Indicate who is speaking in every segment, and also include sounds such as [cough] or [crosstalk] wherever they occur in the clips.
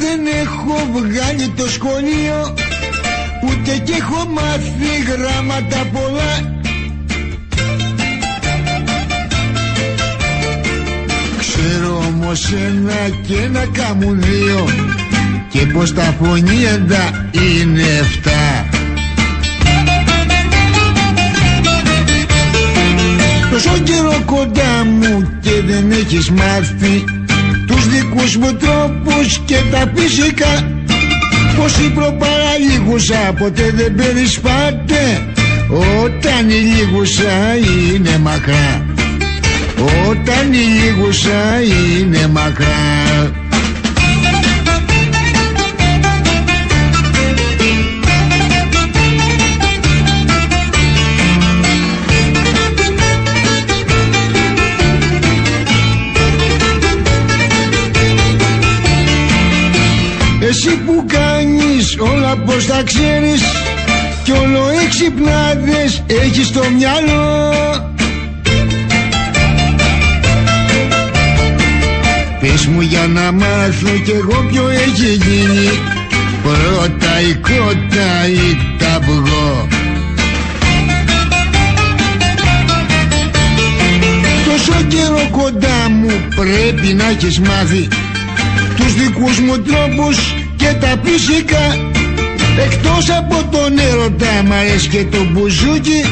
Speaker 1: δεν έχω βγάλει το σχολείο Ούτε και έχω μάθει γράμματα πολλά. Ξέρω όμως ένα και ένα κάμουν δύο Και πως τα φωνήεντα είναι εφτά. Τόσο καιρό κοντά μου και δεν έχεις μάθει Τους δικούς μου τρόπους και τα φυσικά. Πως η προπαραλίγουσα ποτέ δεν περισπάται. Όταν η λίγουσα είναι μακρά. Όταν η λίγουσα είναι μακρά κάνεις όλα πως τα ξέρεις Κι όλο έξυπνάδες έχεις στο μυαλό. Πες μου για να μάθω κι εγώ ποιο έχει γίνει. Πρώτα η κότα ή τα αυγό. Τόσο καιρό κοντά μου πρέπει να έχεις μάθει Τους δικούς μου τρόπους και τα φυσικά Εκτός από τον έρωτα μ' αρέσει και το μπουζούκι.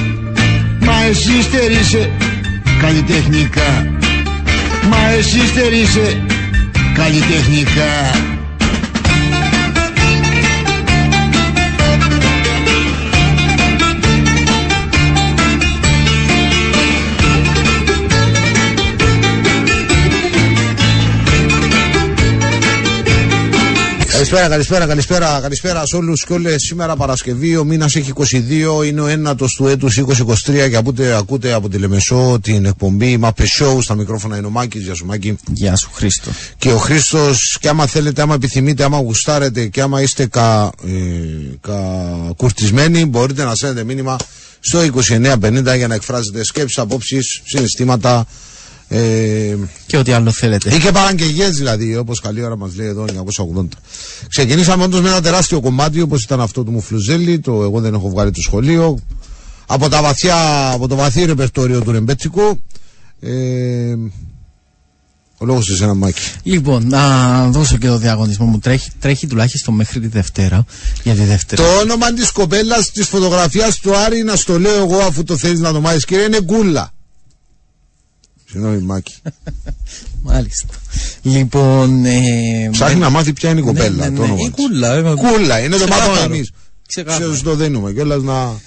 Speaker 1: Μα εσύ στερείσαι καλλιτεχνικά. Μα εσύ στερείσαι καλλιτεχνικά
Speaker 2: Καλησπέρα, καλησπέρα, καλησπέρα, καλησπέρα σε όλους και όλες. Σήμερα Παρασκευή, ο μήνας έχει 22, είναι ο ένατος του έτους 2023 και ακούτε, ακούτε από τη Λεμεσό την εκπομπή Μαπε Show. Στα μικρόφωνα είναι ο Μάκης. Γεια σου, Μάκη.
Speaker 3: Γεια σου, Χρήστο.
Speaker 2: Και ο Χρήστος, και άμα θέλετε, άμα επιθυμείτε, άμα γουστάρετε και άμα είστε κα, ε, κα κουρτισμένοι, μπορείτε να στέλνετε μήνυμα στο 2950 για να εκφράζετε σκέψεις, απόψεις, συναισθήματα. Ε,
Speaker 3: Και ό,τι άλλο θέλετε.
Speaker 2: ή και παραγγελίε δηλαδή, όπως καλή ώρα μας λέει εδώ 980. Ξεκινήσαμε όντως με ένα τεράστιο κομμάτι όπως ήταν αυτό του Μουφλουζέλη, το Εγώ δεν έχω βγάλει το σχολείο. Από, τα βαθιά, από το βαθύ ρεπερτόριο του Ρεμπέτσικου. Ε, ο λόγος σε ένα μάκι.
Speaker 3: Λοιπόν, να δώσω και το διαγωνισμό μου. Τρέχει, τρέχει τουλάχιστον μέχρι τη Δευτέρα. Για τη Δευτέρα.
Speaker 2: Το όνομα της κοπέλας της φωτογραφίας του Άρη, να στο λέω εγώ αφού το θέλεις να το μάθεις, κύριε, είναι Γκούλα. Συγγνώμη, Μάκη. [laughs]
Speaker 3: Μάλιστα. Λοιπόν. Ε,
Speaker 2: Ψάχνει να μάθει ποια είναι η
Speaker 3: ναι,
Speaker 2: κοπέλα.
Speaker 3: ναι,
Speaker 2: το
Speaker 3: ναι,
Speaker 2: όνομα
Speaker 3: η
Speaker 2: της.
Speaker 3: Κούλα. ε,
Speaker 2: Κούλα, είναι το
Speaker 3: ξεκάθαρο.
Speaker 2: μάθαμε εμείς.
Speaker 3: Ξεκάθαρο.
Speaker 2: Ξέρεις το δίνουμε κιόλα να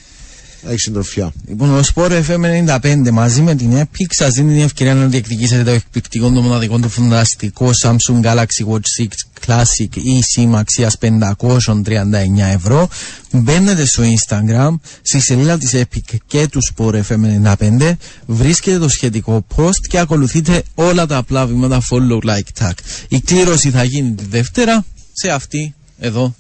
Speaker 2: έχει συντροφιά.
Speaker 3: Λοιπόν, ο Sport FM 95 μαζί με την Epic σας δίνει την ευκαιρία να διεκδικήσετε το εκπληκτικό, το μοναδικό, το φανταστικό Samsung Galaxy Watch 6 Classic eSIM αξία 539 ευρώ. Μπαίνετε στο Instagram, στη σελίδα της Epic και του Sport FM 95, βρίσκετε το σχετικό post και ακολουθείτε όλα τα απλά βήματα follow, like, tag. Η κλήρωση θα γίνει τη Δευτέρα σε αυτή εδώ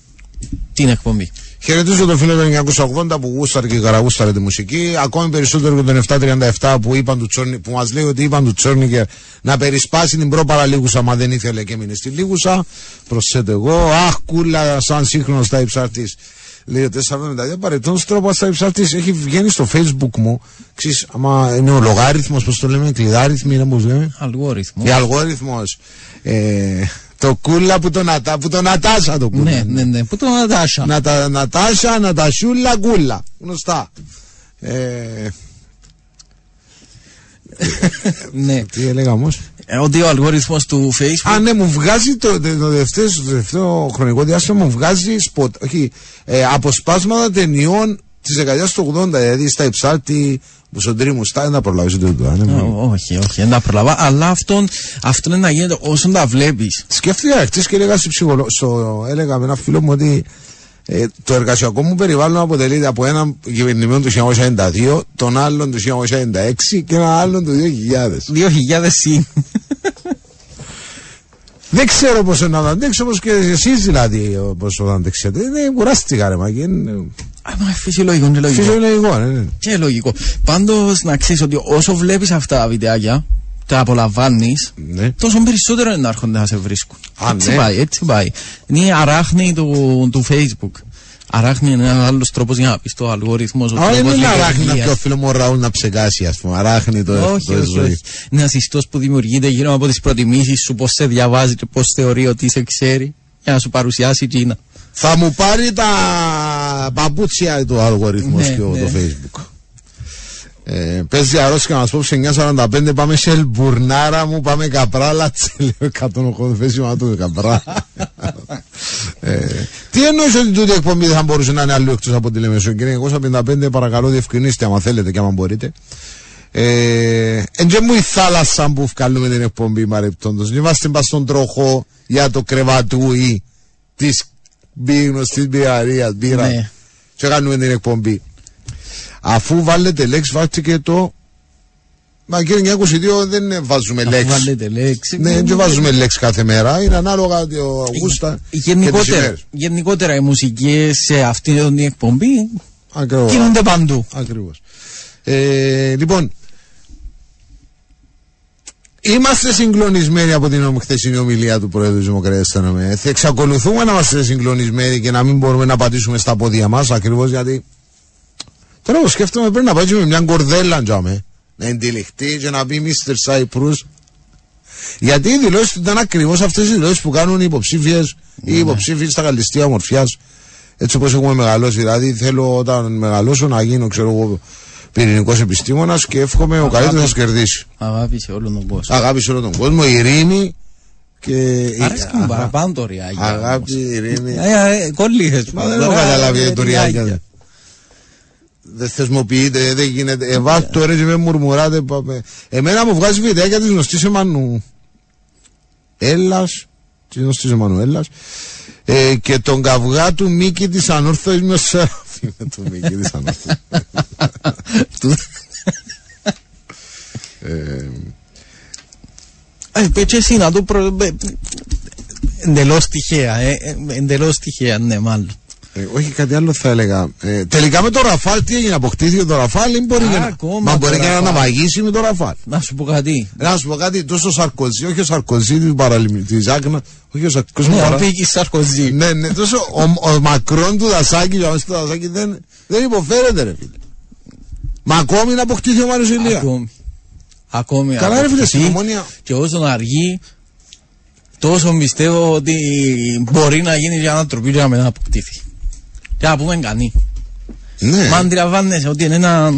Speaker 3: την εκπομπή.
Speaker 2: Χαιρετίζω τον φίλο του 1980 που γούσταρε και καραγούσταρε τη μουσική. Ακόμη περισσότερο και τον 737 που, είπαν του Τσόρνι, που μας λέει ότι είπαν του Τσόρνικερ να περισπάσει την προπαραλίγουσα μα δεν ήθελε και έμεινε στη λίγουσα. Προσθέτω εγώ. Αχ, κούλα, σαν σύγχρονος στα υψαρτή. Λέει ο 472 παρετών τρόπος στα υψαρτή. Έχει βγαίνει στο facebook μου. Ξέρεις, άμα είναι ο λογάριθμος, πώς το λέμε, κλειδάριθμοι είναι όπω λέμε;
Speaker 3: Αλγόριθμος.
Speaker 2: Και αλγόριθμος. Ε, το κούλα που τον, ατα, που τον Νατάσα το κούλα.
Speaker 3: Ναι, ναι, ναι. Πού το Νατάσα.
Speaker 2: Να τα Νατάσα, Νατασούλα, Γκούλα. Γνωστά. Ε,
Speaker 3: ναι. [laughs]
Speaker 2: τι έλεγα όμως;
Speaker 3: Ε, ότι ο αλγόριθμος του Facebook.
Speaker 2: Α, ναι, μου βγάζει το, το, το, τελευταίο, το τελευταίο χρονικό διάστημα, μου βγάζει σποτ, όχι, ε, αποσπάσματα ταινιών τη δεκαετία του 80, δηλαδή στα υψάλτη, Μπουσοντρί μου, στα να προλάβεις το το.
Speaker 3: Ε, όχι, όχι, δεν τα προλαβά. Αλλά αυτόν, αυτό είναι να γίνεται όσο τα βλέπεις.
Speaker 2: Σκέφτηκα χτε και έλεγα, στη ψυχολο... στο... έλεγα με ένα φίλο μου ότι ε, το εργασιακό μου περιβάλλον αποτελείται από έναν κυβερνημένο του 1992, τον άλλον του 1996 και έναν άλλον του 2000.
Speaker 3: 2000 συν.
Speaker 2: Δεν ξέρω πώ να το αντέξω, όπω και εσείς δηλαδή πώ το αντέξετε. Είναι κουράστηκα ρε μαγί.
Speaker 3: Α, μα φυσιολογικό, είναι λογικό.
Speaker 2: Φυσιολογικό, ναι, ναι.
Speaker 3: Και λογικό. Πάντως να ξέρεις ότι όσο βλέπεις αυτά τα βιντεάκια, τα απολαμβάνεις,
Speaker 2: Ναι.
Speaker 3: τόσο περισσότερο είναι να έρχονται να σε βρίσκουν.
Speaker 2: Α,
Speaker 3: έτσι
Speaker 2: ναι.
Speaker 3: πάει, έτσι πάει. Είναι η αράχνη του, του Facebook. Αράχνη είναι ένας άλλος τρόπος για να πεις το αλγόριθμο.
Speaker 2: Α, δεν είναι αράχνη να πει ο φίλος μου Ραούλ να ψεκάσει, ας πούμε. Αράχνη το
Speaker 3: Όχι,
Speaker 2: το
Speaker 3: όχι,
Speaker 2: ζωής.
Speaker 3: όχι. Είναι ένας ιστός που δημιουργείται γύρω από τις προτιμήσεις σου, πώς σε διαβάζει και πώς θεωρεί ότι σε ξέρει, για να σου παρουσιάσει Κίνα.
Speaker 2: Θα μου πάρει τα παπούτσια του αλγοριθμού
Speaker 3: Ναι,
Speaker 2: και το
Speaker 3: ναι.
Speaker 2: facebook. Ε, παίζει αρρώστια να μας πω σε 9.45 πάμε σε Ελμπουρνάρα μου πάμε καπράλα τσέλιο 180 φέσιμα του καπρά ε, τι εννοείς ότι τούτη εκπομπή δεν θα μπορούσε να είναι αλλού εκτός από τη Λεμεσό κύριε; 955 παρακαλώ διευκρινίστε άμα θέλετε και άμα μπορείτε ε, εν και μου η θάλασσα που βγάλουμε την εκπομπή μαρεπτόντος είμαστε πας στον τροχό για το κρεβατούι της μπι γνωστής μπειραρίας μπύρα
Speaker 3: Ναι.
Speaker 2: και κάνουμε την εκπομπή αφού βάλετε λέξη βάλτε και το Μα κύριε 922 δεν βάζουμε
Speaker 3: Αφού
Speaker 2: λέξη.
Speaker 3: βάλετε λέξη.
Speaker 2: Ναι, δεν βάζουμε λέξη κάθε μέρα. Είναι ανάλογα το γούστα. και τις
Speaker 3: Γενικότερα,
Speaker 2: ημέρες.
Speaker 3: γενικότερα οι μουσικές σε αυτήν την εκπομπή
Speaker 2: Ακριβώς.
Speaker 3: κινούνται παντού.
Speaker 2: Ακριβώς. Ε, λοιπόν, είμαστε συγκλονισμένοι από την χθεσινή ομιλία του Πρόεδρου της Δημοκρατίας της ΕΝΟΜΕ. Θα εξακολουθούμε να είμαστε συγκλονισμένοι και να μην μπορούμε να πατήσουμε στα πόδια μας ακριβώς γιατί τώρα εγώ σκέφτομαι πρέπει να πάει και με μια κορδέλα τζάμε, να εντυλιχτεί και να πει Mr. Cyprus γιατί οι δηλώσεις του ήταν ακριβώς αυτές οι δηλώσεις που κάνουν οι υποψήφιες ή οι υποψήφοι στα καλλιστεία ομορφιάς. Έτσι όπως έχουμε μεγαλώσει. Δηλαδή θέλω όταν μεγαλώσω να γίνω, ξέρω εγώ, πυρηνικός επιστήμονας και εύχομαι ο καλύτερος να σας κερδίσει.
Speaker 3: Αγάπη σε όλον τον κόσμο.
Speaker 2: Αγάπη σε όλο τον κόσμο, ειρήνη και.
Speaker 3: Αρέσει και μου παραπάνω το ριάγια.
Speaker 2: Αγάπη, ειρήνη.
Speaker 3: Κόλληχες.
Speaker 2: Μα δεν έχω καταλάβει το ριάγια. Δεν θεσμοποιείται, δεν γίνεται. Ε, βάζ' το ρε και με μουρμουράτε. πάμε. Εμένα μου βγάζει βιντεάκια της γνωστής Εμμανού. Έλλας, της γνωστής Εμμανουέλλας. Ε, και τον καυγά του Μίκη της Ανόρθωσης με ο Σεραφείμ. του Μίκη της Ανόρθωσης. Ε,
Speaker 3: Ε, πε και εσύ να το προ... ε, Εντελώς τυχαία, ε, ε, εντελώς τυχαία, ναι, μάλλον.
Speaker 2: Ε, όχι κάτι άλλο θα έλεγα. Ε, τελικά με το Ραφάλ τι έγινε, αποκτήθηκε το Ραφάλ ή μπορεί,
Speaker 3: Α,
Speaker 2: και να-
Speaker 3: ακόμα
Speaker 2: μα
Speaker 3: το
Speaker 2: μπορεί και να
Speaker 3: Ραφάλ.
Speaker 2: αναβαγίσει με το Ραφάλ.
Speaker 3: Να σου πω κάτι.
Speaker 2: Ε, Να σου πω κάτι, τόσο ο Σαρκοζή, όχι ο Σαρκοζή του παραλυμνή, τη Ζάκνα, όχι ο Σαρκοζή.
Speaker 3: Ναι, ο Πίκης Σαρκοζή.
Speaker 2: Ναι, ναι, τόσο ο, ο Μακρόν του Δασάκη, ο Αμέσου του Δασάκη δεν, δεν υποφέρεται, ρε φίλε. Μα ακόμη να αποκτήσει ο Μάριος Ηλία.
Speaker 3: Ακόμη. Ακόμη.
Speaker 2: Καλά, ρε φίλε,
Speaker 3: αποκτηθεί.
Speaker 2: στην ομόνια.
Speaker 3: Και όσο αργεί, τόσο πιστεύω ότι μπορεί να γίνει για ανατροπή για να μην αποκτήθει. Και να πούμε κανεί.
Speaker 2: Ναι,
Speaker 3: Μα αντιλαμβάνεσαι ότι είναι ένα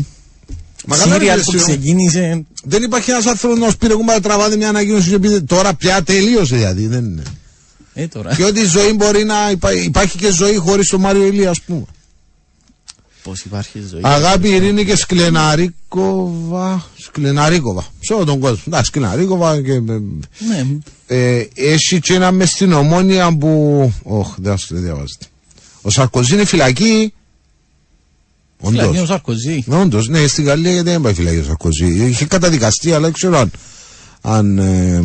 Speaker 2: Μα καλά, ρε
Speaker 3: σύριαλ
Speaker 2: φίλε,
Speaker 3: που
Speaker 2: εσύ,
Speaker 3: ξεκίνησε.
Speaker 2: δεν υπάρχει ένας άνθρωπος να σπίρε κουμπά τραβάτε μια ανακοίνωση και πείτε τώρα πια τελείωσε δηλαδή. Δεν είναι.
Speaker 3: Ε, τώρα.
Speaker 2: και ότι η ζωή μπορεί να υπά- υπάρχει και ζωή χωρίς τον Μάριο Ηλία, ας πούμε.
Speaker 3: Πώς υπάρχει ζωή.
Speaker 2: Αγάπη, ειρήνη και σκλεναρίκοβα. Σκλεναρίκοβα. Σε όλο τον κόσμο. Εντάξει, σκλεναρίκοβα και.
Speaker 3: Ναι,
Speaker 2: Ε, έχει και ένα μες στην ομόνια που. Όχι, δεν άσχε, δεν διαβάζετε. Ο Σαρκοζή είναι φυλακή.
Speaker 3: φυλακή ο
Speaker 2: Όντω.
Speaker 3: Σαρκοζή.
Speaker 2: Όντως, ναι, στην Γαλλία γιατί δεν πάει φυλακή ο Σαρκοζή. Είχε καταδικαστεί, αλλά δεν ξέρω αν, αν ε,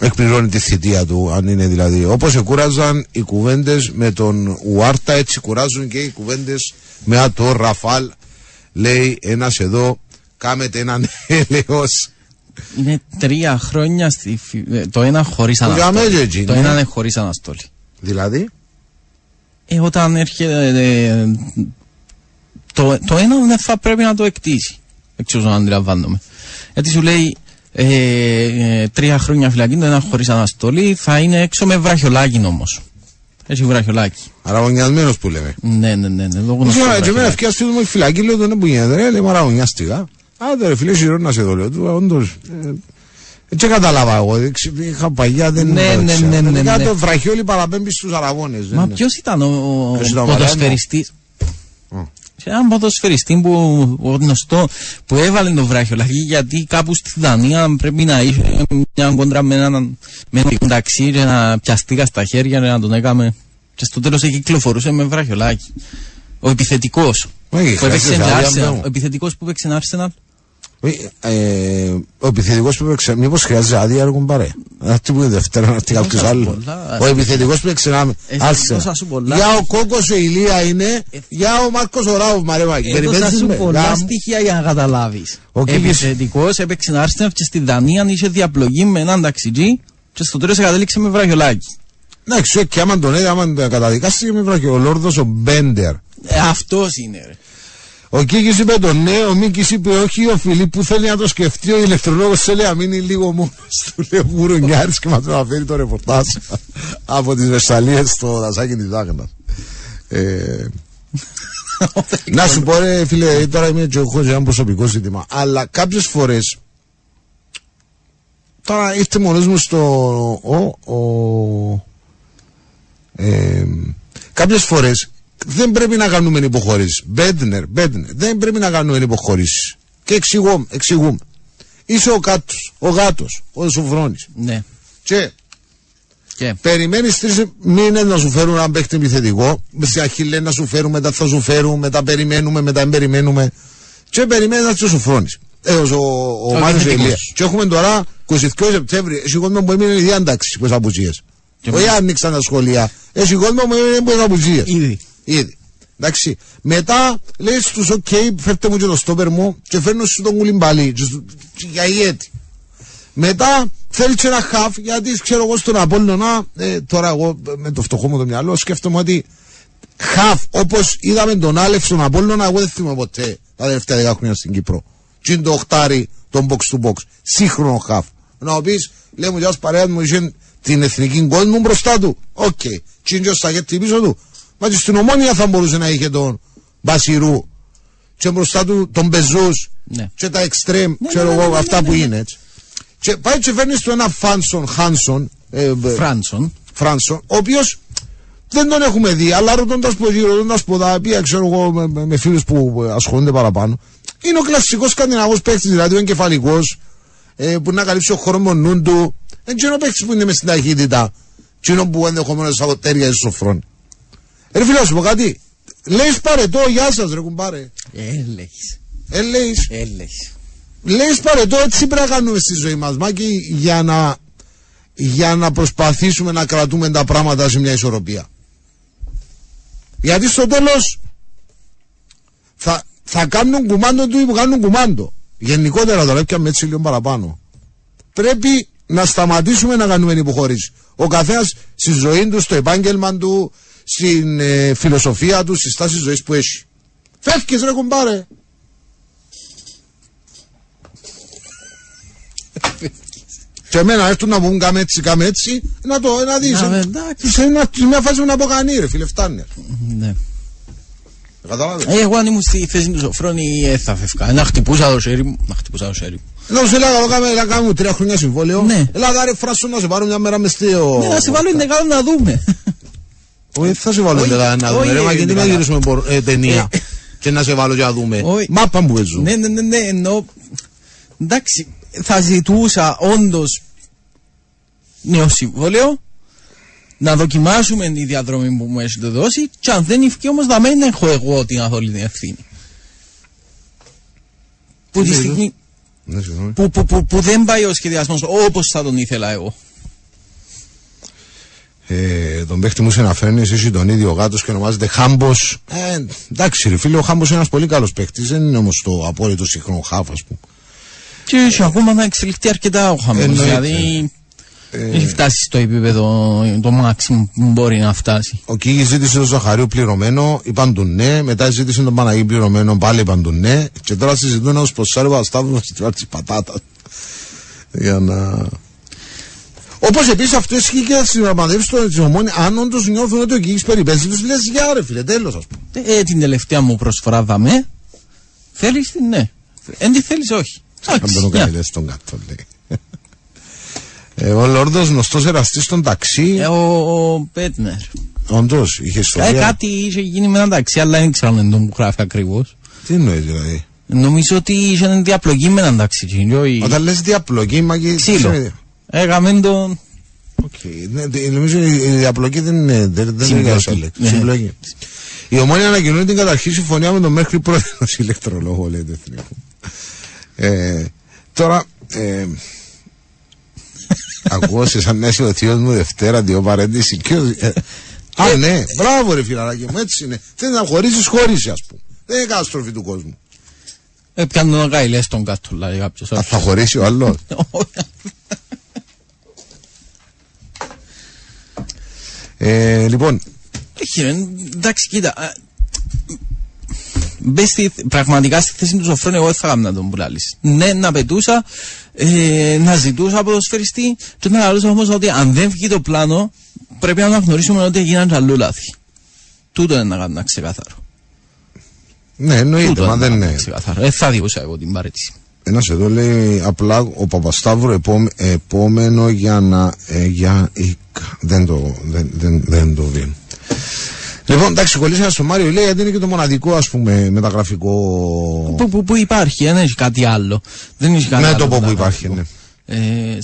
Speaker 2: εκπληρώνει τη θητεία του. Αν είναι δηλαδή. Όπως εκούραζαν οι κουβέντες με τον Ουάρτα, έτσι κουράζουν και οι κουβέντες με το Ραφάλ. Λέει ένας εδώ, κάμετε έναν έλεος.
Speaker 3: Είναι τρία χρόνια στη, φι- ε, το ένα χωρίς
Speaker 2: για
Speaker 3: αναστολή.
Speaker 2: μένα έτσι,
Speaker 3: Το
Speaker 2: ναι.
Speaker 3: ένα είναι χωρίς αναστολή.
Speaker 2: Δηλαδή;
Speaker 3: Ε, όταν έρχεται ε, το, το ένα δεν θα πρέπει να το εκτίσει. Εξ όσων αντιλαμβάνομαι. Γιατί σου λέει ε, ε, τρία χρόνια φυλακή, το ένα χωρίς αναστολή, θα είναι έξω με βραχιολάκι όμως. Έχει βραχιολάκι.
Speaker 2: Αραβωνιασμένο που λέμε.
Speaker 3: Ναι, ναι, ναι, ναι. Λόγω
Speaker 2: Ξέρω, έτσι εμένα ευκαιρία φίλου μου έχει φυλακή, λέω τον που γίνεται. Ρε, λέει μαραγωνιάστηκα. Άντε ρε φίλε, σειρό να σε δω, λέω του, όντως. ε, Έτσι κατάλαβα εγώ, δεν ξε- είχα παγιά, δεν
Speaker 3: Ναι,
Speaker 2: δεν
Speaker 3: ναι,
Speaker 2: ξέρω.
Speaker 3: ναι, ναι,
Speaker 2: Τελικά
Speaker 3: ναι.
Speaker 2: το βραχιόλι παραπέμπει στους Αραβώνες. δεν
Speaker 3: Μα
Speaker 2: είναι.
Speaker 3: ποιος ήταν ο, ο
Speaker 2: Ποιος ήταν ο
Speaker 3: ποδοσφαιριστής;
Speaker 2: Ω.
Speaker 3: Σε έναν ποδοσφαιριστή που ο γνωστό που έβαλε το βράχιολάκι γιατί κάπου στη Δανία πρέπει να είχε μια κόντρα με έναν με ένα ταξί και να πιαστήκα στα χέρια και να τον έκαμε και στο τέλος κυκλοφορούσε με βράχιολάκι. Ο επιθετικός
Speaker 2: Μα είχε
Speaker 3: που έπαιξε
Speaker 2: χρειάζεται
Speaker 3: με
Speaker 2: άδεια,
Speaker 3: Arsenal.
Speaker 2: μπράβο.
Speaker 3: Ο επιθετικός που έπαιξε Arsenal.
Speaker 2: Ε, ο επιθετικός που έπαιξε, μήπως χρειάζεται άδεια έργο παρέ. Αυτό που είναι Δευτέρα, να τι κάποιος άλλος. Ο επιθετικός που έπαιξε να. Άλσε. Για ο Κόκο ο Ηλία είναι, για ο Μάρκος ο Ράου Μαρεμάκη.
Speaker 3: Έδωσα σου πολλά στοιχεία για να καταλάβεις. Επιθετικός έπαιξε να έρθει και στη Δανία, είχε διαπλογή με έναν ταξιτζή και στο τέλο κατέληξε με βραχιολάκι.
Speaker 2: Εντάξει, και άμα τον έδωσε, άμα τον καταδικάσει με βραχιολάκι, ο Λόρδο ο Μπέντερ.
Speaker 3: Αυτός είναι, ρε.
Speaker 2: Ο Κίκης είπε το ναι, ο Μίκης είπε όχι, ο Φιλίπ που θέλει να το σκεφτεί, ο ηλεκτρολόγος σε λέει μείνει λίγο μόνος του. Λέει ο Γουρουνιάρης και μας αναφέρει το ρεπορτάζ από τις Βεσσαλίες στο δασάκι της Δάγνα. Ε, [laughs] να σου πω, ρε φίλε, τώρα είμαι και έχω ένα προσωπικό ζήτημα, αλλά κάποιες φορές. Τώρα ήρθε μόνος μου στο. Ο, ο, ε, κάποιες φορές δεν πρέπει να κάνουμε υποχωρήσει. Μπέντνερ, Μπέντνερ, δεν πρέπει να κάνουμε υποχωρήσει. Και εξηγούμε, εξηγούμε. Είσαι ο κάτω, ο γάτος, ο Σουφρόνης.
Speaker 3: Ναι.
Speaker 2: Και, και. περιμένεις τρεις μήνες να σου φέρουν ένα παίχτη επιθετικό. Με στην αρχή λένε να σου φέρουν, μετά θα σου φέρουν, μετά περιμένουμε, μετά δεν περιμένουμε. Και περιμένεις να σου φρόνει. Ε, ο, ο, ο Μάριο Ελία. Και έχουμε τώρα 22 Σεπτέμβρη. Έχει κόσμο που έμεινε διάνταξη με απουσίε. Όχι άνοιξαν τα σχολεία. Έχει κόσμο που έμεινε απουσίε.
Speaker 3: Ήδη.
Speaker 2: Ήδη. Εντάξει. Μετά λέει στου: Οκ, φέρτε μου και το στόπερ μου και φέρνω σου τον κουλιμπαλί. Για ιέτη. Μετά θέλεις και ένα χαφ γιατί ξέρω εγώ στον Απόλλωνα. Ε, τώρα εγώ με το φτωχό μου το μυαλό σκέφτομαι ότι χαφ όπως είδαμε τον Άλεφ στον Απόλλωνα, εγώ δεν θυμάμαι ποτέ τα τελευταία 10 χρόνια στην Κύπρο. Τι είναι το οχτάρι τον box to box. Σύγχρονο χαφ. Να πεις, λέει μου, για παρέα μου είχε την εθνική κόσμο μπροστά του. Οκ. Okay. Τι είναι ο πίσω του. Μα και στην ομόνια θα μπορούσε να είχε τον Μπασιρού και μπροστά του τον Μπεζούς ναι. και τα εξτρέμ, ναι, ξέρω ναι, εγώ, ναι, αυτά ναι, που ναι. είναι έτσι. Και πάει και φέρνει του ένα Φάνσον, Χάνσον,
Speaker 3: ε, Φράνσον,
Speaker 2: Φράνσον, ο οποίος δεν τον έχουμε δει, αλλά ρωτώντας από γύρω, ρωτώντας από τα οποία ξέρω εγώ με, με, με φίλους που ασχολούνται παραπάνω, είναι ο κλασικός σκανδιναβός παίκτης, δηλαδή ο εγκεφαλικός, ε, που να καλύψει ο χώρο μονού του. Δεν ξέρω παίκτης που είναι μες στην ταχύτητα, κοινό που ενδεχομένως θα τέριαζε στο φρόνι. Ρε φίλε, σου πω κάτι. Λέει παρετό, γεια σας, ρε κουμπάρε.
Speaker 3: Έλεγε.
Speaker 2: Έλεγε.
Speaker 3: Έλεγε.
Speaker 2: Λέει παρετό, έτσι πρέπει να κάνουμε στη ζωή μας, Μάκη, για να, για να προσπαθήσουμε να κρατούμε τα πράγματα σε μια ισορροπία. Γιατί στο τέλος θα, θα κάνουν κουμάντο του ή που κάνουν κουμάντο. Γενικότερα τώρα, έπιαμε έτσι λίγο παραπάνω. Πρέπει να σταματήσουμε να κάνουμε υποχωρήσεις. Ο καθένας στη ζωή του, στο επάγγελμα του, στην ε, φιλοσοφία του, στη στάση ζωής που έχει. Φεύγεις, ρε κουμπάρε. Και εμένα έρθουν να μου κάμε έτσι, κάμε έτσι, να το να δεις.
Speaker 3: Να,
Speaker 2: σε μια φάση να πω κανεί ρε φίλε, φτάνει.
Speaker 3: Ναι. Ε, εγώ αν ήμουν στη θέση του Σοφρόνη ε, θα φεύγα. Να χτυπούσα το σέρι μου. Να χτυπούσα το σέρι μου.
Speaker 2: Να σου έλεγα να κάνουμε τρία χρόνια συμβόλαιο.
Speaker 3: Ναι.
Speaker 2: Έλα ρε φράσου να σε πάρω μια μέρα μες στείο.
Speaker 3: Ναι, να σε βάλω είναι καλό να δούμε.
Speaker 2: Όχι, θα σε βάλω για να δούμε. Ρε, μα γιατί να γυρίσουμε ε, ταινία ε, και να σε βάλω για να δούμε. Μάπα που έζω.
Speaker 3: Ναι, ναι, ναι, ναι, εννοώ. Εντάξει, θα ζητούσα όντως νέο συμβόλαιο να δοκιμάσουμε τη διαδρομή που μου έχετε δώσει και αν δεν ευκεί όμως να μην έχω εγώ την αθόλυτη ευθύνη. Που τη στιγμή
Speaker 2: ναι,
Speaker 3: που, που, που, που δεν πάει ο σχεδιασμός όπως θα τον ήθελα εγώ
Speaker 2: ε, τον παίχτη μου σε να φέρνει, εσύ τον ίδιο γάτος και ονομάζεται Χάμπος. Ε, εντάξει, ρε φίλε, ο Χάμπος είναι ένας πολύ καλός παίχτης. Δεν είναι όμως το απόλυτο σύγχρονο χάφ, ας πούμε.
Speaker 3: Και έχει ακόμα να εξελιχθεί αρκετά ο Χάμπος. Δηλαδή, ε, έχει φτάσει στο επίπεδο το maximum που μπορεί να φτάσει.
Speaker 2: Ο Κίγης ζήτησε τον Ζαχαρίου πληρωμένο, είπαν του ναι. Μετά ζήτησε τον Παναγί πληρωμένο, πάλι είπαν του ναι. Και τώρα συζητούν ως προσάρβα Σταύρο τη πατάτα. Για να Όπως επίσης αυτό ισχύει και στι διαπραγματεύσει των ομόνη. Αν όντως νιώθουν ότι ο Κίγη περιπέσει, τους λες για ρε φίλε, τέλος ας πούμε.
Speaker 3: Ε, την τελευταία μου προσφορά δαμέ. Θέλεις την ναι. Εν τη θέλεις όχι.
Speaker 2: Αν τον κάνει στον κάτω, λέει. Ε, ο Λόρδος γνωστός εραστής στον ταξί.
Speaker 3: Ε, ο, ο Πέτνερ.
Speaker 2: Όντως, είχε ιστορία.
Speaker 3: Ε, κάτι είχε γίνει με ένα ταξί, αλλά δεν ξέρω αν τον γράφει ακριβώς.
Speaker 2: Τι εννοείς δηλαδή;
Speaker 3: Νομίζω ότι είχε διαπλογή με έναν ταξί.
Speaker 2: Όταν λες διαπλογή, μα και.
Speaker 3: Ξύλο. Έκαμε τον.
Speaker 2: Okay. Ναι, νομίζω η διαπλοκή δεν είναι. Δεν, δεν είναι ναι. Συμπλοκή. Η ομόνια ανακοινώνει την καταρχή συμφωνία με τον μέχρι πρόεδρος ηλεκτρολόγο, λέει το εθνικό. Ε, τώρα, ε, ακούω σε σαν να είσαι ο θείος μου Δευτέρα, δύο παρέντηση. Και, ε, α, ναι, μπράβο ρε φιλαράκι μου, έτσι είναι. Θέλει να χωρίσεις, χωρίσεις ας πούμε. Δεν είναι καταστροφή του κόσμου.
Speaker 3: Ε, πιάνω να κάνει λες τον κάτω, λέει κάποιος.
Speaker 2: Α, θα χωρίσει ο άλλος; [laughs] ε, λοιπόν,
Speaker 3: Όχι, ρε, εντάξει, κοίτα. ε, Μπες στη, πραγματικά στη θέση του Σοφρόνη, εγώ δεν θα έκανα τον πουλάλης. Ναι, να πετούσα, ε, να ζητούσα από το σφαιριστή και να λαλούσα όμως ότι αν δεν βγει το πλάνο, πρέπει να αναγνωρίσουμε ότι έγιναν και αλλού λάθη. Τούτο είναι να κάνω ξεκάθαρο.
Speaker 2: ναι, εννοείται,
Speaker 3: Τούτο
Speaker 2: μα
Speaker 3: είναι
Speaker 2: δεν
Speaker 3: να
Speaker 2: είναι.
Speaker 3: κάνω ξεκάθαρο. Δεν θα διούσα εγώ την παρέτηση.
Speaker 2: Ένας εδώ λέει απλά ο Παπασταύρου επόμε- επόμενο για να. Ε, για, η- δεν το, δεν, δεν, δεν το δίνω. Λοιπόν, εντάξει, κολλήσαμε στο Μάριο λέει γιατί είναι και το μοναδικό ας πούμε μεταγραφικό.
Speaker 3: Που, που, που υπάρχει, δεν έχει κάτι άλλο. Δεν έχει κάτι
Speaker 2: Ναι,
Speaker 3: άλλο
Speaker 2: το πω που
Speaker 3: μεταγραφικό.
Speaker 2: υπάρχει, ναι.
Speaker 3: Ε,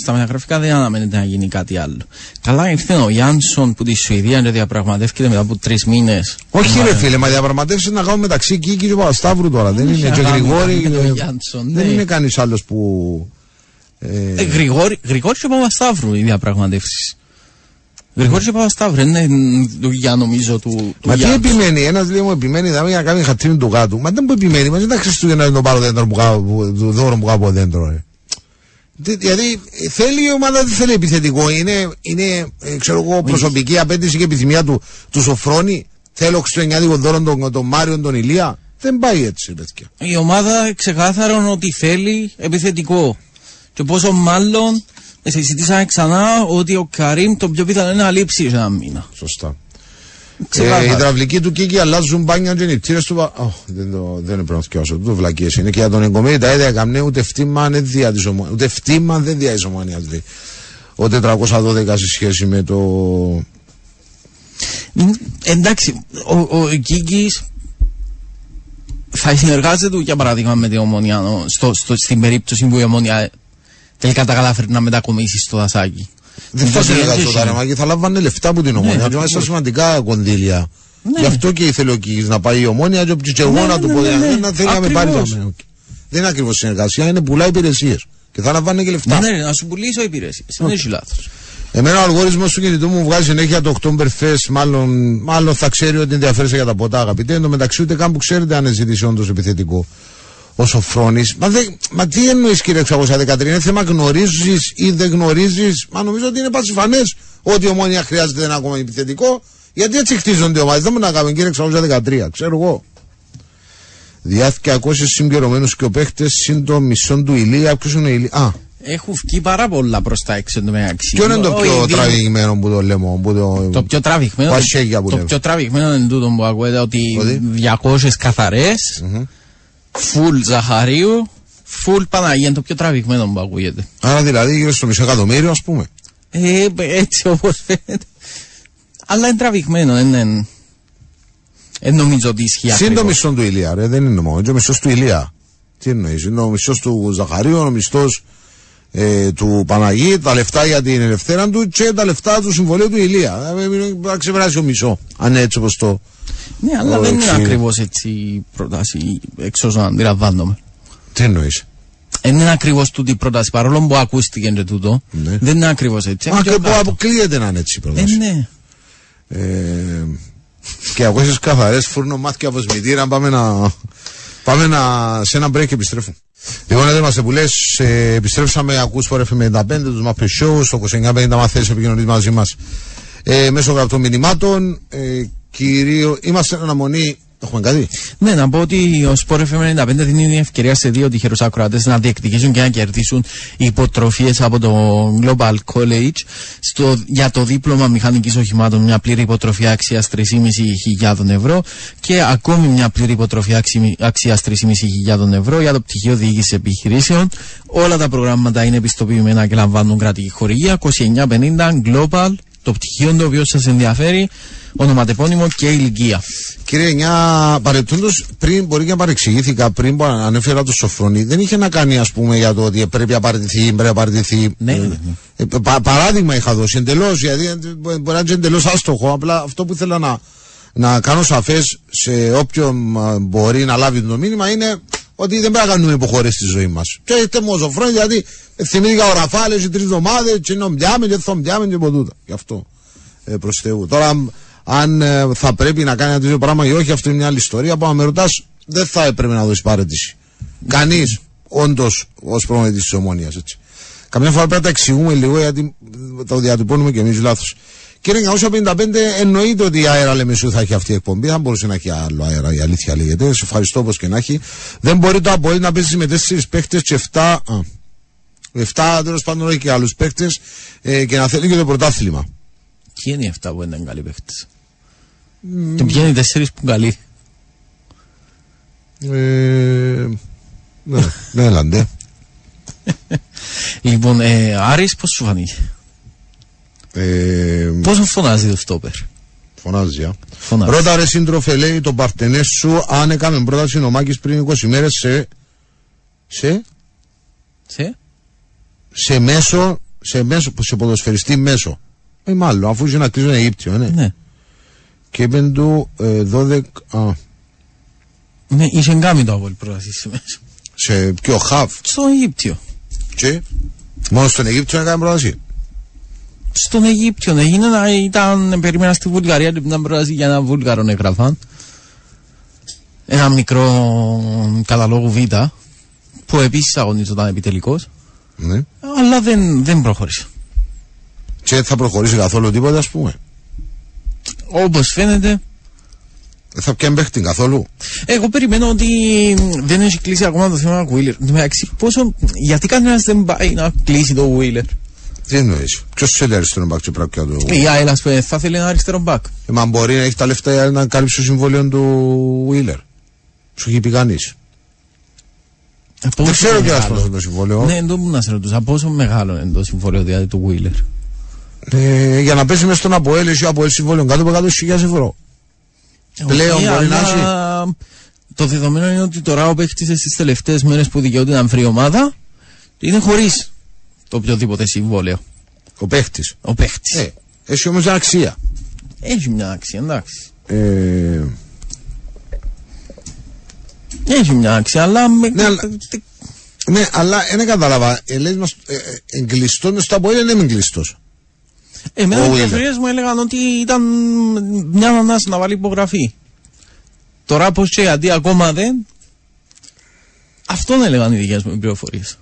Speaker 3: στα μεταγραφικά δεν αναμένεται να γίνει κάτι άλλο. Καλά ήρθε ο Γιάνσον που τη Σουηδία και διαπραγματεύεται μετά από τρεις μήνες.
Speaker 2: Όχι, ρε φίλε, μα διαπραγματεύσεις να κάνουμε μεταξύ Κίκη και Παπασταύρου τώρα. Δεν
Speaker 3: έχει
Speaker 2: είναι. Και
Speaker 3: να κάνει
Speaker 2: Γρηγόρη.
Speaker 3: με τον
Speaker 2: ε,
Speaker 3: Γιάνσον,
Speaker 2: Δεν
Speaker 3: ναι.
Speaker 2: είναι κανείς άλλος που. Ε,
Speaker 3: Ε, Γρηγόρη, Γρηγόρη και Παπασταύρου οι διαπραγματεύσεις. Γρηγόρη και Παπασταύρου είναι δουλειά νομίζω του, του
Speaker 2: Μα τι
Speaker 3: Γιάνσον.
Speaker 2: επιμένει, ένας λέει μου επιμένει να μην να κάνει χατρίνη του γάτου. Μα δεν μου επιμένει, μα δεν τα Χριστούγεννα είναι το πάρω δέντρο που κάνω, που- το δώρο που κάνω από δέντρο. Ρε. Τι- Δηλαδή ε, θέλει η ομάδα, δεν θέλει επιθετικό. Είναι, είναι ε, ξέρω εγώ, προσωπική απέτηση και επιθυμία του, του Σοφρόνη. Θέλω χριστουγεννιάτικο δώρο τον, τον Μάριο τον Ηλία. Δεν πάει έτσι, παιδιά.
Speaker 3: Η ομάδα ξεκάθαρον ότι θέλει επιθετικό. Και πόσο μάλλον ε, συζητήσαμε ξανά ότι ο Καρύμ το πιο πιθανό είναι να λείψει σε ένα μήνα.
Speaker 2: Σωστά. Ε,
Speaker 3: Ξεκάθαρα.
Speaker 2: οι υδραυλικοί του Κίκη αλλάζουν μπάνια και νηπτήρες του. πα- Ω, δεν, το, δεν είναι πρέπει να θυκιάσω. Το βλακίες είναι. Και για τον εγκομίδη τα ίδια έκαμνε ούτε φτύμα δεν δια της ομονίας. Ούτε φτύμα δεν δια της ομονίας. λέει. Ο 412 σε σχέση με το...
Speaker 3: Μ, Εντάξει, ο, ο Κίκης θα συνεργάζεται για παράδειγμα με την Ομόνια ο, στο, στο, στην περίπτωση που η Ομόνια τελικά τα καταφέρει να μετακομίσει στο δασάκι.
Speaker 2: Δεν θα
Speaker 3: Διότι
Speaker 2: συνεργαζόταν,
Speaker 3: έτσι-
Speaker 2: ρε, μα και θα λάμβανε λεφτά από την ομόνια. και
Speaker 3: ακριβώς.
Speaker 2: μάλιστα σημαντικά κονδύλια.
Speaker 3: Ναι.
Speaker 2: Γι' αυτό και ήθελε ο Κίκης να πάει η ομόνια και, και εγώ
Speaker 3: Ναι,
Speaker 2: να
Speaker 3: ναι,
Speaker 2: του
Speaker 3: ναι,
Speaker 2: πω.
Speaker 3: ναι, ναι.
Speaker 2: δεν να θέλει να με πάρει.
Speaker 3: Ακριβώς.
Speaker 2: τα μένα. Δεν είναι ακριβώς συνεργασία, είναι πουλά υπηρεσίες. Και θα λαμβάνε και λεφτά.
Speaker 3: Ναι, ναι, να σου πουλήσω υπηρεσίες. Δεν έχει λάθος.
Speaker 2: Εμένα ο αλγόριθμος του κινητού μου βγάζει συνέχεια το Oktoberfest. Μάλλον, μάλλον θα ξέρει ότι ενδιαφέρεσαι για τα ποτά, αγαπητέ. Εν τω μεταξύ, ούτε καν που ξέρετε αν ζητήσει όντως επιθετικό. Ο Σοφρόνη. Μα, δεν- μα τι εννοείς, κύριε 613, είναι θέμα γνωρίζεις ή δεν γνωρίζεις; Μα νομίζω ότι είναι πασιφανές ότι η ομόνια χρειάζεται ένα ακόμα επιθετικό. Γιατί έτσι χτίζονται οι ομάδες. Δεν μπορούμε να κάνουμε, κύριε 613, ξέρω εγώ. Διάθηκε ακόμη συμπληρωμένους και ο παίχτε συν το μισό του ηλία. Ποιος είναι ο ηλία; Α,
Speaker 3: Έχουν βγει πάρα πολλά προ τα έξω το μεταξύ.
Speaker 2: ποιο είναι το
Speaker 3: Ο
Speaker 2: πιο
Speaker 3: Ιδίν-
Speaker 2: τραβηγμένο που το λέμε. Που το,
Speaker 3: Το πιο τραβηγμένο.
Speaker 2: Ο Ασέγια που
Speaker 3: το
Speaker 2: λέμε.
Speaker 3: πιο τραβηγμένο είναι τούτο που ακούετε ότι
Speaker 2: Ότι;
Speaker 3: 200 καθαρές, full Ζαχαρίου, full Παναγία είναι το πιο τραβηγμένο που ακούγεται.
Speaker 2: Άρα δηλαδή γύρω στο μισό εκατομμύριο, ας πούμε.
Speaker 3: Ε, έτσι όπως φαίνεται. Αλλά είναι τραβηγμένο, δεν είναι. Δεν νομίζω ότι ισχύει
Speaker 2: Συν το
Speaker 3: ακριβώς.
Speaker 2: μισό του ηλία, ρε, δεν είναι μόνο. Είναι ο μισό του ηλία. Τι εννοείς, είναι ο μισό του Ζαχαρίου, ο μισθός ε, του Παναγί, τα λεφτά για την ελευθέρα του και τα λεφτά του συμβολίου του ηλία. Ε, Πρέπει να ξεπεράσει ο μισό. Αν είναι έτσι όπως το.
Speaker 3: Ναι, αλλά
Speaker 2: Ο
Speaker 3: δεν είναι
Speaker 2: εξή-
Speaker 3: ακριβώς έτσι η πρόταση, εξ όσων αντιλαμβάνομαι.
Speaker 2: Τι εννοείς;
Speaker 3: Δεν είναι ακριβώς τούτη η πρόταση, παρόλο που ακούστηκε και τούτο.
Speaker 2: Ναι.
Speaker 3: Δεν είναι ακριβώς έτσι.
Speaker 2: Μα
Speaker 3: Είναι
Speaker 2: και
Speaker 3: πιο
Speaker 2: που
Speaker 3: κάτω.
Speaker 2: αποκλείεται να είναι έτσι η
Speaker 3: Ε,
Speaker 2: πρόταση.
Speaker 3: ναι.
Speaker 2: Ε, και από εσείς καθαρές φούρνο μάθηκε από σμητήρα πάμε να πάμε να, σε ένα break και επιστρέφουμε Λοιπόν, εδώ είμαστε που λες, ε, επιστρέψαμε, ακούς φορέ με 55, τους Muppet Show, στο 2950 μαθαίνεις επικοινωνείς μαζί μας ε, μέσω γραπτών μηνυμάτων, ε, κυρίω, είμαστε εν αναμονή, έχουμε κάτι,
Speaker 3: Ναι, να πω ότι ο Sport FM 95 δίνει την ευκαιρία σε δύο τυχερούς ακροατές να διεκδικήσουν και να κερδίσουν υποτροφίες από το Global College στο, για το δίπλωμα μηχανικής οχημάτων. Μια πλήρη υποτροφία αξίας 3.500 ευρώ και ακόμη μια πλήρη υποτροφία αξίας 3.500 ευρώ για το πτυχίο διοίκησης επιχειρήσεων. Όλα τα προγράμματα είναι επιστοποιημένα και λαμβάνουν κρατική χορηγία. 2950 Global, το πτυχίο το οποίο σας ενδιαφέρει, ονοματεπώνυμο και ηλικία.
Speaker 2: Κύριε Νιά, παρεπτόντω, πριν μπορεί και να παρεξηγήθηκα, πριν που ανέφερα το Σοφρονί, δεν είχε να κάνει, ας πούμε, για το ότι πρέπει να παραιτηθεί, πρέπει να παραιτηθεί.
Speaker 3: Ναι, ναι, ναι.
Speaker 2: Ε, πα- παράδειγμα είχα δώσει εντελώς, γιατί ε, μπορεί να είναι εντελώς άστοχο. Απλά αυτό που ήθελα να, να κάνω σαφές σε όποιον α, μπορεί να λάβει το μήνυμα είναι ότι δεν πρέπει να κάνουμε υποχωρήσεις στη ζωή μας. Και είστε μου όσο χρόνια, γιατί θυμήθηκα ο Ραφάλες οι τρεις εβδομάδες, και νομπιάμε και θομπιάμε και ποτούτα. Γι' αυτό ε, προς Θεού. Τώρα, αν ε, θα πρέπει να κάνει ένα τέτοιο πράγμα ή όχι, αυτή είναι μια άλλη ιστορία. Που αν με ρωτάς, δεν θα έπρεπε να δώσεις παρέτηση. Κανείς, όντως, ως προμηθευτής της ομόνια. Καμιά φορά πρέπει να τα εξηγούμε λίγο γιατί το διατυπώνουμε και εμείς λάθος. Κύριε 955, εννοείται ότι η αέρα Λεμεσού θα έχει αυτή η εκπομπή. Δεν μπορούσε να έχει άλλο αέρα, η αλήθεια λέγεται. Σε ευχαριστώ όπως και να έχει. Δεν μπορεί το Αποέλ να παίζει με τέσσερις παίχτες και 7. Α, 7 τέλος πάντων όχι και άλλους παίχτες ε, και να θέλει και το πρωτάθλημα.
Speaker 3: Ποιοι είναι οι 7 που ήταν καλοί παίχτες; Mm. Και ποιοι είναι οι 4 που είναι καλοί;
Speaker 2: Ε, ναι, ναι, έλαντε. [laughs]
Speaker 3: λοιπόν, ε, Άρης πώς σου φανεί.
Speaker 2: Ε,
Speaker 3: Πόσο φωνάζει το στόπερ;
Speaker 2: Φωνάζει, α.
Speaker 3: Φωνάζει.
Speaker 2: Ρώτα ρε σύντροφε, λέει τον παρτενές σου αν έκαμε πρόταση ο Μάκης πριν 20 μέρες σε... Σε...
Speaker 3: Σε;
Speaker 2: Σε μέσο... Σε μέσο... Σε ποδοσφαιριστή μέσο. Ε, μάλλον, αφού είσαι να κλείσω ένα Αιγύπτιο, ναι.
Speaker 3: Ναι.
Speaker 2: Και είπεν του ε, 12... Α,
Speaker 3: Ναι, είχε κάνει το Απόελ πρόταση σε μέσα.
Speaker 2: σε ποιο χαβ.
Speaker 3: Στον Αιγύπτιο.
Speaker 2: Και... Μόνο στον Αιγύπτιο έκαμε πρόταση;
Speaker 3: Στον Αιγύπτιο έγινε να ήταν, περίμενα στη Βουλγαρία και ήταν πρόταση για ένα Βούλγαρο έγραφαν. Ένα μικρό καταλόγου Β, που επίσης αγωνίζονταν επιτελικός,
Speaker 2: Ναι.
Speaker 3: αλλά δεν, δεν προχώρησε.
Speaker 2: Και δεν θα προχωρήσει καθόλου τίποτα, ας πούμε.
Speaker 3: Όπως φαίνεται,
Speaker 2: Δεν θα πιάνει παίχτη καθόλου.
Speaker 3: εγώ περιμένω ότι δεν έχει κλείσει ακόμα το θέμα του Wheeler. Εν τω μεταξύ, πόσο, γιατί κανένας δεν πάει να κλείσει το Wheeler;
Speaker 2: Τι εννοείς; Ποιος σου θέλει αριστερό μπακ και πρέπει να το.
Speaker 3: Η ΑΕΛ, ας πούμε, θα θέλει ένα αριστερό μπακ.
Speaker 2: Ε, μα μπορεί να έχει τα λεφτά για να καλύψει το συμβόλαιο του Wheeler. Σου έχει πει κανείς. Δεν ξέρω και
Speaker 3: μεγάλο.
Speaker 2: πόσο το συμβόλαιο.
Speaker 3: Ναι, εντό που να σε ρωτούσα, πόσο μεγάλο είναι το συμβόλαιο δηλαδή του Wheeler;
Speaker 2: Ε, για να πέσει μέσα στον ΑΠΟΕΛ, εσύ ο ΑΠΟΕΛ συμβόλαιο κάτω από 100.000 ευρώ. Πλέον
Speaker 3: Οκ,
Speaker 2: μπορεί να
Speaker 3: αλλά Το δεδομένο είναι ότι τώρα ο παίχτης τις τελευταίες μέρες που δικαιούται να βρει ομάδα είναι χωρίς το οποιοδήποτε συμβόλαιο.
Speaker 2: Ο παίχτης.
Speaker 3: Ο παίχτης.
Speaker 2: Ε, έχει όμως μια αξία.
Speaker 3: Έχει μια αξία, εντάξει.
Speaker 2: Ε,
Speaker 3: Έχει μια αξία, αλλά. Με...
Speaker 2: Ναι, αλλά- ναι, αλλά δεν κατάλαβα. Ε, λες μας, ε, ε, εγκλειστό μες στο Αποέλ είναι εγκλειστός.
Speaker 3: Εμένα
Speaker 2: Ο
Speaker 3: οι
Speaker 2: Wheeler.
Speaker 3: πληροφορίες μου έλεγαν ότι ήταν μια ανάσα να βάλει υπογραφή. Τώρα πώς και γιατί ακόμα δεν. Αυτόν έλεγαν οι δικές μου πληροφορίες.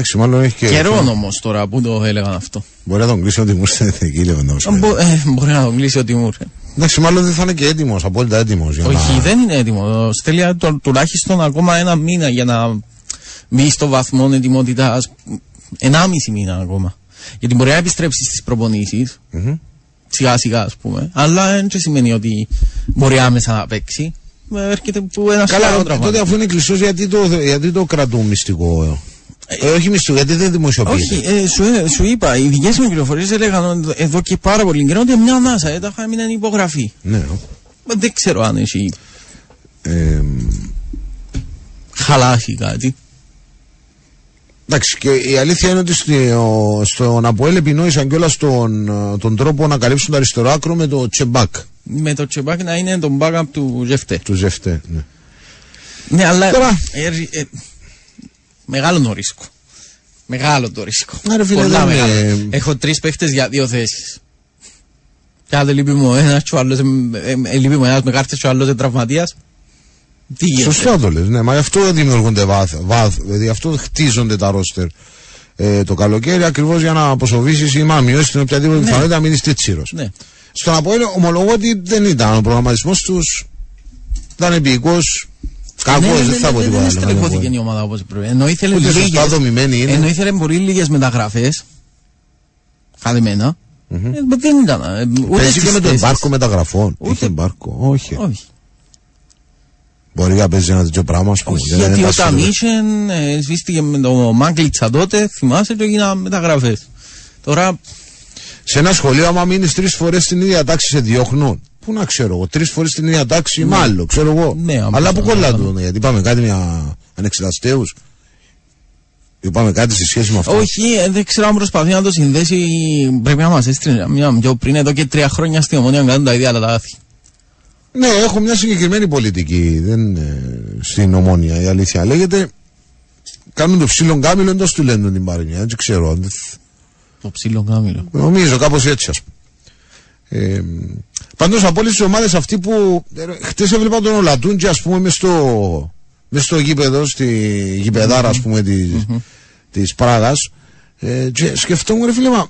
Speaker 2: Εντάξει, μάλλον έχει και.
Speaker 3: Καιρό όμως τώρα που το έλεγαν αυτό.
Speaker 2: Μπορεί να τον κλείσει ότι μου ήρθε εκεί, λέγοντα.
Speaker 3: Αν μπο- ε, μπορεί να τον κλείσει ο Τιμούρ. ε.
Speaker 2: Εντάξει, μάλλον δεν θα είναι και έτοιμος, απόλυτα έτοιμος.
Speaker 3: Όχι, δεν είναι έτοιμο. Στέλνει το, τουλάχιστον ακόμα ένα μήνα για να μπει στο βαθμό ετοιμότητας. Ενάμιση μήνα ακόμα. Γιατί μπορεί να επιστρέψει στις προπονήσεις. Σιγά σιγά, ας πούμε. Αλλά δεν σημαίνει ότι μπορεί άμεσα να παίξει. Ε, Έρχεται που ένας
Speaker 2: Καλά,
Speaker 3: σοβαρό
Speaker 2: ε,
Speaker 3: τραυματισμό.
Speaker 2: τότε αφού είναι κλειστό, γιατί το, γιατί το κρατούν μυστικό. Ε, όχι μυστικό, γιατί δεν δημοσιοποιείται.
Speaker 3: Όχι, ε, σου, ε, σου είπα, οι δικέ μου πληροφορίες έλεγαν ότι εδώ και πάρα πολύ καιρό ότι μια ανάσα έταχα έμεινε υπογραφή.
Speaker 2: Ναι.
Speaker 3: Ε, Δεν ξέρω αν έχει
Speaker 2: Ε,
Speaker 3: χαλάσει κάτι.
Speaker 2: εντάξει, και η αλήθεια είναι ότι στο, στον Αποέλ επινόησαν κιόλας τον, ε, τον τρόπο να καλύψουν το αριστερό άκρο με το τσεμπάκ
Speaker 3: Με το τσεμπάκι να είναι τον backup του Ζεφτέ.
Speaker 2: του Ζεφτέ. Ναι.
Speaker 3: Ναι, αλλά.
Speaker 2: Τώρα-
Speaker 3: ε, ε, μεγάλο το ρίσκο. Μεγάλο το ρίσκο.
Speaker 2: Ναι, ρε φίλε,
Speaker 3: Πολλά
Speaker 2: δεν είναι-
Speaker 3: μεγάλο. Έχω τρεις παίχτες για δύο θέσεις. Και αν δεν λείπει μου ένας, και ο άλλο λείπει μου ένας με κάρτες, και ο άλλος τραυματίας. Τι γίνεται;
Speaker 2: Σωστά το λες, ναι, μα γι' αυτό δημιουργούνται βάθ, βάθ δηλαδή αυτό χτίζονται τα ρόστερ ε, το καλοκαίρι ακριβώς για να αποσοβήσεις ή να μειώσεις την οποιαδήποτε πιθανότητα να μείνεις τίτσιρο.
Speaker 3: Ναι.
Speaker 2: Στον Αποέλ ομολογώ ότι δεν ήταν ο προγραμματισμός τους. Ήταν επίοικος. Κακό,
Speaker 3: Ναι, ναι,
Speaker 2: δεν
Speaker 3: ναι,
Speaker 2: θα πω
Speaker 3: ναι,
Speaker 2: τίποτα
Speaker 3: Δεν
Speaker 2: άλλο.
Speaker 3: στελεχώθηκε η ομάδα όπως πρέπει. Ενώ ήθελε
Speaker 2: Ούτε σωστά
Speaker 3: λίγες-
Speaker 2: δομημένη είναι.
Speaker 3: Ενώ ήθελε πολύ λίγες μεταγραφές. Καλυμμένα. Ε, δεν ήταν. ε, ούτε
Speaker 2: Παίζει
Speaker 3: στις
Speaker 2: και με το
Speaker 3: θέσεις.
Speaker 2: εμπάρκο μεταγραφών.
Speaker 3: Ούτε-
Speaker 2: Είχε εμπάρκο. Όχι.
Speaker 3: Όχι.
Speaker 2: Μπορεί να παίζει ένα τέτοιο πράγμα, ας πούμε.
Speaker 3: Όχι,
Speaker 2: Δεν
Speaker 3: γιατί
Speaker 2: είναι
Speaker 3: όταν
Speaker 2: τα
Speaker 3: είχε, ε, σβήστηκε με το Μάγκλιτσα τότε, θυμάσαι και έγιναν μεταγραφές. Τώρα,
Speaker 2: Σε ένα σχολείο, άμα μείνεις τρεις φορές στην ίδια τάξη, σε διώχνουν. Πού να ξέρω εγώ, τρεις φορές στην ίδια τάξη, μάλλον, ξέρω εγώ.
Speaker 3: Ναι, άμα
Speaker 2: Αλλά
Speaker 3: θα-
Speaker 2: που κολλά
Speaker 3: θα-
Speaker 2: του, γιατί είπαμε κάτι μια ανεξεταστέου. Είπαμε κάτι σε σχέση με αυτό.
Speaker 3: όχι, ε, δεν ξέρω αν προσπαθεί να το συνδέσει. Πρέπει να μας έστειλε μια πιο πριν, εδώ και τρία χρόνια στην ομονία κάνουν τα ίδια λάθη.
Speaker 2: Ναι, έχω μια συγκεκριμένη πολιτική. Δεν, ε, στην Ομόνια, η αλήθεια λέγεται. Κάνουν το ψήλο κάμιλο εντός του λένε την Παρνιά, δεν ξέρω.
Speaker 3: Το ψήλο κάμιλο.
Speaker 2: Νομίζω κάπως έτσι ας πούμε. Ε, Πάντως από όλες τις ομάδες αυτοί που. Χτες έβλεπα τον Ολατούντζη, ας πούμε, μες στο, μες στο γήπεδο, στη γηπεδάρα, ας πούμε, της της Πράγας. Ε, και σκεφτόμουν, ρε φίλε, μα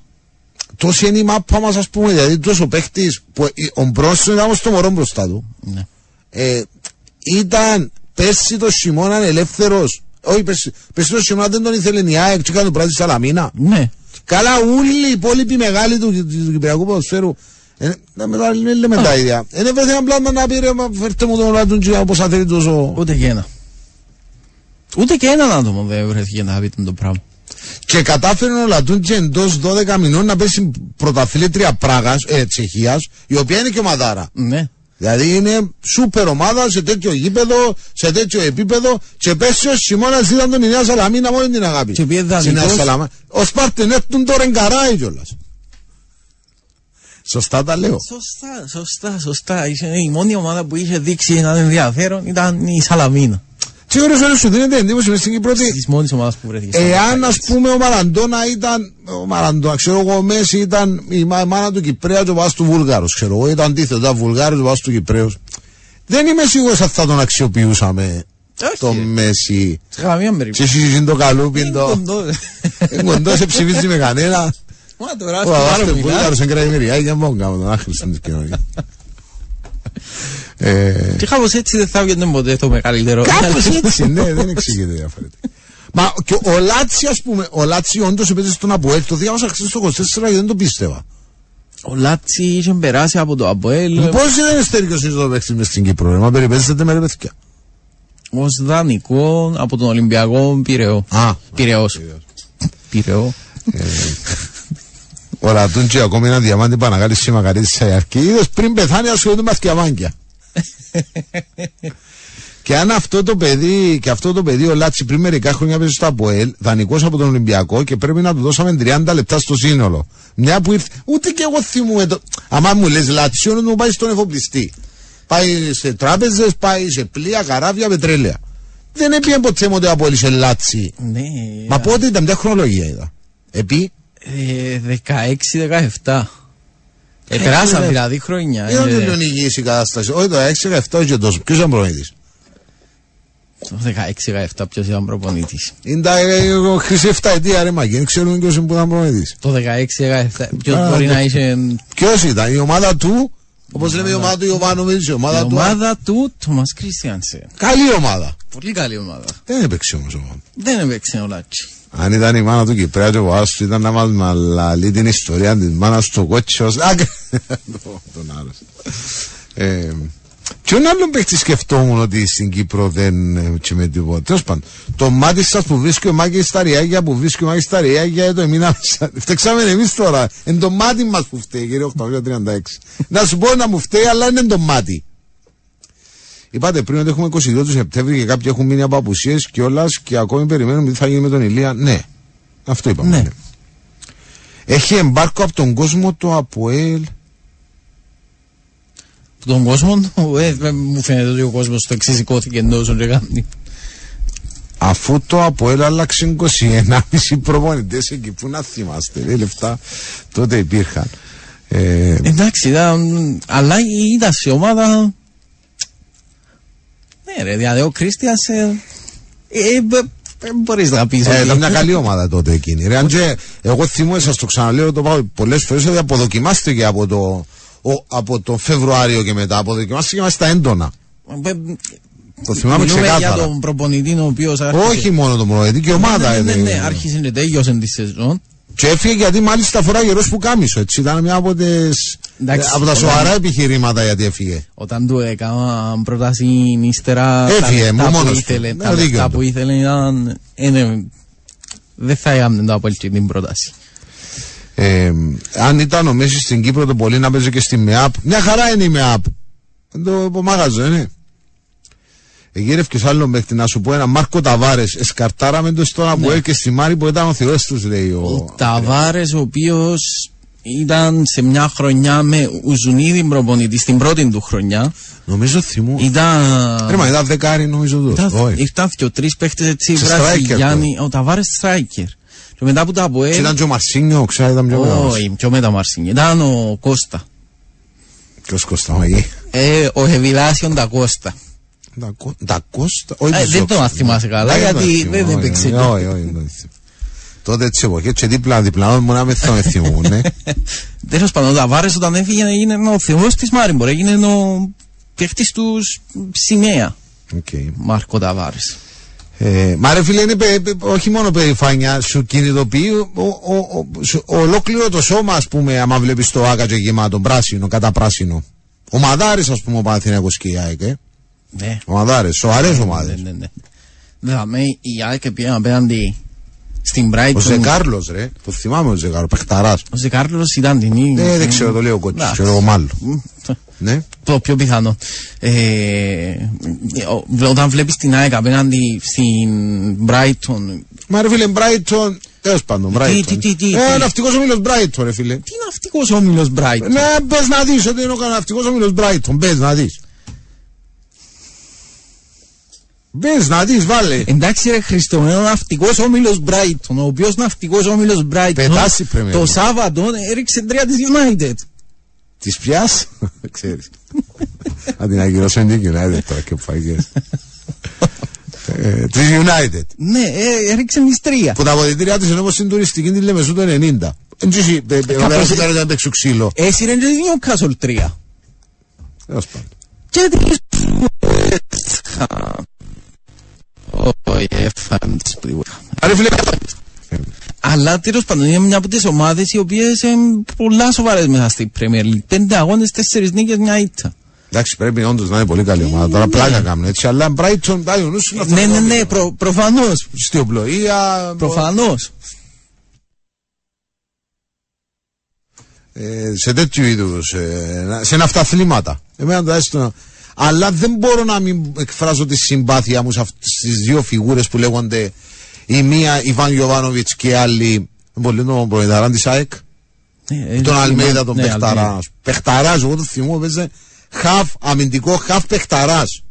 Speaker 2: τόση είναι η μάπα μας, ας πούμε, δηλαδή τόσο παίχτης που ο Μπρόσον ήταν στο μωρό μπροστά του.
Speaker 3: Ναι.
Speaker 2: Ε, ήταν πέρσι το χειμώνα ελεύθερος. Όχι, πέρσι, πέρσι το χειμώνα δεν τον ήθελε η ΑΕΚ, και έκανε το πράγμα Σαλαμίνα.
Speaker 3: Ναι.
Speaker 2: Καλά, όλοι οι υπόλοιποι μεγάλοι του, του, του Κυπριακού Ποδοσφαίρου ε, να μετά λέμε τα ίδια. Δεν έβρεθε ένα πλάσμα να πει ρε, μα φέρτε μου τον Λατούντζι όπως θα θέλει τόσο...
Speaker 3: Ούτε και ένα. Ούτε και έναν άτομο δεν βρέθηκε να πει το πράγμα.
Speaker 2: Και κατάφερε ο Λατούντζι εντός 12 μηνών να πέσει πρωταθλήτρια Πράγας, ε, Τσεχίας, η οποία είναι και ομαδάρα.
Speaker 3: Ναι.
Speaker 2: Δηλαδή είναι σούπερ ομάδα σε τέτοιο γήπεδο, σε τέτοιο επίπεδο και πέσει ο Σιμώνας ήταν τον Ινέα Σαλαμίνα μόνο την αγάπη.
Speaker 3: Και πήγε δανεικός.
Speaker 2: Ο Σπαρτενέτουν τώρα εγκαράει κιόλας. Σωστά τα λέω.
Speaker 3: Σωστά, σωστά, σωστά. Η μόνη ομάδα που είχε δείξει έναν ενδιαφέρον ήταν η Σαλαμίνα.
Speaker 2: Τι ώρες ώρες σου δίνεται εντύπωση μες στην Κύπρο ότι
Speaker 3: Της μόνης ομάδας που βρέθηκες.
Speaker 2: εάν ας πούμε ο Μαραντόνα ήταν, ο Μαραντόνα ξέρω εγώ ο Μέση ήταν η μα- μάνα του Κυπρέα και ο πας του Βουλγάρος ξέρω εγώ ήταν αντίθετο, ήταν Βουλγάρος και ο πας του Κυπρέος. Δεν είμαι σίγουρος αν θα τον αξιοποιούσαμε
Speaker 3: Όχι.
Speaker 2: το Μέση.
Speaker 3: Σε καμία περίπτωση.
Speaker 2: Και εσύ το καλούπιν
Speaker 3: Είναι
Speaker 2: το...
Speaker 3: κοντό.
Speaker 2: Είναι κοντό, σε ψηφίζει με κανένα.
Speaker 3: Μα τώρα
Speaker 2: Ο
Speaker 3: στο άλλο
Speaker 2: Αβάστε
Speaker 3: μιλά.
Speaker 2: Βουλγάρος είναι κραϊμεριά για μόνο κάνω τον άχρηστο της κοινωνίας. Ε,
Speaker 3: Και κάπως έτσι δεν θα βγαίνει ποτέ το μεγαλύτερο.
Speaker 2: Κάπως έτσι, ναι, δεν εξηγείται διαφορετικά. Μα και ο Λάτσι, ας πούμε, ο Λάτσι όντως έπαιζε στον Αποέλ. Το διάβασα χθε στο 24 και δεν το πίστευα.
Speaker 3: Ο Λάτσι είχε περάσει από το Αποέλ
Speaker 2: Πώς δεν είναι στέρικος το παίξει μες στην Κύπρο, ρε, μα περιπέζεται με ρε παιδιά.
Speaker 3: ως δανεικό από τον Ολυμπιακό Πυραιό.
Speaker 2: Α,
Speaker 3: Πυραιός. Πυραιός.
Speaker 2: Ο Λατούντζι ακόμη ένα διαμάντι Παναγάλη Σιμακαρίδη Σαϊαρκή. Είδες πριν πεθάνει ασχολούνται με αυτιαμάγκια. [laughs] Και αν αυτό το παιδί, και αυτό το παιδί ο Λάτσι πριν μερικά χρόνια παίζει στο Αποέλ, δανεικός από τον Ολυμπιακό και πρέπει να του δώσαμε 30 λεπτά στο σύνολο. Μια που ήρθε, ούτε και εγώ θυμούμαι το. Αμά μου λες Λάτσι, όλο μου πάει στον εφοπλιστή. Πάει σε τράπεζες, πάει σε πλοία, καράβια, πετρέλαια. Δεν έπιε ποτέ μου το Αποέλ σε Λάτσι.
Speaker 3: Ναι.
Speaker 2: Μα πότε ήταν, μια χρονολογία είδα. Επί,
Speaker 3: Ε, 16-17. Ε, περάσαν
Speaker 2: ναι.
Speaker 3: δηλαδή χρόνια.
Speaker 2: ήταν
Speaker 3: ε,
Speaker 2: τελειώνει υγιής η κατάσταση. Όχι το 6-17 και τόσο. Ποιος ήταν προηγητής.
Speaker 3: Το 16-17 ποιος ήταν προπονητής.
Speaker 2: Είναι τα ε, ο χρυσή 7 ετία ρε μαγί, δεν ξέρουμε ποιος είναι που ήταν προηγητής.
Speaker 3: Το 16-17 ποιος
Speaker 2: Α,
Speaker 3: μπορεί
Speaker 2: ναι.
Speaker 3: να είχε
Speaker 2: Ποιος ήταν, η ομάδα του, όπως λέμε η ομάδα του Ιωβάνοβιτς, η ομάδα
Speaker 3: η
Speaker 2: του.
Speaker 3: ομάδα του Τόμας Κρίστιανσεν.
Speaker 2: Καλή ομάδα.
Speaker 3: Πολύ καλή ομάδα.
Speaker 2: Δεν έπαιξε όμως ομάδα.
Speaker 3: Δεν έπαιξε ο Λάτσι.
Speaker 2: Αν ήταν η μάνα του Κυπρέα και ο Βάσου του ήταν να μας μαλαλεί την ιστορία της μάνας του κότσιος. Α, κα- [laughs] το- Τον άλλος. Ε, Ποιον άλλον παίχτη σκεφτόμουν ότι στην Κύπρο δεν ε, και με τίποτα. Τέλος πάντων, το μάτι σας που βρίσκει ο Μάκης στα ριάγια, που βρίσκει ο Μάκης στα ριάγια, το εμείνα Φταίξαμε εμείς τώρα. Είναι το μάτι μας που φταίει, κύριε 836. να σου πω να μου φταίει, αλλά είναι το μάτι. Είπατε πριν ότι έχουμε 22 τους Σεπτέμβρη και κάποιοι έχουν μείνει από απουσίες και όλα και ακόμη περιμένουμε τι θα γίνει με τον Ηλία. Ναι, αυτό είπαμε.
Speaker 3: Ναι.
Speaker 2: ναι. Έχει εμπάρκο από τον κόσμο το ΑΠΟΕΛ.
Speaker 3: Που τον κόσμο του, ε, ε, μου φαίνεται ότι ο κόσμος το εξισηκώθηκε τόσο και κάνει.
Speaker 2: Αφού το ΑΠΟΕΛ άλλαξε 21,5 προπονητές εκεί, πού να θυμάστε, ρε, λεφτά τότε υπήρχαν. Ε,
Speaker 3: Εντάξει, ήταν, αλλά ήταν σε ομάδα. Ναι, ρε, δηλαδή ο Κρίστιας. Ε, ε, μπ- δεν μπορείς να πεις
Speaker 2: ε,
Speaker 3: ότι-
Speaker 2: ήταν μια καλή ομάδα τότε εκείνη. Ρε, αν και εγώ θυμούμαι, σας το ξαναλέω, το πάω πολλές φορές ότι αποδοκιμάστηκε από το, ο, από το Φεβρουάριο και μετά. Αποδοκιμάστηκε μέσα στα έντονα.
Speaker 3: Ε,
Speaker 2: Το θυμάμαι
Speaker 3: Μιλούμε για
Speaker 2: ξεκάθαρα.
Speaker 3: τον προπονητή ο οποίος
Speaker 2: Όχι μόνο τον προπονητή και η ομάδα.
Speaker 3: Ναι, ναι,
Speaker 2: ε,
Speaker 3: ναι, ναι,
Speaker 2: ε,
Speaker 3: άρχισε και τέλειωσε τη σεζόν.
Speaker 2: Και έφυγε γιατί μάλιστα φορά γερός που κάμισο. Έτσι ήταν μια από, τις,
Speaker 3: Εντάξει,
Speaker 2: ε, από τα
Speaker 3: όταν-
Speaker 2: σοβαρά επιχειρήματα γιατί έφυγε.
Speaker 3: Όταν του έκανα πρόταση ύστερα
Speaker 2: Έφυγε,
Speaker 3: τα
Speaker 2: μου
Speaker 3: λεφτά που
Speaker 2: μόνος του.
Speaker 3: ήθελε,
Speaker 2: Ναι,
Speaker 3: τα
Speaker 2: δίκιο
Speaker 3: λεφτά
Speaker 2: του.
Speaker 3: που ήθελε ήταν ε, ναι, δεν θα έκαμε το Apple την πρόταση.
Speaker 2: Ε, αν ήταν ο Μέσης στην Κύπρο το πολύ να παίζει και στη ΜΕΑΠ. Μια χαρά είναι η ΜΕΑΠ. Δεν το υπομάγαζε, ναι. Εγύρευκε άλλο μέχρι να σου πω ένα Μάρκο Ταβάρες. Εσκαρτάραμε το στον Αποέλ και στη Μάρη που ήταν ο Θεός τους, λέει. Ο...
Speaker 3: Ο Ταβάρες ο οποίος ήταν σε μια χρονιά με Ουζουνίδη προπονητή στην πρώτη του χρονιά.
Speaker 2: Νομίζω θυμού.
Speaker 3: Ήταν.
Speaker 2: Ρε, μα ήταν δεκάρι νομίζω εδώ.
Speaker 3: Ήταν,
Speaker 2: Όχι.
Speaker 3: ήρθαν και τρει παίχτες έτσι,
Speaker 2: Σε
Speaker 3: βράση
Speaker 2: striker
Speaker 3: Γιάννη, ο Ταβάρες Στράικερ. Και μετά που τα
Speaker 2: Και
Speaker 3: ΑΠΟΕΛ.
Speaker 2: Ήταν και ο Μαρσίνιο, ξέρω, ήταν πιο μεγάλος.
Speaker 3: Όχι, πιο μετά Μαρσίνη. Ήταν ο Κώστα.
Speaker 2: Ποιος Κωσταμαγή.
Speaker 3: Ε, ο Εβιλάσιον τα Κώστα.
Speaker 2: Τα Κω- Τα Κώστα. Όχι,
Speaker 3: Ε,
Speaker 2: τους
Speaker 3: δεν
Speaker 2: Ζόξ.
Speaker 3: το θυμάσαι καλά,
Speaker 2: Δεν το
Speaker 3: γιατί
Speaker 2: θυμάμαι,
Speaker 3: δεν
Speaker 2: όχι,
Speaker 3: έπαιξε.
Speaker 2: όχι, Όχι, όχι. δεν το θυμάμαι. Τότε τις εποχές και δίπλα διπλανό μου να με θα με θυμούν, ναι. [laughs]
Speaker 3: Τέλος πάντων, ο Ταβάρες όταν έφυγε έγινε ο θεό της Μάριμπορ. Έγινε ο παίχτη του σημαία.
Speaker 2: Οκ.
Speaker 3: Μάρκο Ταβάρες.
Speaker 2: Ε, Μα ρε φίλε, είναι πε- πε- όχι μόνο περηφάνεια, σου κινητοποιεί ο, ο, ο, σου- ολόκληρο το σώμα, ας πούμε, άμα βλέπεις το άκατζο γεμάτο, πράσινο, κατά πράσινο. Ο Μαδάρης, ας πούμε, ο Παναθηναϊκός και η ΑΕΚ, ε.
Speaker 3: Ναι.
Speaker 2: Ο Μαδάρης, σοβαρές ομάδες.
Speaker 3: Ναι, ναι, ναι. Δηλαδή, η ΑΕΚ πήγε απέναντι στην Brighton.
Speaker 2: Ο Ζεκάρλος, ρε, το θυμάμαι ο Ζεκάρλος, παιχταράς.
Speaker 3: Ο Ζεκάρλος ήταν την ίδια.
Speaker 2: Ε, δεν ξέρω, το λέει ο κότσος,
Speaker 3: Εντάξει.
Speaker 2: ξέρω εγώ μάλλον.
Speaker 3: Μ,
Speaker 2: Ναι.
Speaker 3: Το πιο πιθανό. Ε, ο- όταν βλέπεις την ΑΕΚ απέναντι στην Brighton,
Speaker 2: Μα ρε φίλε, Μπράιτον, τέλος πάντων, Μπράιτον.
Speaker 3: τι, τι, τι,
Speaker 2: Ε,
Speaker 3: τι.
Speaker 2: ναυτικός όμιλος Μπράιτον, ρε φίλε.
Speaker 3: τι ναυτικός όμιλος Brighton;
Speaker 2: Ναι, πες να δεις ότι είναι ο ναυτικός όμιλος Μπράιτον, πες να δεις. Πες να δεις, βάλε.
Speaker 3: Εντάξει ρε Χριστό, είναι ο ναυτικός όμιλος Brighton, ο οποίος ναυτικός όμιλος Brighton
Speaker 2: Πετάσει πρέπει.
Speaker 3: το Σάββατο έριξε τρία της United.
Speaker 2: Της πιάς, [laughs] ξέρεις. Αν την ακυρώσω είναι την United τώρα και που φάγες. Ε, Της United.
Speaker 3: Ναι, ε, έριξε τις τρία.
Speaker 2: Που τα αποδητήριά της είναι όπως στην τουριστική τη λέμε σου το 90. Έτσι, ωραία που ήταν να παίξω ξύλο.
Speaker 3: Έσυρε και τη Newcastle τρία.
Speaker 2: Τέλος πάντων.
Speaker 3: Και τη Όχι, έφανε τις πρίβουρα.
Speaker 2: Άρα φίλε,
Speaker 3: Αλλά τέλος πάντων είναι μια από τις ομάδες οι οποίες είναι πολλά σοβαρές μέσα στη Premier League. Πέντε αγώνες, τέσσερις νίκες, μια ήττα.
Speaker 2: εντάξει πρέπει όντως να είναι πολύ καλή ομάδα. Τώρα πλάκα κάνουν έτσι, αλλά Brighton, πάει ο νους σου να
Speaker 3: Ναι, ναι, ναι, προ, προφανώς.
Speaker 2: Στιοπλοεία,
Speaker 3: Προφανώς.
Speaker 2: ε, σε τέτοιου είδους, σε ναυταθλήματα. Εμένα το έστω. Αλλά δεν μπορώ να μην εκφράζω τη συμπάθεια μου σε αυτές τις δύο φιγούρες που λέγονται η μία Ιβάν Γιωβάνοβιτς και η άλλη πολύ τον προεδράν της ΑΕΚ
Speaker 3: Ναι, ε,
Speaker 2: τον
Speaker 3: ναι,
Speaker 2: Αλμέιδα τον
Speaker 3: ναι,
Speaker 2: Πεχταρά
Speaker 3: Αλμέιδα.
Speaker 2: Πεχταράς εγώ το θυμώ έπαιζε χαφ αμυντικό χαφ Πεχταράς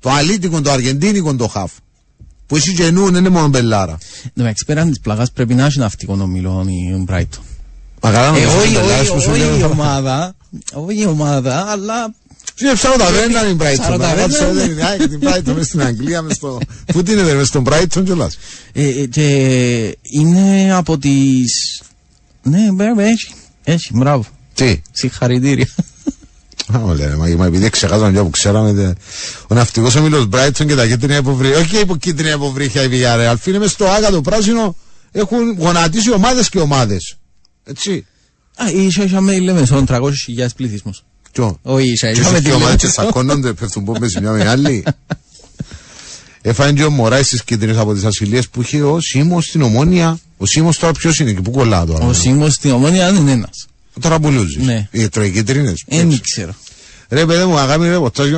Speaker 2: το αλήτικο το αργεντίνικο το χαφ που εσύ και νου είναι μόνο μπελάρα
Speaker 3: Εντάξει, πέραν της πλαγάς πρέπει να έχει ναυτικό ομιλό η Brighton.
Speaker 2: Μα καλά να
Speaker 3: Ε,
Speaker 2: το
Speaker 3: όχι,
Speaker 2: μπελάρας
Speaker 3: όχι,
Speaker 2: που σου
Speaker 3: όχι η
Speaker 2: λέω.
Speaker 3: ομάδα, όχι η ομάδα, αλλά
Speaker 2: Είναι ψαροταβέρνα είναι η Brighton.
Speaker 3: Ψαροταβέρνα,
Speaker 2: Ψαροταβέρνα
Speaker 3: ναι.
Speaker 2: δεν είναι. ΑΕΚ την Brighton μες στην Αγγλία. μες στο- Πού την είναι, μες στον Brighton κιόλας;
Speaker 3: ε, ε, και είναι από τις... Ναι, βέβαια, έχει. Έχει, μπράβο.
Speaker 2: Τι;
Speaker 3: Συγχαρητήρια.
Speaker 2: Α, Ωραία, μα, μα επειδή ξεχάσαμε μια που ξέραμε. δε- Ο ναυτικός όμιλος Brighton και τα κίτρινα υποβρύχια. Όχι υπό κίτρινα υποβρύχια η Villarreal. Φίλε μες στο άγατο πράσινο έχουν γονατίσει ομάδες και ομάδες. Έτσι.
Speaker 3: Α, η ίσα ίσα με λέμε στον 300.000 πληθυσμός.
Speaker 2: Ποιο;
Speaker 3: Όχι, ίσα
Speaker 2: Και
Speaker 3: ίσα με
Speaker 2: όσοι
Speaker 3: τη
Speaker 2: και ομάδες
Speaker 3: λέμε
Speaker 2: και τσακώνονται, πέφτουν πόμπες μιας με άλλη. Έφανε και ο Μωράης στις κίτρινες από τις ασυλίες που είχε ο Σίμος στην Ομόνια. Ο Σίμος τώρα ποιος είναι και πού κολλά τώρα.
Speaker 3: Ο Σίμος στην Ομόνια είναι ένας.
Speaker 2: Ο Τραμπουλούζης.
Speaker 3: Ναι.
Speaker 2: Οι τροικίτρινες.
Speaker 3: Δεν ξέρω.
Speaker 2: Ρε παιδί μου, να κάνει ρεπορτάζ.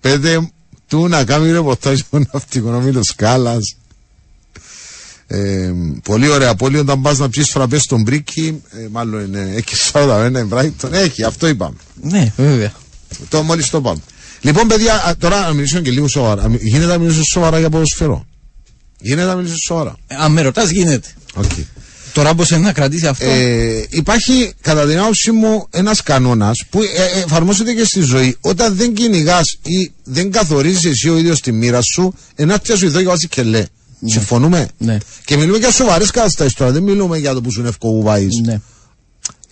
Speaker 2: Πέτε του να κάνει ρεπορτάζ ο ναυτικό ομίλο Σκάλας. Ε, πολύ ωραία πόλη όταν πας να πιεις φραπές στον Μπρίκι ε, μάλλον είναι έχει σάουδα ένα Μπράιτον έχει αυτό είπαμε
Speaker 3: Ναι, βέβαια.
Speaker 2: το μόλις το πάμε λοιπόν παιδιά α, τώρα να μιλήσουμε και λίγο σοβαρά Α, μι- γίνεται να μιλήσω σοβαρά για ποδοσφαιρό; Γίνεται να μιλήσω σοβαρά;
Speaker 3: Ε, Αν με ρωτάς γίνεται.
Speaker 2: okay.
Speaker 3: Τώρα πώς είναι να κρατήσεις αυτό.
Speaker 2: Ε, υπάρχει κατά την άποψή μου ένας κανόνας που ε, ε, εφαρμόζεται και στη ζωή. Όταν δεν κυνηγάς ή δεν καθορίζεις εσύ ο ίδιος τη μοίρα σου, ένα πιάσου εδώ και βάζει και λέει. Συμφωνούμε;
Speaker 3: Ναι.
Speaker 2: Και μιλούμε για σοβαρές καταστάσεις τώρα. Δεν μιλούμε για το που σου είναι ευκοβουβάη.
Speaker 3: Ναι.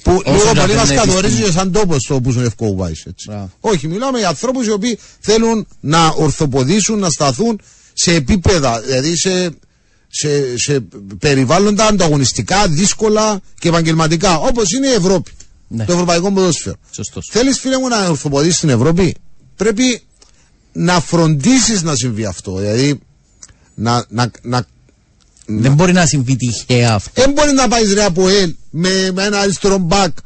Speaker 2: Που
Speaker 3: Όσο
Speaker 2: λίγο
Speaker 3: και
Speaker 2: πολύ
Speaker 3: αν
Speaker 2: μας
Speaker 3: δεν
Speaker 2: καθορίζει
Speaker 3: έχεις
Speaker 2: σαν τόπος το που σου είναι ευκοβουβάη.
Speaker 3: Μπράβο.
Speaker 2: Όχι, μιλάμε για ανθρώπους οι οποίοι θέλουν να ορθοποδήσουν, να σταθούν σε επίπεδα, δηλαδή σε, σε, σε περιβάλλοντα ανταγωνιστικά, δύσκολα και επαγγελματικά, όπως είναι η Ευρώπη.
Speaker 3: Ναι.
Speaker 2: Το ευρωπαϊκό ποδόσφαιρο.
Speaker 3: Σωστός.
Speaker 2: Θέλεις, φίλε μου, να ορθοποδήσεις στην Ευρώπη, πρέπει να φροντίσεις να συμβεί αυτό. Δηλαδή, να, να, να,
Speaker 3: Δεν μπορεί να συμβεί τυχαία αυτό.
Speaker 2: δεν μπορεί να πάει ρε από ελ με, με ένα αριστερό μπακ.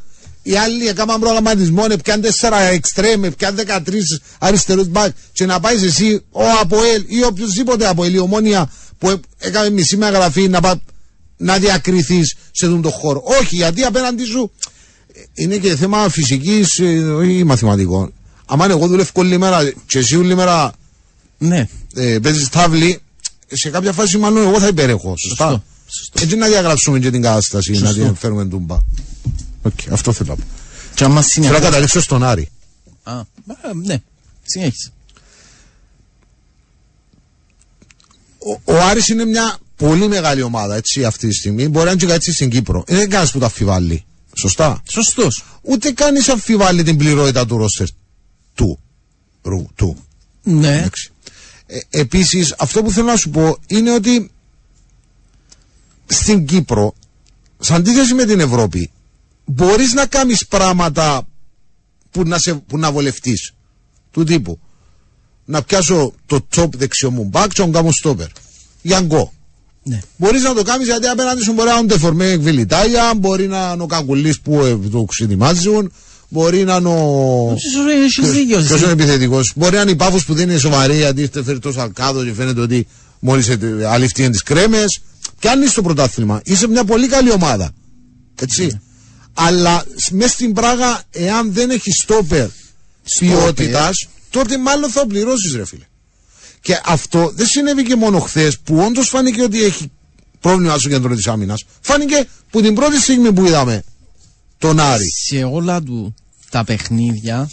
Speaker 2: Οι άλλοι έκαναν προγραμματισμό, πιάνουν τέσσερα εξτρέμ, πιάνουν 13 αριστερούς μπακ και να πάεις εσύ ο Αποέλ ή οποιοδήποτε Αποέλ, η ομόνια που ε- έκαμε μισή μεταγραφή να, πά, να διακριθείς σε τον το χώρο. Όχι, γιατί απέναντι σου είναι και θέμα φυσικής, όχι μαθηματικών. Αν εγώ δουλεύω όλη μέρα και εσύ όλη μέρα
Speaker 3: Ναι.
Speaker 2: ε, παίζεις τάβλι, σε κάποια φάση μάλλον εγώ θα υπερέχω. Σωστά;
Speaker 3: Σωστό. Σωστό.
Speaker 2: Έτσι να διαγράψουμε και την κατάσταση, να
Speaker 3: Σωστό.
Speaker 2: την φέρουμε τούμπα. Οκ, αυτό θέλω να πω.
Speaker 3: Και άμα
Speaker 2: Θέλω να
Speaker 3: συνεχίσει.
Speaker 2: καταλήξω στον Άρη.
Speaker 3: Α, α, ναι. Συνέχισε.
Speaker 2: Ο, ο Άρης είναι μια πολύ μεγάλη ομάδα έτσι αυτή τη στιγμή. Μπορεί να είναι και έτσι στην Κύπρο. Δεν είναι κανένας που τα αμφιβάλλει. Σωστά;
Speaker 3: Σωστός.
Speaker 2: Ούτε κανείς αμφιβάλλει την πληρότητα του ρόστερ του. Ρου, του.
Speaker 3: Ναι.
Speaker 2: Εντάξει. Ε, επίσης αυτό που θέλω να σου πω είναι ότι στην Κύπρο σε αντίθεση με την Ευρώπη μπορείς να κάνεις πράγματα που να, σε, που να βολευτείς του τύπου. Να πιάσω το top δεξιό μου μπακ και να κάνω στόπερ για γκο
Speaker 3: Ναι.
Speaker 2: Μπορείς να το κάνεις γιατί απέναντι σου μπορεί να είναι τεφορμέ εκβιλιτάγια μπορεί να είναι ο κακουλής που ε, το ξεδιμάζουν μπορεί να είναι ο...
Speaker 3: Έχεις δίκιο.
Speaker 2: Ποιος είναι επιθετικός. Μπορεί να είναι η πάφο που δεν είναι σοβαρή γιατί είστε φέρει τόσο αλκάδο και φαίνεται ότι μόλις αλήφθηκαν τις κρέμες. Και αν είσαι στο πρωτάθλημα, είσαι μια πολύ καλή ομάδα. Έτσι. Αλλά μέσα στην πράγα, εάν δεν έχει στόπερ ποιότητας, τότε μάλλον θα πληρώσεις, ρε φίλε. Και αυτό δεν συνέβη και μόνο χθες που όντως φάνηκε ότι έχει πρόβλημα στο κέντρο της άμυνας. Φάνηκε που την πρώτη στιγμή που είδαμε τον Άρη.
Speaker 3: σε όλα του τα παιχνίδια,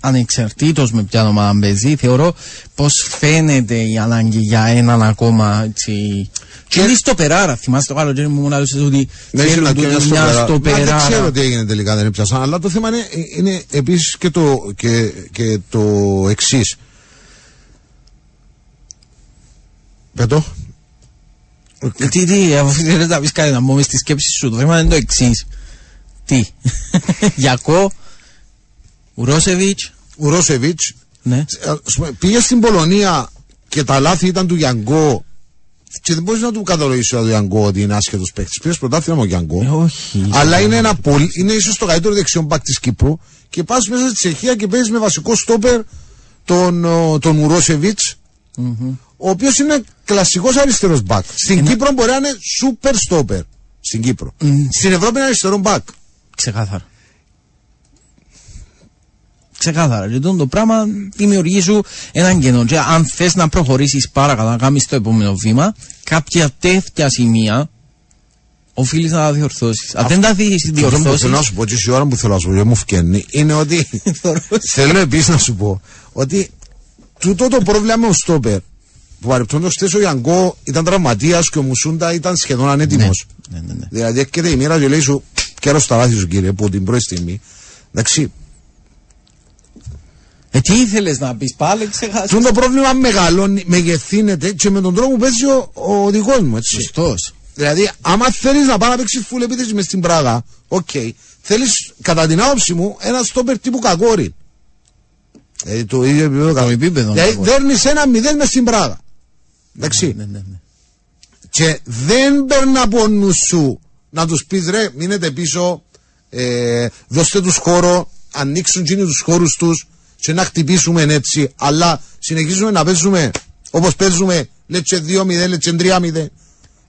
Speaker 3: ανεξαρτήτως με ποια ομάδα παίζει, θεωρώ πως φαίνεται η ανάγκη για έναν ακόμα έτσι... Και είναι στο περάρα, θυμάστε το καλοκαίρι μου μου έλεγες ότι
Speaker 2: Ναι, ήθελα
Speaker 3: θέλουν
Speaker 2: και
Speaker 3: τούτοι
Speaker 2: μια στο
Speaker 3: μια
Speaker 2: πέρα.
Speaker 3: στο
Speaker 2: Μα Δεν ξέρω
Speaker 3: περάρα.
Speaker 2: τι έγινε τελικά, δεν έπιασαν. Αλλά το θέμα είναι, είναι επίσης και το, και, και το εξής. Πέτω.
Speaker 3: Τι, τι, αφού θέλεις να πεις κάτι να μπούμε στη σκέψη σου, το θέμα είναι το εξής. Τι, [laughs] Γιακό, Ουρόσεβιτς,
Speaker 2: Ο Ρόσεβιτ
Speaker 3: ναι.
Speaker 2: πήγες στην Πολωνία και τα λάθη ήταν του Γιάνγκο. Και δεν μπορείς να του καταλογίσει του Γιάνγκο ότι είναι άσχετος παίκτης. Πήρε πρωτάθλημα ο Γιάνγκο.
Speaker 3: Ε, όχι.
Speaker 2: Αλλά είναι, ένα πολύ, είναι ίσως το καλύτερο δεξιό μπακ της Κύπρου. Και πας μέσα στη Τσεχία και παίζεις με βασικό στόπερ τον, ο, τον ουροσεβιτ ο οποίος είναι κλασικός αριστερός μπακ. Στην Κύπρο μπορεί να είναι super στόπερ. Στην Κύπρο. Στην Ευρώπη είναι αριστερό μπακ.
Speaker 3: Ξεκάθαρα. Ξεκάθαρα. Λοιπόν, το πράγμα δημιουργεί σου έναν κενό. Και αν θες να προχωρήσεις παρακαλώ, να κάνεις το επόμενο βήμα, κάποια τέτοια σημεία οφείλεις να τα διορθώσεις. Αν δεν τα δεις
Speaker 2: Αυτό που
Speaker 3: διορθώσεις.
Speaker 2: θέλω να σου πω, και η ώρα που θέλω να σου πω, δεν μου φκένει, είναι ότι [laughs] θέλω επίσης να σου πω ότι τούτο το πρόβλημα με ο στόπερ που παρεπτόντως χθες ο Γιάνγκο ήταν τραυματίας και ο Μουσούντα ήταν σχεδόν ανέτοιμος.
Speaker 3: Ναι, ναι, ναι.
Speaker 2: Δηλαδή έρχεται η μοίρα και λέει σου, καιρός στα λάθη σου κύριε, από την πρώτη στιγμή. Εντάξει,
Speaker 3: Ε, τι ήθελες να πεις πάλι, ξεχάσεις.
Speaker 2: τούτο το πρόβλημα μεγαλώνει, μεγεθύνεται και με τον τρόπο που παίζει ο, ο δικός μου, έτσι.
Speaker 3: Σωστός.
Speaker 2: Δηλαδή, άμα θέλεις να πάεις να παίξεις φουλ επίθεση μες στην Πράγα, οκ. Θέλεις, κατά την άποψη μου, ένα στόπερ τύπου Κακόρη. Δηλαδή, το ίδιο επίπεδο Κακόρη.
Speaker 3: επίπεδο
Speaker 2: Δηλαδή,
Speaker 3: Κακόρη.
Speaker 2: δέρνεις ένα μηδέν μες στην Πράγα. Εντάξει.
Speaker 3: Ναι, ναι, ναι.
Speaker 2: Και δεν παίρνει από νους σου να τους πεις ρε, μείνετε πίσω, ε, δώστε τους χώρο, ανοίξουν εκείνοι τους χώρους τους και να χτυπήσουμε έτσι. Αλλά συνεχίζουμε να παίζουμε όπως παίζουμε, λέτσε 2-0, λέτσε 3-0.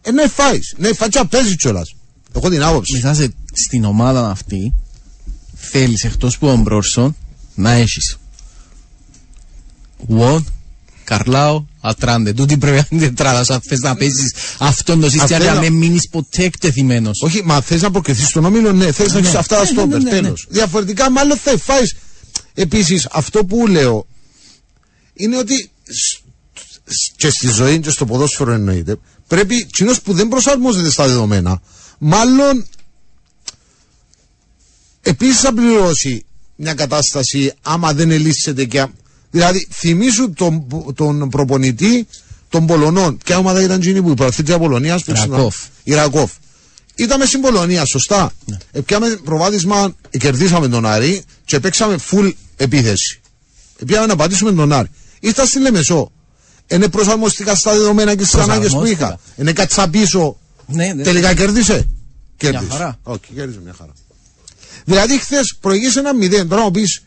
Speaker 2: Ε, ναι, φάει. Ναι, φάει και παίζεις κιόλας. Έχω την άποψη.
Speaker 3: Μετά σε, στην ομάδα αυτή θέλεις εκτός που ο Μπρόρσον να έχεις Βον, Καρλάο, Ατράντε. Τούτη πρέπει να είναι τετράδας. Αν θες να παίζεις αυτόν το σύστημα
Speaker 2: θέλει
Speaker 3: για να
Speaker 2: να-
Speaker 3: μην μείνεις ποτέ εκτεθειμένος.
Speaker 2: Όχι, μα θες να προκριθεί στον όμιλο, ναι, θες να έχεις αυτά τα
Speaker 3: Ναι, ναι,
Speaker 2: στόπερ.
Speaker 3: ναι, ναι, ναι.
Speaker 2: Τέλος. Διαφορετικά, μάλλον θα φάει. Επίσης, αυτό που λέω είναι ότι σ- σ- και στη ζωή και στο ποδόσφαιρο εννοείται, πρέπει κοινός που δεν προσαρμόζεται στα δεδομένα, μάλλον επίσης θα πληρώσει μια κατάσταση άμα δεν ελύσσεται και. α- Δηλαδή, θυμίσου τον, τον προπονητή των Πολωνών. Ποια ομάδα ήταν εκείνη που η πρωταθλήτρια Πολωνία.
Speaker 3: Ρακόφ.
Speaker 2: Η Ρακόφ. Ήταν στην Πολωνία, σωστά.
Speaker 3: Ναι.
Speaker 2: Ε, πιάμε προβάδισμα, κερδίσαμε τον Άρη και παίξαμε full επίθεση. Ε, Πιάμε να πατήσουμε τον Άρη. Ήρθα στη Λεμεσό. Είναι προσαρμοστικά στα δεδομένα και στις ανάγκες που
Speaker 3: Προσαρμόστηκα.
Speaker 2: είχα. Είναι κάτι πίσω.
Speaker 3: Ναι, ναι.
Speaker 2: Τελικά κέρδισε; Κέρδισε.
Speaker 3: χαρά.
Speaker 2: Όχι, κέρδισε μια χαρά. Δηλαδή, χθες προηγήσε ένα μηδέν. Τώρα μου πεις,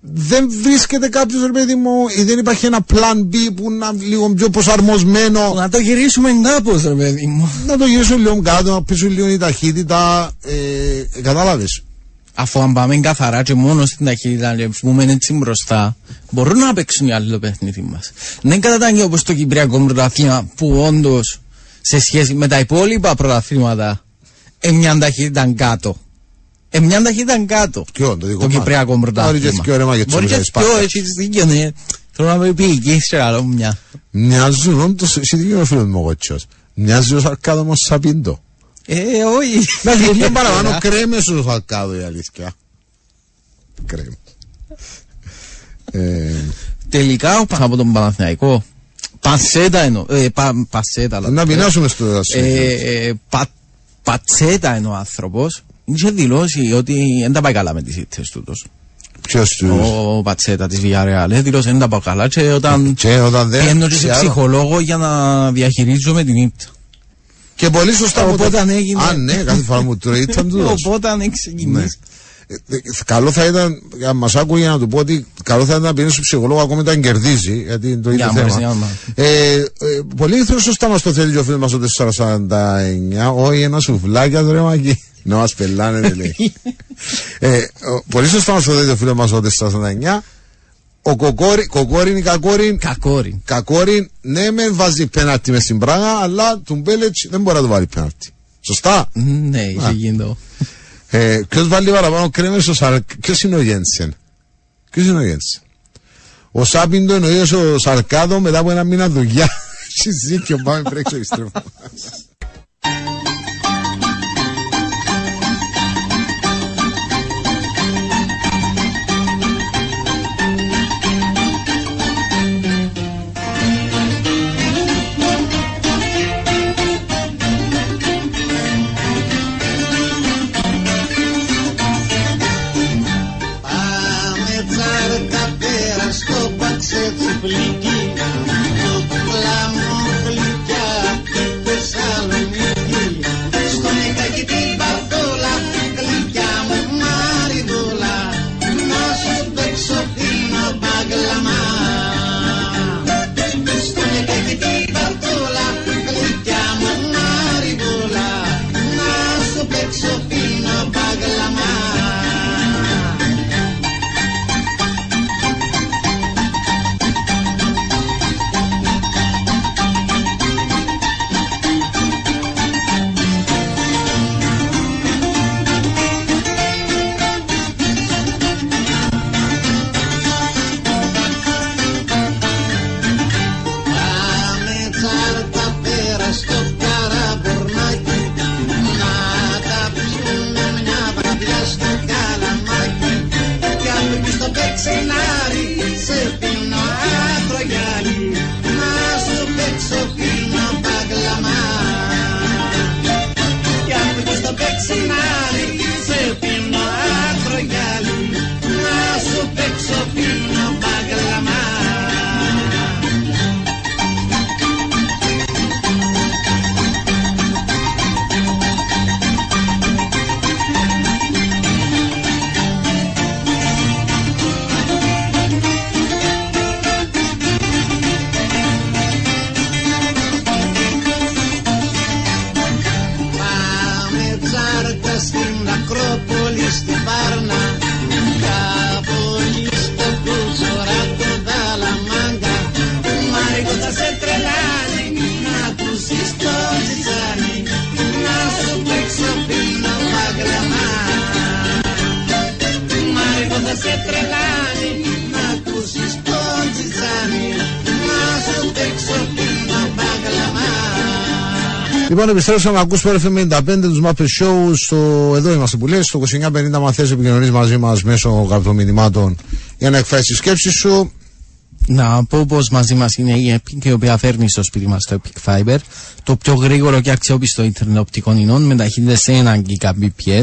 Speaker 2: δεν βρίσκεται κάποιος ρε παιδί μου ή δεν υπάρχει ένα plan B που να είναι λίγο πιο προσαρμοσμένο;
Speaker 3: Να το γυρίσουμε κάπως ρε παιδί μου.
Speaker 2: να το γυρίσουν λίγο κάτω, να πείσουν λίγο η ταχύτητα. Ε, Κατάλαβες;
Speaker 3: Αφού αν πάμε καθαρά και μόνο στην ταχύτητα και βγούμε έτσι μπροστά, μπορούν να παίξουν οι άλλοι το παιχνίδι μας. Δεν κατά τα όπως το Κυπριακό πρωταθλήμα που όντως σε σχέση με τα υπόλοιπα πρωταθλήματα εμιά ταχύτητα κάτω. Εμιά ταχύτητα κάτω.
Speaker 2: Ποιο, το δικό
Speaker 3: Το
Speaker 2: μας.
Speaker 3: Κυπριακό
Speaker 2: Μπορεί και
Speaker 3: πρωτάθλημα.
Speaker 2: πιο ωρέμα για τους
Speaker 3: Μπορεί και
Speaker 2: ομιλητές
Speaker 3: πιο,
Speaker 2: Σπάρτας.
Speaker 3: έχεις δίκιο, ναι. Θέλω να με πει και είσαι άλλο μια.
Speaker 2: Μοιάζουν, όντως, εσύ τι είναι ο φίλος μου ο κότσος. Μοιάζει ο Σαρκάδο με ο Σαπίντο.
Speaker 3: Ε, όχι.
Speaker 2: Εντάξει, λίγο παραπάνω κρέμες ο Σαρκάδο η αλήθεια. Κρέμ. Ε,
Speaker 3: Τελικά ο από τον Παναθηναϊκό. Πασέτα εννοώ. Ε, πα, πασέτα. αλλά.
Speaker 2: να πεινάσουμε στο δάσο.
Speaker 3: Ε, ε, πα, πατσέτα είναι ο άνθρωπος. Είχε δηλώσει ότι δεν τα πάει καλά με τις ήττες του.
Speaker 2: Ποιος τους...
Speaker 3: Ο Πατσέτα της Villarreal. Ε, δηλώσει δεν τα πάει καλά. Και όταν
Speaker 2: Και όταν δεν...
Speaker 3: πιένω και σε
Speaker 2: ξέρω.
Speaker 3: ψυχολόγο για να διαχειρίζομαι την ήττα.
Speaker 2: Και πολύ σωστά
Speaker 3: Οπότε
Speaker 2: μου το-
Speaker 3: αν έγινε-
Speaker 2: Α, ναι, κάθε φορά μου τρώει, ήταν του δώσω.
Speaker 3: Οπότε αν έχεις
Speaker 2: Ναι.
Speaker 3: ξεκινήσει.
Speaker 2: Ε, ε, Καλό θα ήταν, για μας άκουγε να του πω ότι καλό θα ήταν να πηγαίνει στο ψυχολόγο ακόμη όταν κερδίζει, γιατί είναι το ίδιο
Speaker 3: Για μας, για
Speaker 2: θέμα.
Speaker 3: μας.
Speaker 2: Ε, ε, πολύ ήθελες σωστά μας το θέλει και ο φίλος μας ο 449. Όχι, ένα σουφλάκι, ρε μαγί. Να μας πελάνε, λέει. [laughs] ε, ο- πολύ σωστά μας το θέλει ο φίλος μας ο 449. Ο Κοκόρη, Κοκόρη ή Κακόρη,
Speaker 3: Κακόρι.
Speaker 2: Κακόρη, ναι, μεν βάζει πέναρτη μες στην πράγμα, αλλά του Μπέλετς δεν μπορεί να του βάλει πέναρτη. Σωστά;
Speaker 3: Ναι, είχε γίνει το.
Speaker 2: Ε, Ποιος βάλει παραπάνω κρέμε στο Σαρ... Ποιος είναι ο Γένσεν. Ποιος είναι ο Γένσεν. Ο Σάπιντο είναι ο ίδιο ο Σαρκάδο μετά από ένα μήνα δουλειά. [laughs] Έχει δίκιο, πάμε πρέξω [laughs] επιστρέφω. Λοιπόν, επιστρέψαμε να ακούσουμε FM 55 τους Muppet Show. Στο... Εδώ είμαστε που λέει, στο 2950 μαθές επικοινωνείς μαζί μας μέσω κάποιων μηνυμάτων για να εκφράσεις τη σκέψη σου.
Speaker 3: Να πω πως μαζί μας είναι η Epic, η οποία φέρνει στο σπίτι μας το Epic Fiber, το πιο γρήγορο και αξιόπιστο ίντερνετ οπτικών ινών με ταχύτητες σε 1 Gbps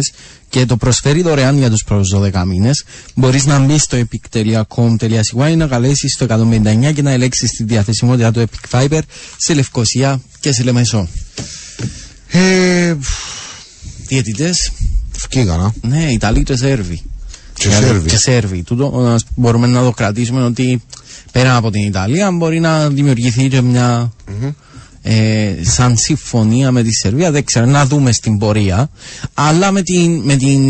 Speaker 3: και το προσφέρει δωρεάν για τους πρώτους 12 μήνες. Μπορείς να μπεις στο epic.com.cy να καλέσεις το 159 και να ελέγξεις τη διαθεσιμότητα του Epic Fiber σε Λευκοσία και σε Λεμεσό.
Speaker 2: Ε,
Speaker 3: Διαιτητέ,
Speaker 2: φκήγανα.
Speaker 3: ναι, Ιταλοί το Σέρβοι.
Speaker 2: Και
Speaker 3: Δηλαδή,
Speaker 2: Σέρβοι.
Speaker 3: Και Σέρβοι. Τούτο ας- μπορούμε να το κρατήσουμε ότι πέρα από την Ιταλία μπορεί να δημιουργηθεί και μια ε, σαν συμφωνία με τη Σερβία. Δεν ξέρω, να δούμε στην πορεία. Αλλά με, την, με, την,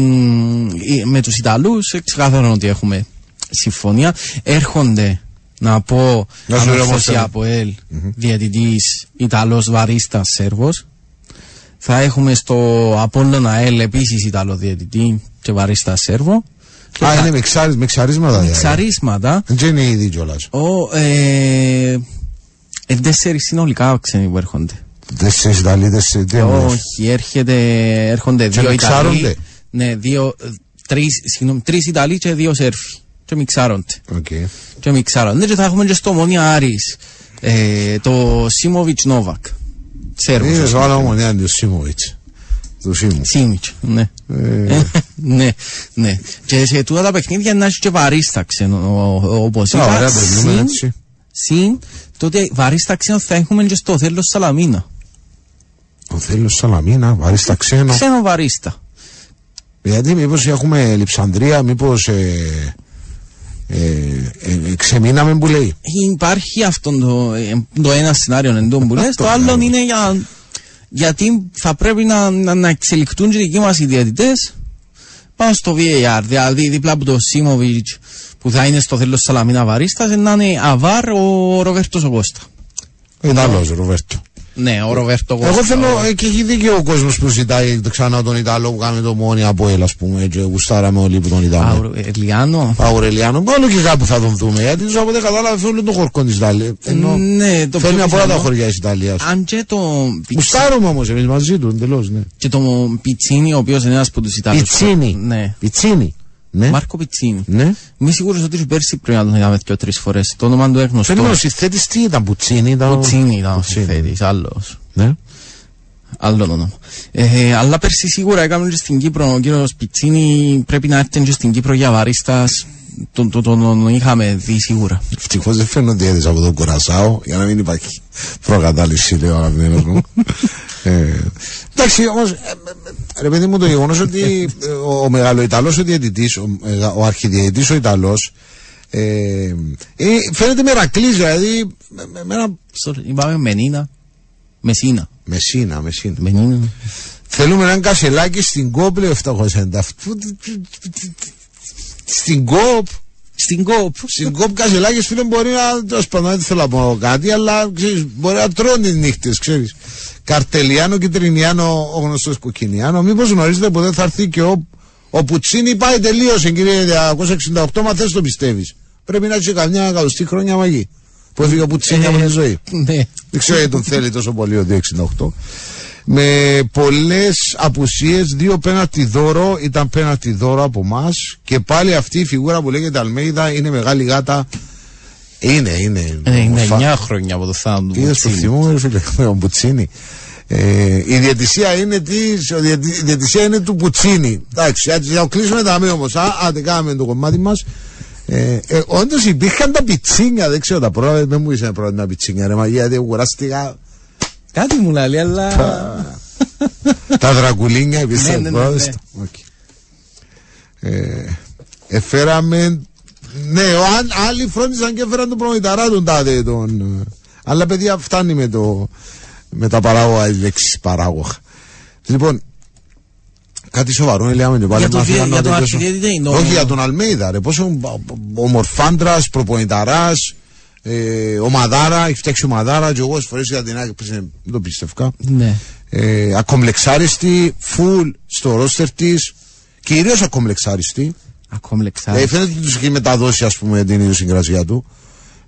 Speaker 3: ε, με τους Ιταλούς ξεκάθαρο ότι έχουμε συμφωνία. Έρχονται να πω
Speaker 2: Να σου λέω όμως
Speaker 3: ανόρθωση
Speaker 2: ένα.
Speaker 3: από ελ διαιτητής Ιταλός Βαρίστας Σέρβος. Θα έχουμε στο Απόλλωνα ΕΛ επίσης Ιταλό διαιτητή και Βαρίστα Σέρβο. Και
Speaker 2: Α,
Speaker 3: θα-
Speaker 2: είναι μεξάρι- μεξαρίσματα. δηλαδή.
Speaker 3: Ξαρίσματα.
Speaker 2: Δεν είναι ήδη κιόλας.
Speaker 3: Ο, ε, ε, τέσσερις συνολικά ξένοι που έρχονται.
Speaker 2: Τέσσερις Ιταλοί, τέσσερις τι εννοείς.
Speaker 3: Όχι, έρχεται, έρχονται
Speaker 2: Και
Speaker 3: δύο
Speaker 2: μιξάρονται;
Speaker 3: Ιταλοί. Ναι, δύο, ε, τρεις, συγγνώμη, τρεις Ιταλοί και δύο Σέρφοι. Και μιξάρονται.
Speaker 2: Οκ.
Speaker 3: Και μιξάρονται. Και θα έχουμε και στο Μονία Άρης ε, το Σίμοβιτς Νόβακ. Σέρβος.
Speaker 2: Είναι
Speaker 3: ας
Speaker 2: στο
Speaker 3: πούμε.
Speaker 2: άλλο μονιά του Σίμοβιτς. Τους Σίμου.
Speaker 3: Σίμιτς, ναι.
Speaker 2: Ε, [laughs]
Speaker 3: ναι, ναι. Και σε τούτα τα παιχνίδια να έχεις και βαρίστα ξένο, ο- ο- όπως
Speaker 2: Α,
Speaker 3: είπα.
Speaker 2: ωραία, περνούμε
Speaker 3: συν-
Speaker 2: έτσι.
Speaker 3: Συν, τότε βαρίστα ξένο θα έχουμε και στο θέλος Σαλαμίνα.
Speaker 2: Ο Θέλος Σαλαμίνα, βαρύ στα ξένο.
Speaker 3: Ξένο βαρίστα.
Speaker 2: Γιατί μήπως έχουμε Λιψανδρία, μήπως ε, ε, ε, ε, ξεμείναμε που λέει.
Speaker 3: Υπάρχει αυτό το, ε, το ένα σενάριο εν τω που λες, το άλλο είναι για, γιατί θα πρέπει να, να, να εξελιχτούν και οι δικοί μας οι διαιτητές πάνω στο VAR. Δηλαδή δίπλα από το Σίμοβιτς που θα είναι στο θέλος Σαλαμίνα Βαρίστας να είναι αβάρ ο Ροβέρτος ο Κώστα.
Speaker 2: Ο Ιταλός, Ροβέρτο.
Speaker 3: Ναι, ο Ροβέρτο Κώστα.
Speaker 2: Εγώ θέλω, ε, και έχει δίκιο ο κόσμος που ζητάει το ξανά τον Ιταλό που κάνει το μόνοι από ελ, ας πούμε, και γουστάραμε όλοι που τον είδαμε.
Speaker 3: Αουρο- ε, Λιάνο.
Speaker 2: Αουρελιάνο, μόνο και κάπου θα τον δούμε. Γιατί τους από δεν κατάλαβε φέρνουν τον χορκό της Ιταλίας. Ενώ
Speaker 3: Ναι, το
Speaker 2: φέρνει
Speaker 3: πιο
Speaker 2: από όλα τα
Speaker 3: πιθανό.
Speaker 2: χωριά της Ιταλίας.
Speaker 3: Αν και το πιτσι-
Speaker 2: Γουστάρουμε όμως εμείς μαζί τους, εντελώς, ναι.
Speaker 3: και το Πιτσίνι, ο οποίος είναι ένας από τους Ιταλούς.
Speaker 2: Πιτσίνι.
Speaker 3: Ναι.
Speaker 2: Πιτσίνι. Ναι.
Speaker 3: Μάρκο Πιτσίνι.
Speaker 2: Ναι.
Speaker 3: Είμαι σίγουρος ότι πέρσι πρέπει να τον είδαμε και τρεις φορές. Το όνομα του έγνωστο.
Speaker 2: Φαίνεται ο συθέτης τι ήταν, Πουτσίνι ήταν. ο-
Speaker 3: Πιτσίνι ήταν ο
Speaker 2: Πουτσίνι.
Speaker 3: συθέτης, άλλος.
Speaker 2: Ναι.
Speaker 3: Άλλο όνομα. Ε, αλλά πέρσι σίγουρα έκαμε και στην Κύπρο. Ο κύριος Πιτσίνι πρέπει να έρθει και στην Κύπρο για βαρίστας. Τον, τον, τον, τον είχαμε δει σίγουρα.
Speaker 2: Ευτυχώς δεν φέρνω διέδες από τον Κουρασάο για να μην υπάρχει προκατάληψη, λέει ο αγαπημένος μου. [laughs] ε, εντάξει, όμως, ε, ε, ρε παιδί μου, το γεγονός ότι ε, ο, ο μεγαλοϊταλός ο διαιτητής, ο, μεγα- ο αρχιδιαιτητής ο Ιταλός, ε, ε, φαίνεται μερακλής, δηλαδή, με, με, με ένα...
Speaker 3: Sorry, Είπαμε Μενίνα. Μεσίνα.
Speaker 2: Μεσίνα, μεσίνα.
Speaker 3: Μενίνα.
Speaker 2: Θέλουμε έναν κασελάκι στην κόπ, λέει ο 790. Στην κόπ,
Speaker 3: Στην Κόπ.
Speaker 2: Στην κόπ καζελάκη φίλε μπορεί να. Τέλος πάντων, δεν θέλω να πω κάτι, αλλά ξέρεις, μπορεί να τρώνε τι νύχτες, ξέρεις. Καρτελιάνο, Κιτρινιάνο, ο γνωστός Κουκκινιάνο. Μήπως γνωρίζετε ποτέ θα έρθει και ο, ο Πουτσίνη πάει τελείωσε, κύριε 268, μα θες το πιστεύεις. Πρέπει να έχει καμιά εκατοστή χρόνια μαγή. Που έφυγε ο Πουτσίνη από τη ζωή.
Speaker 3: Ναι.
Speaker 2: Δεν ξέρω γιατί τον θέλει τόσο πολύ ο 268. Με πολλές απουσίες, δύο πέναλτι δώρο, ήταν πέναλτι δώρο από εμάς και πάλι αυτή η φιγούρα που λέγεται Αλμέιδα είναι μεγάλη γάτα. Είναι, είναι.
Speaker 3: Ε, Είναι
Speaker 2: Φα-
Speaker 3: 9 χρόνια από το θάνατο του
Speaker 2: Είδες που
Speaker 3: Πιτσίνι.
Speaker 2: θυμούμαι, φίλε, [laughs] με τον Πουτσίνη. Ε, η διαιτησία είναι της, ο διαιτη- η διαιτησία είναι του Πουτσίνη. Εντάξει, έτσι θα κλείσουμε τα μία όμως. Α, άντε κάναμε το κομμάτι μας. Ε, ε, Όντως υπήρχαν τα πιτσίνια, δεν ξέρω τα πρώτα, δεν μου είσαι πρώτα τα πιτσίνια, ρε μαγεία, γιατί κουράστηκα.
Speaker 3: Κάτι μου λέει, αλλά.
Speaker 2: τα δρακουλίνια
Speaker 3: Ναι,
Speaker 2: επίσης.
Speaker 3: ναι, ναι, ναι.
Speaker 2: Οκ. Ε, Εφέραμε. Ναι, ο, αν, άλλοι φρόντισαν και έφεραν τον προμηταρά τον τάδε. Τον, ε, αλλά παιδιά φτάνει με, το, με τα παράγωγα, οι λέξεις παράγωγα. Λοιπόν, κάτι σοβαρό, λέμε και πάλι.
Speaker 3: Για το
Speaker 2: μα
Speaker 3: δι-
Speaker 2: φύγαν να
Speaker 3: για τον
Speaker 2: τελειώσω.
Speaker 3: αρχιδιαιτητή είναι ο-
Speaker 2: Όχι, για τον Αλμέιδα, ρε. Πόσο ομορφάντρας, προπονηταράς, ε, ομαδάρα, έχει φτιάξει ομαδάρα, και εγώ φορές για την άκρη, δεν το πίστευκα
Speaker 3: Ναι.
Speaker 2: ε, ακομπλεξάριστη, full στο ρόστερ της, κυρίως ακομπλεξάριστη.
Speaker 3: Ακόμη
Speaker 2: Ε,
Speaker 3: λεξάρι.
Speaker 2: φαίνεται ότι τους έχει μεταδώσει, ας πούμε, την ιδιοσυγκρασία του.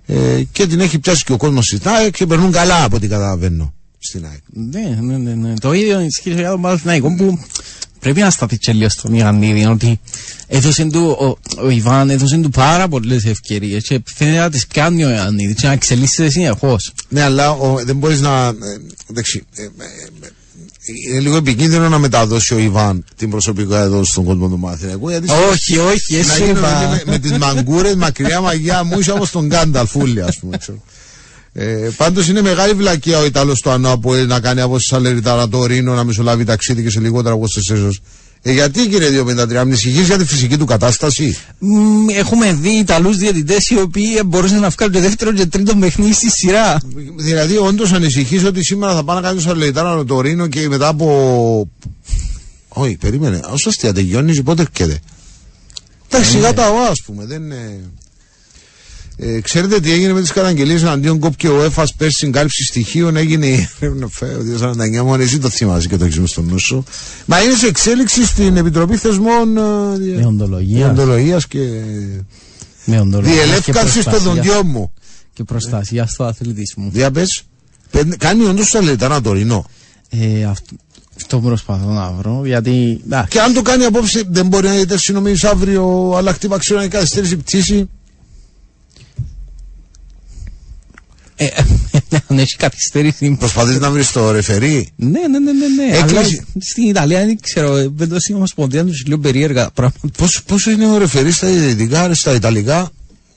Speaker 2: Ε, και την έχει πιάσει και ο κόσμος στην ΑΕΚ και περνούν καλά από ό,τι καταλαβαίνω στην ΑΕΚ.
Speaker 3: Ναι, ναι, ναι, ναι. Το ίδιο ισχύει για τον Παναθηναϊκό που πρέπει να σταθεί και λίγο στον Ιωαννίδη ότι έδωσε του, ο, ο Ιβάν έδωσε του πάρα πολλές ευκαιρίες και φαίνεται να τις πιάνει ο Ιωαννίδης και να εξελίσσεται συνεχώς.
Speaker 2: Ναι, αλλά ο, δεν μπορείς να. Ε, εντάξει, ε, ε, ε, είναι λίγο επικίνδυνο να μεταδώσει ο Ιβάν την προσωπικότητα εδώ στον κόσμο του Μαθηνακού. Γιατί
Speaker 3: Όχι, όχι,
Speaker 2: να
Speaker 3: εσύ
Speaker 2: γίνουν
Speaker 3: είπα.
Speaker 2: με, με τις μαγκούρες, μακριά μαγιά μου, είσαι όπω τον Γκάνταλ, φούλη, ας πούμε. Ξέρω. Ε, Πάντως είναι μεγάλη βλακεία ο Ιταλός του Ανώ από να κάνει από Σαλεριτάρα το Ρήνο να μεσολάβει ταξίδι και σε λιγότερα από 4 ώρες Ε, γιατί κύριε 253, ανησυχείς για τη φυσική του κατάσταση;
Speaker 3: Μ, Έχουμε δει Ιταλούς διαιτητές οι οποίοι μπορούσαν να βγάλουν το δεύτερο και τρίτο παιχνίδι στη σειρά.
Speaker 2: Δηλαδή, όντως ανησυχείς ότι σήμερα θα πάνε να κάνει Σαλεϊτάνα το Ρήνο και μετά από. Όχι, περίμενε. Όσο αστεία τελειώνει, πότε έρχεται; Εντάξει, σιγά τα ΟΑ, ας πούμε. Δεν είναι. Ε, ξέρετε τι έγινε με τις καταγγελίες εναντίον ΚΟΠ και ο ΕΦΑ πέρσι στην κάλυψη στοιχείων; Έγινε η έρευνα ΦΕΟ 249. Μόνο εσύ το θυμάσαι και το έχεις στο νου σου. Μα είναι σε εξέλιξη στην Επιτροπή Θεσμών ε, δια-
Speaker 3: Δεοντολογίας.
Speaker 2: Δεοντολογίας και
Speaker 3: Με οντολογία και
Speaker 2: διελεύκανσης στο
Speaker 3: προστασία-
Speaker 2: δοντιό μου.
Speaker 3: Και προστασία στο αθλητισμό.
Speaker 2: Διαπες. Κάνει όντως Σαλεϊτάνα το Ρήνο.
Speaker 3: Ε, αυτό, αυτό προσπαθώ να βρω γιατί. εντάξει,
Speaker 2: Και αν το κάνει απόψε, δεν μπορεί να είναι συνομιλήσει αύριο, αλλά χτύπα ξέρω να είναι καθυστέρηση πτήση.
Speaker 3: Ε, αν έχει καθυστέρηση.
Speaker 2: Προσπαθείς να βρεις το ρεφερή.
Speaker 3: Ναι, ναι, ναι, ναι. ναι.
Speaker 2: Έκλεισε.
Speaker 3: Αλλά στην Ιταλία δεν ξέρω, ε, με το σύστημα Ομοσπονδία τους λίγο περίεργα πράγματα.
Speaker 2: Πώς, πόσο είναι ο ρεφερή στα δυτικά, στα ιταλικά;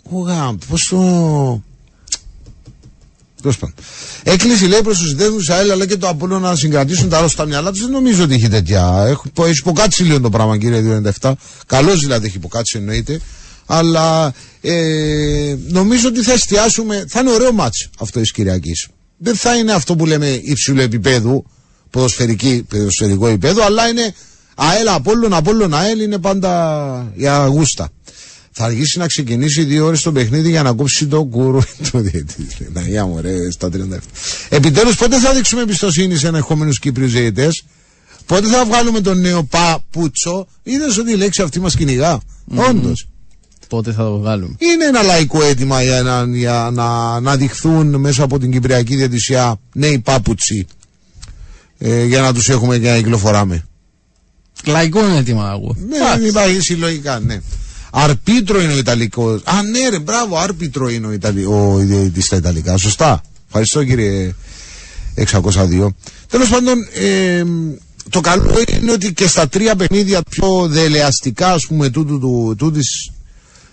Speaker 2: Ωγα, πώς το... Τέλος πάντων. Έκκληση λέει προς τους συνδέσμου του ΑΕΛ αλλά και το Απόλυτο να συγκρατήσουν τα άλλα στα μυαλά τους. Δεν νομίζω ότι έχει τέτοια. Έχω, έχεις υποκάτσει λίγο το πράγμα, κύριε 297. Καλώ δηλαδή έχει υποκάτσει εννοείται. Αλλά ε, νομίζω ότι θα εστιάσουμε. Θα είναι ωραίο μάτς αυτό της Κυριακής. Δεν θα είναι αυτό που λέμε υψηλού επίπεδου, ποδοσφαιρική, ποδοσφαιρικό επίπεδο, αλλά είναι ΑΕΛ Απόλλων, Απόλλων ΑΕΛ είναι πάντα η αγούστα. Θα αργήσει να ξεκινήσει δύο ώρες το παιχνίδι για να κόψει το κουρού [laughs] του διαιτητή. Να γεια μου, ρε, στα 37. Επιτέλους, πότε θα δείξουμε εμπιστοσύνη σε ενεχόμενους Κύπριους διαιτητές, πότε θα βγάλουμε τον νέο Παπούτσο; Είδες ότι η λέξη αυτή μας κυνηγά; Όντως.
Speaker 3: Πότε θα το βγάλουμε.
Speaker 2: Είναι ένα λαϊκό αίτημα για να, για να, να δειχθούν μέσα από την Κυπριακή Διατησία νέοι πάπουτσι ε, για να τους έχουμε και να κυκλοφοράμε.
Speaker 3: Λαϊκό είναι έτοιμα εγώ.
Speaker 2: Ναι, δεν υπάρχει συλλογικά, ναι. Αρπίτρο είναι ο Ιταλικός. Α, ναι, ρε, μπράβο, άρπιτρο είναι ο, Ιταλι... ο ιδιαιτητής στα Ιταλικά. Σωστά. Ευχαριστώ κύριε 602. Τέλος πάντων, ε, το καλό είναι ότι και στα τρία παιχνίδια πιο δελεαστικά, ας πούμε, τούτου, του, τούτης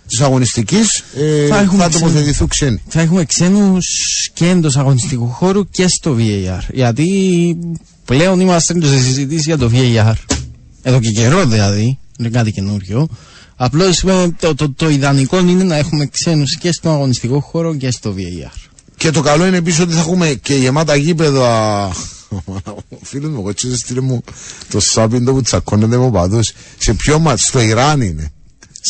Speaker 2: της αγωνιστικής ε,
Speaker 3: Θα
Speaker 2: θα,
Speaker 3: έχουμε ξένους.
Speaker 2: τοποθετηθούν ξένοι.
Speaker 3: Θα έχουμε ξένους και εντός αγωνιστικού χώρου και στο VAR. Γιατί πλέον είμαστε σε συζητήσει για το VAR. Εδώ και καιρό δηλαδή. Δεν είναι κάτι καινούριο. Απλώς το, το, το ιδανικό είναι να έχουμε ξένους και στον αγωνιστικό χώρο και στο VAR.
Speaker 2: Και το καλό είναι επίσης ότι θα έχουμε και γεμάτα γήπεδα. Ο φίλος μου, εγώ έτσι στείλε μου το Σάπιντο που τσακώνεται με οπαδούς. Σε ποιο μάτς, στο Ιράν είναι.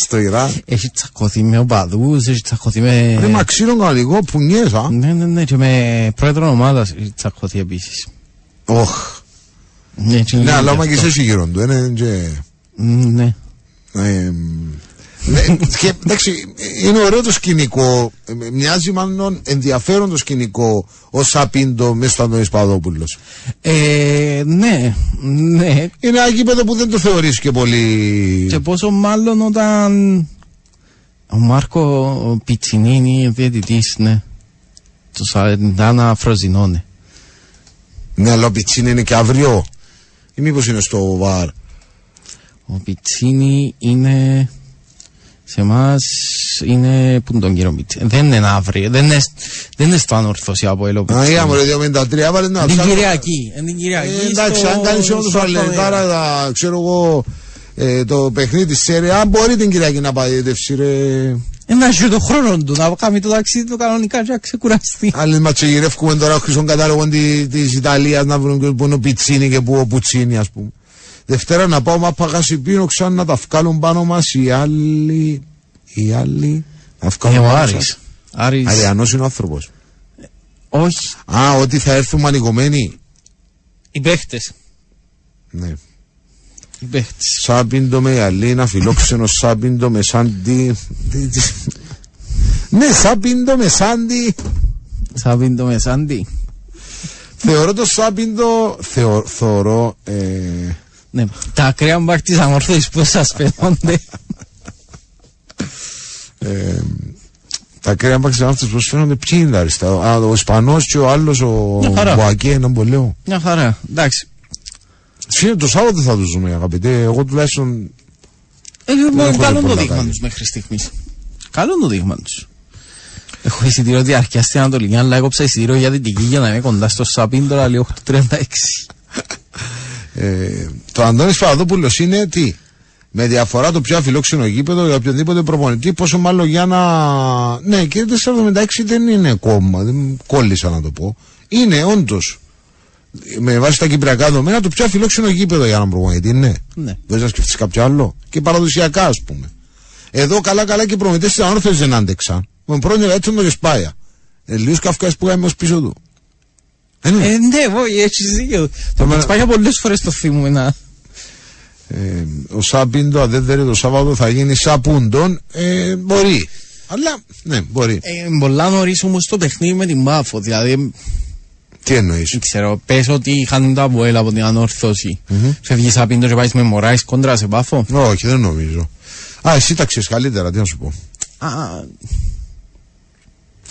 Speaker 2: Στο Ιράν.
Speaker 3: Έχει τσακωθεί με οπαδούς, έχει τσακωθεί με.
Speaker 2: Ρε μα ξύλο γαλλικό που νιές, α.
Speaker 3: Ναι, ναι, ναι, και με πρόεδρο ομάδας έχει τσακωθεί επίσης.
Speaker 2: Όχ.
Speaker 3: Ναι, και
Speaker 2: Ναι,
Speaker 3: είναι
Speaker 2: αλλά
Speaker 3: γι'
Speaker 2: άμα και
Speaker 3: αυτό.
Speaker 2: είσαι γύρω του, είναι και...
Speaker 3: Μ, Ναι.
Speaker 2: Ε, ναι, και, εντάξει, είναι ωραίο το σκηνικό. Ε, Μοιάζει μάλλον ενδιαφέρον το σκηνικό ο Σαπίντο μέσα στο Αντώνης Παδόπουλος.
Speaker 3: Ε, ναι, ναι.
Speaker 2: Είναι ένα γήπεδο που δεν το θεωρείς και πολύ...
Speaker 3: Και πόσο μάλλον όταν ο Μάρκο Πιτσινίνη, διαιτητής, ναι. Το Σαρεντάνα Φροζινώνε.
Speaker 2: Ναι, αλλά ο Πιτσίνη είναι και αύριο. Ή μήπως είναι στο ΒΑΡ;
Speaker 3: Ο Πιτσίνη είναι... Σε εμάς είναι. Πού είναι τον κύριο Πιτσίνη. Δεν είναι αύριο. Δεν είναι, δεν είναι στο ανορθώσει από ελό.
Speaker 2: Α, είδαμε ρε 253, έβαλε να
Speaker 3: Την
Speaker 2: ψάχνω.
Speaker 3: Κυριακή. Εν την Κυριακή.
Speaker 2: Ε, Εντάξει,
Speaker 3: στο-
Speaker 2: αν κάνεις όμως
Speaker 3: στο
Speaker 2: αλετάρα, θα ξέρω εγώ, ε, το παιχνίδι της Σέρια, αν μπορεί την Κυριακή να πάει δεύση ρε.
Speaker 3: Ένα έχει το χρόνο του να κάνει το ταξίδι του κανονικά και να ξεκουραστεί.
Speaker 2: Άλλοι ματσογυρεύκουμε τώρα στον κατάλογο τη- της Ιταλίας να βρουν και που είναι ο Πιτσίνη και που ο Πουτσίνη ας πούμε. Δευτέρα να πάω μάπα γασιπίνο ξανά να τα βγάλουν πάνω μας οι άλλοι, οι άλλοι να
Speaker 3: Ε,
Speaker 2: βγάλουν
Speaker 3: ο
Speaker 2: πάνω
Speaker 3: Άρης.
Speaker 2: σας.
Speaker 3: Άρης.
Speaker 2: Αριανός είναι ο άνθρωπος.
Speaker 3: Όχι.
Speaker 2: Α, ότι θα έρθουν μανικωμένοι.
Speaker 3: Οι παίχτες.
Speaker 2: Ναι.
Speaker 3: Οι παίχτες.
Speaker 2: Σάπιντο με γαλίνα, φιλόξενο σάπιντο με σάντι. ναι, σάπιντο με σάντι.
Speaker 3: Σαβίντο Μεσάντι.
Speaker 2: Θεωρώ το σάπιντο, θεω, θεωρώ, ε,
Speaker 3: Ναι, τα ακραία μπακ της αμορφής που σας φαίνονται.
Speaker 2: ε, τα κρέα μπαξ αυτούς πως φαίνονται ποιοι είναι τα αριστερά. Α, ο Ισπανός και ο άλλος ο
Speaker 3: Μια χαρά.
Speaker 2: Μποακέ, έναν που λέω.
Speaker 3: Μια χαρά. Εντάξει.
Speaker 2: Φίλε, το Σάββατο θα τους δούμε αγαπητέ. Εγώ τουλάχιστον
Speaker 3: Ε,
Speaker 2: έχω
Speaker 3: καλό το
Speaker 2: πολλά
Speaker 3: δείγμα
Speaker 2: κάνει.
Speaker 3: τους μέχρι στιγμής. Καλό το δείγμα τους. Έχω εισιτήριο διαρκεία στην Ανατολική, αλλά έκοψα εισιτήριο για την Τική για να είμαι κοντά στο Σαπίν τώρα λίγο 36.
Speaker 2: Ε, το Αντώνης Παπαδόπουλος είναι τι; Με διαφορά το πιο αφιλόξενο γήπεδο για οποιοδήποτε προπονητή, πόσο μάλλον για να. Ναι, και 476 δεν είναι κόμμα, δεν κόλλησα να το πω. Είναι όντως. Με βάση τα κυπριακά δεδομένα, το πιο αφιλόξενο γήπεδο για έναν προπονητή, ναι.
Speaker 3: Ναι.
Speaker 2: Δεν να σκεφτείς κάποιο άλλο; Και παραδοσιακά, ας πούμε. Εδώ καλά-καλά και οι προμηθευτέ της ανόρθωση δεν άντεξαν. Με πρώτη έτσι το Γεσπάια. Ε, Λίγο καυκά που είχαμε ως πίσω του. Δεν είναι.
Speaker 3: Ε, ναι, εγώ έχεις δίκιο. Το
Speaker 2: Εμένα-
Speaker 3: Μητσπάγια πολλές φορές το θυμούμε να...
Speaker 2: Ε, ο Σάμπιντο, αν δεν δέρει το Σάββατο, θα γίνει Σαπούντον. Ε, μπορεί. Αλλά, ναι, μπορεί.
Speaker 3: Ε, πολλά νωρίς όμως το παιχνίδι με την Πάφο. Δηλαδή,
Speaker 2: Τι εννοείς;
Speaker 3: δεν ξέρω, πες ότι είχαν τα βουέλα από την ανόρθωση. Φεύγεις απ' και πάεις με μωράεις κόντρα σε Πάφο.
Speaker 2: Όχι, δεν νομίζω. Α, εσύ τα ξέρεις καλύτερα, τι να σου πω.
Speaker 3: Α,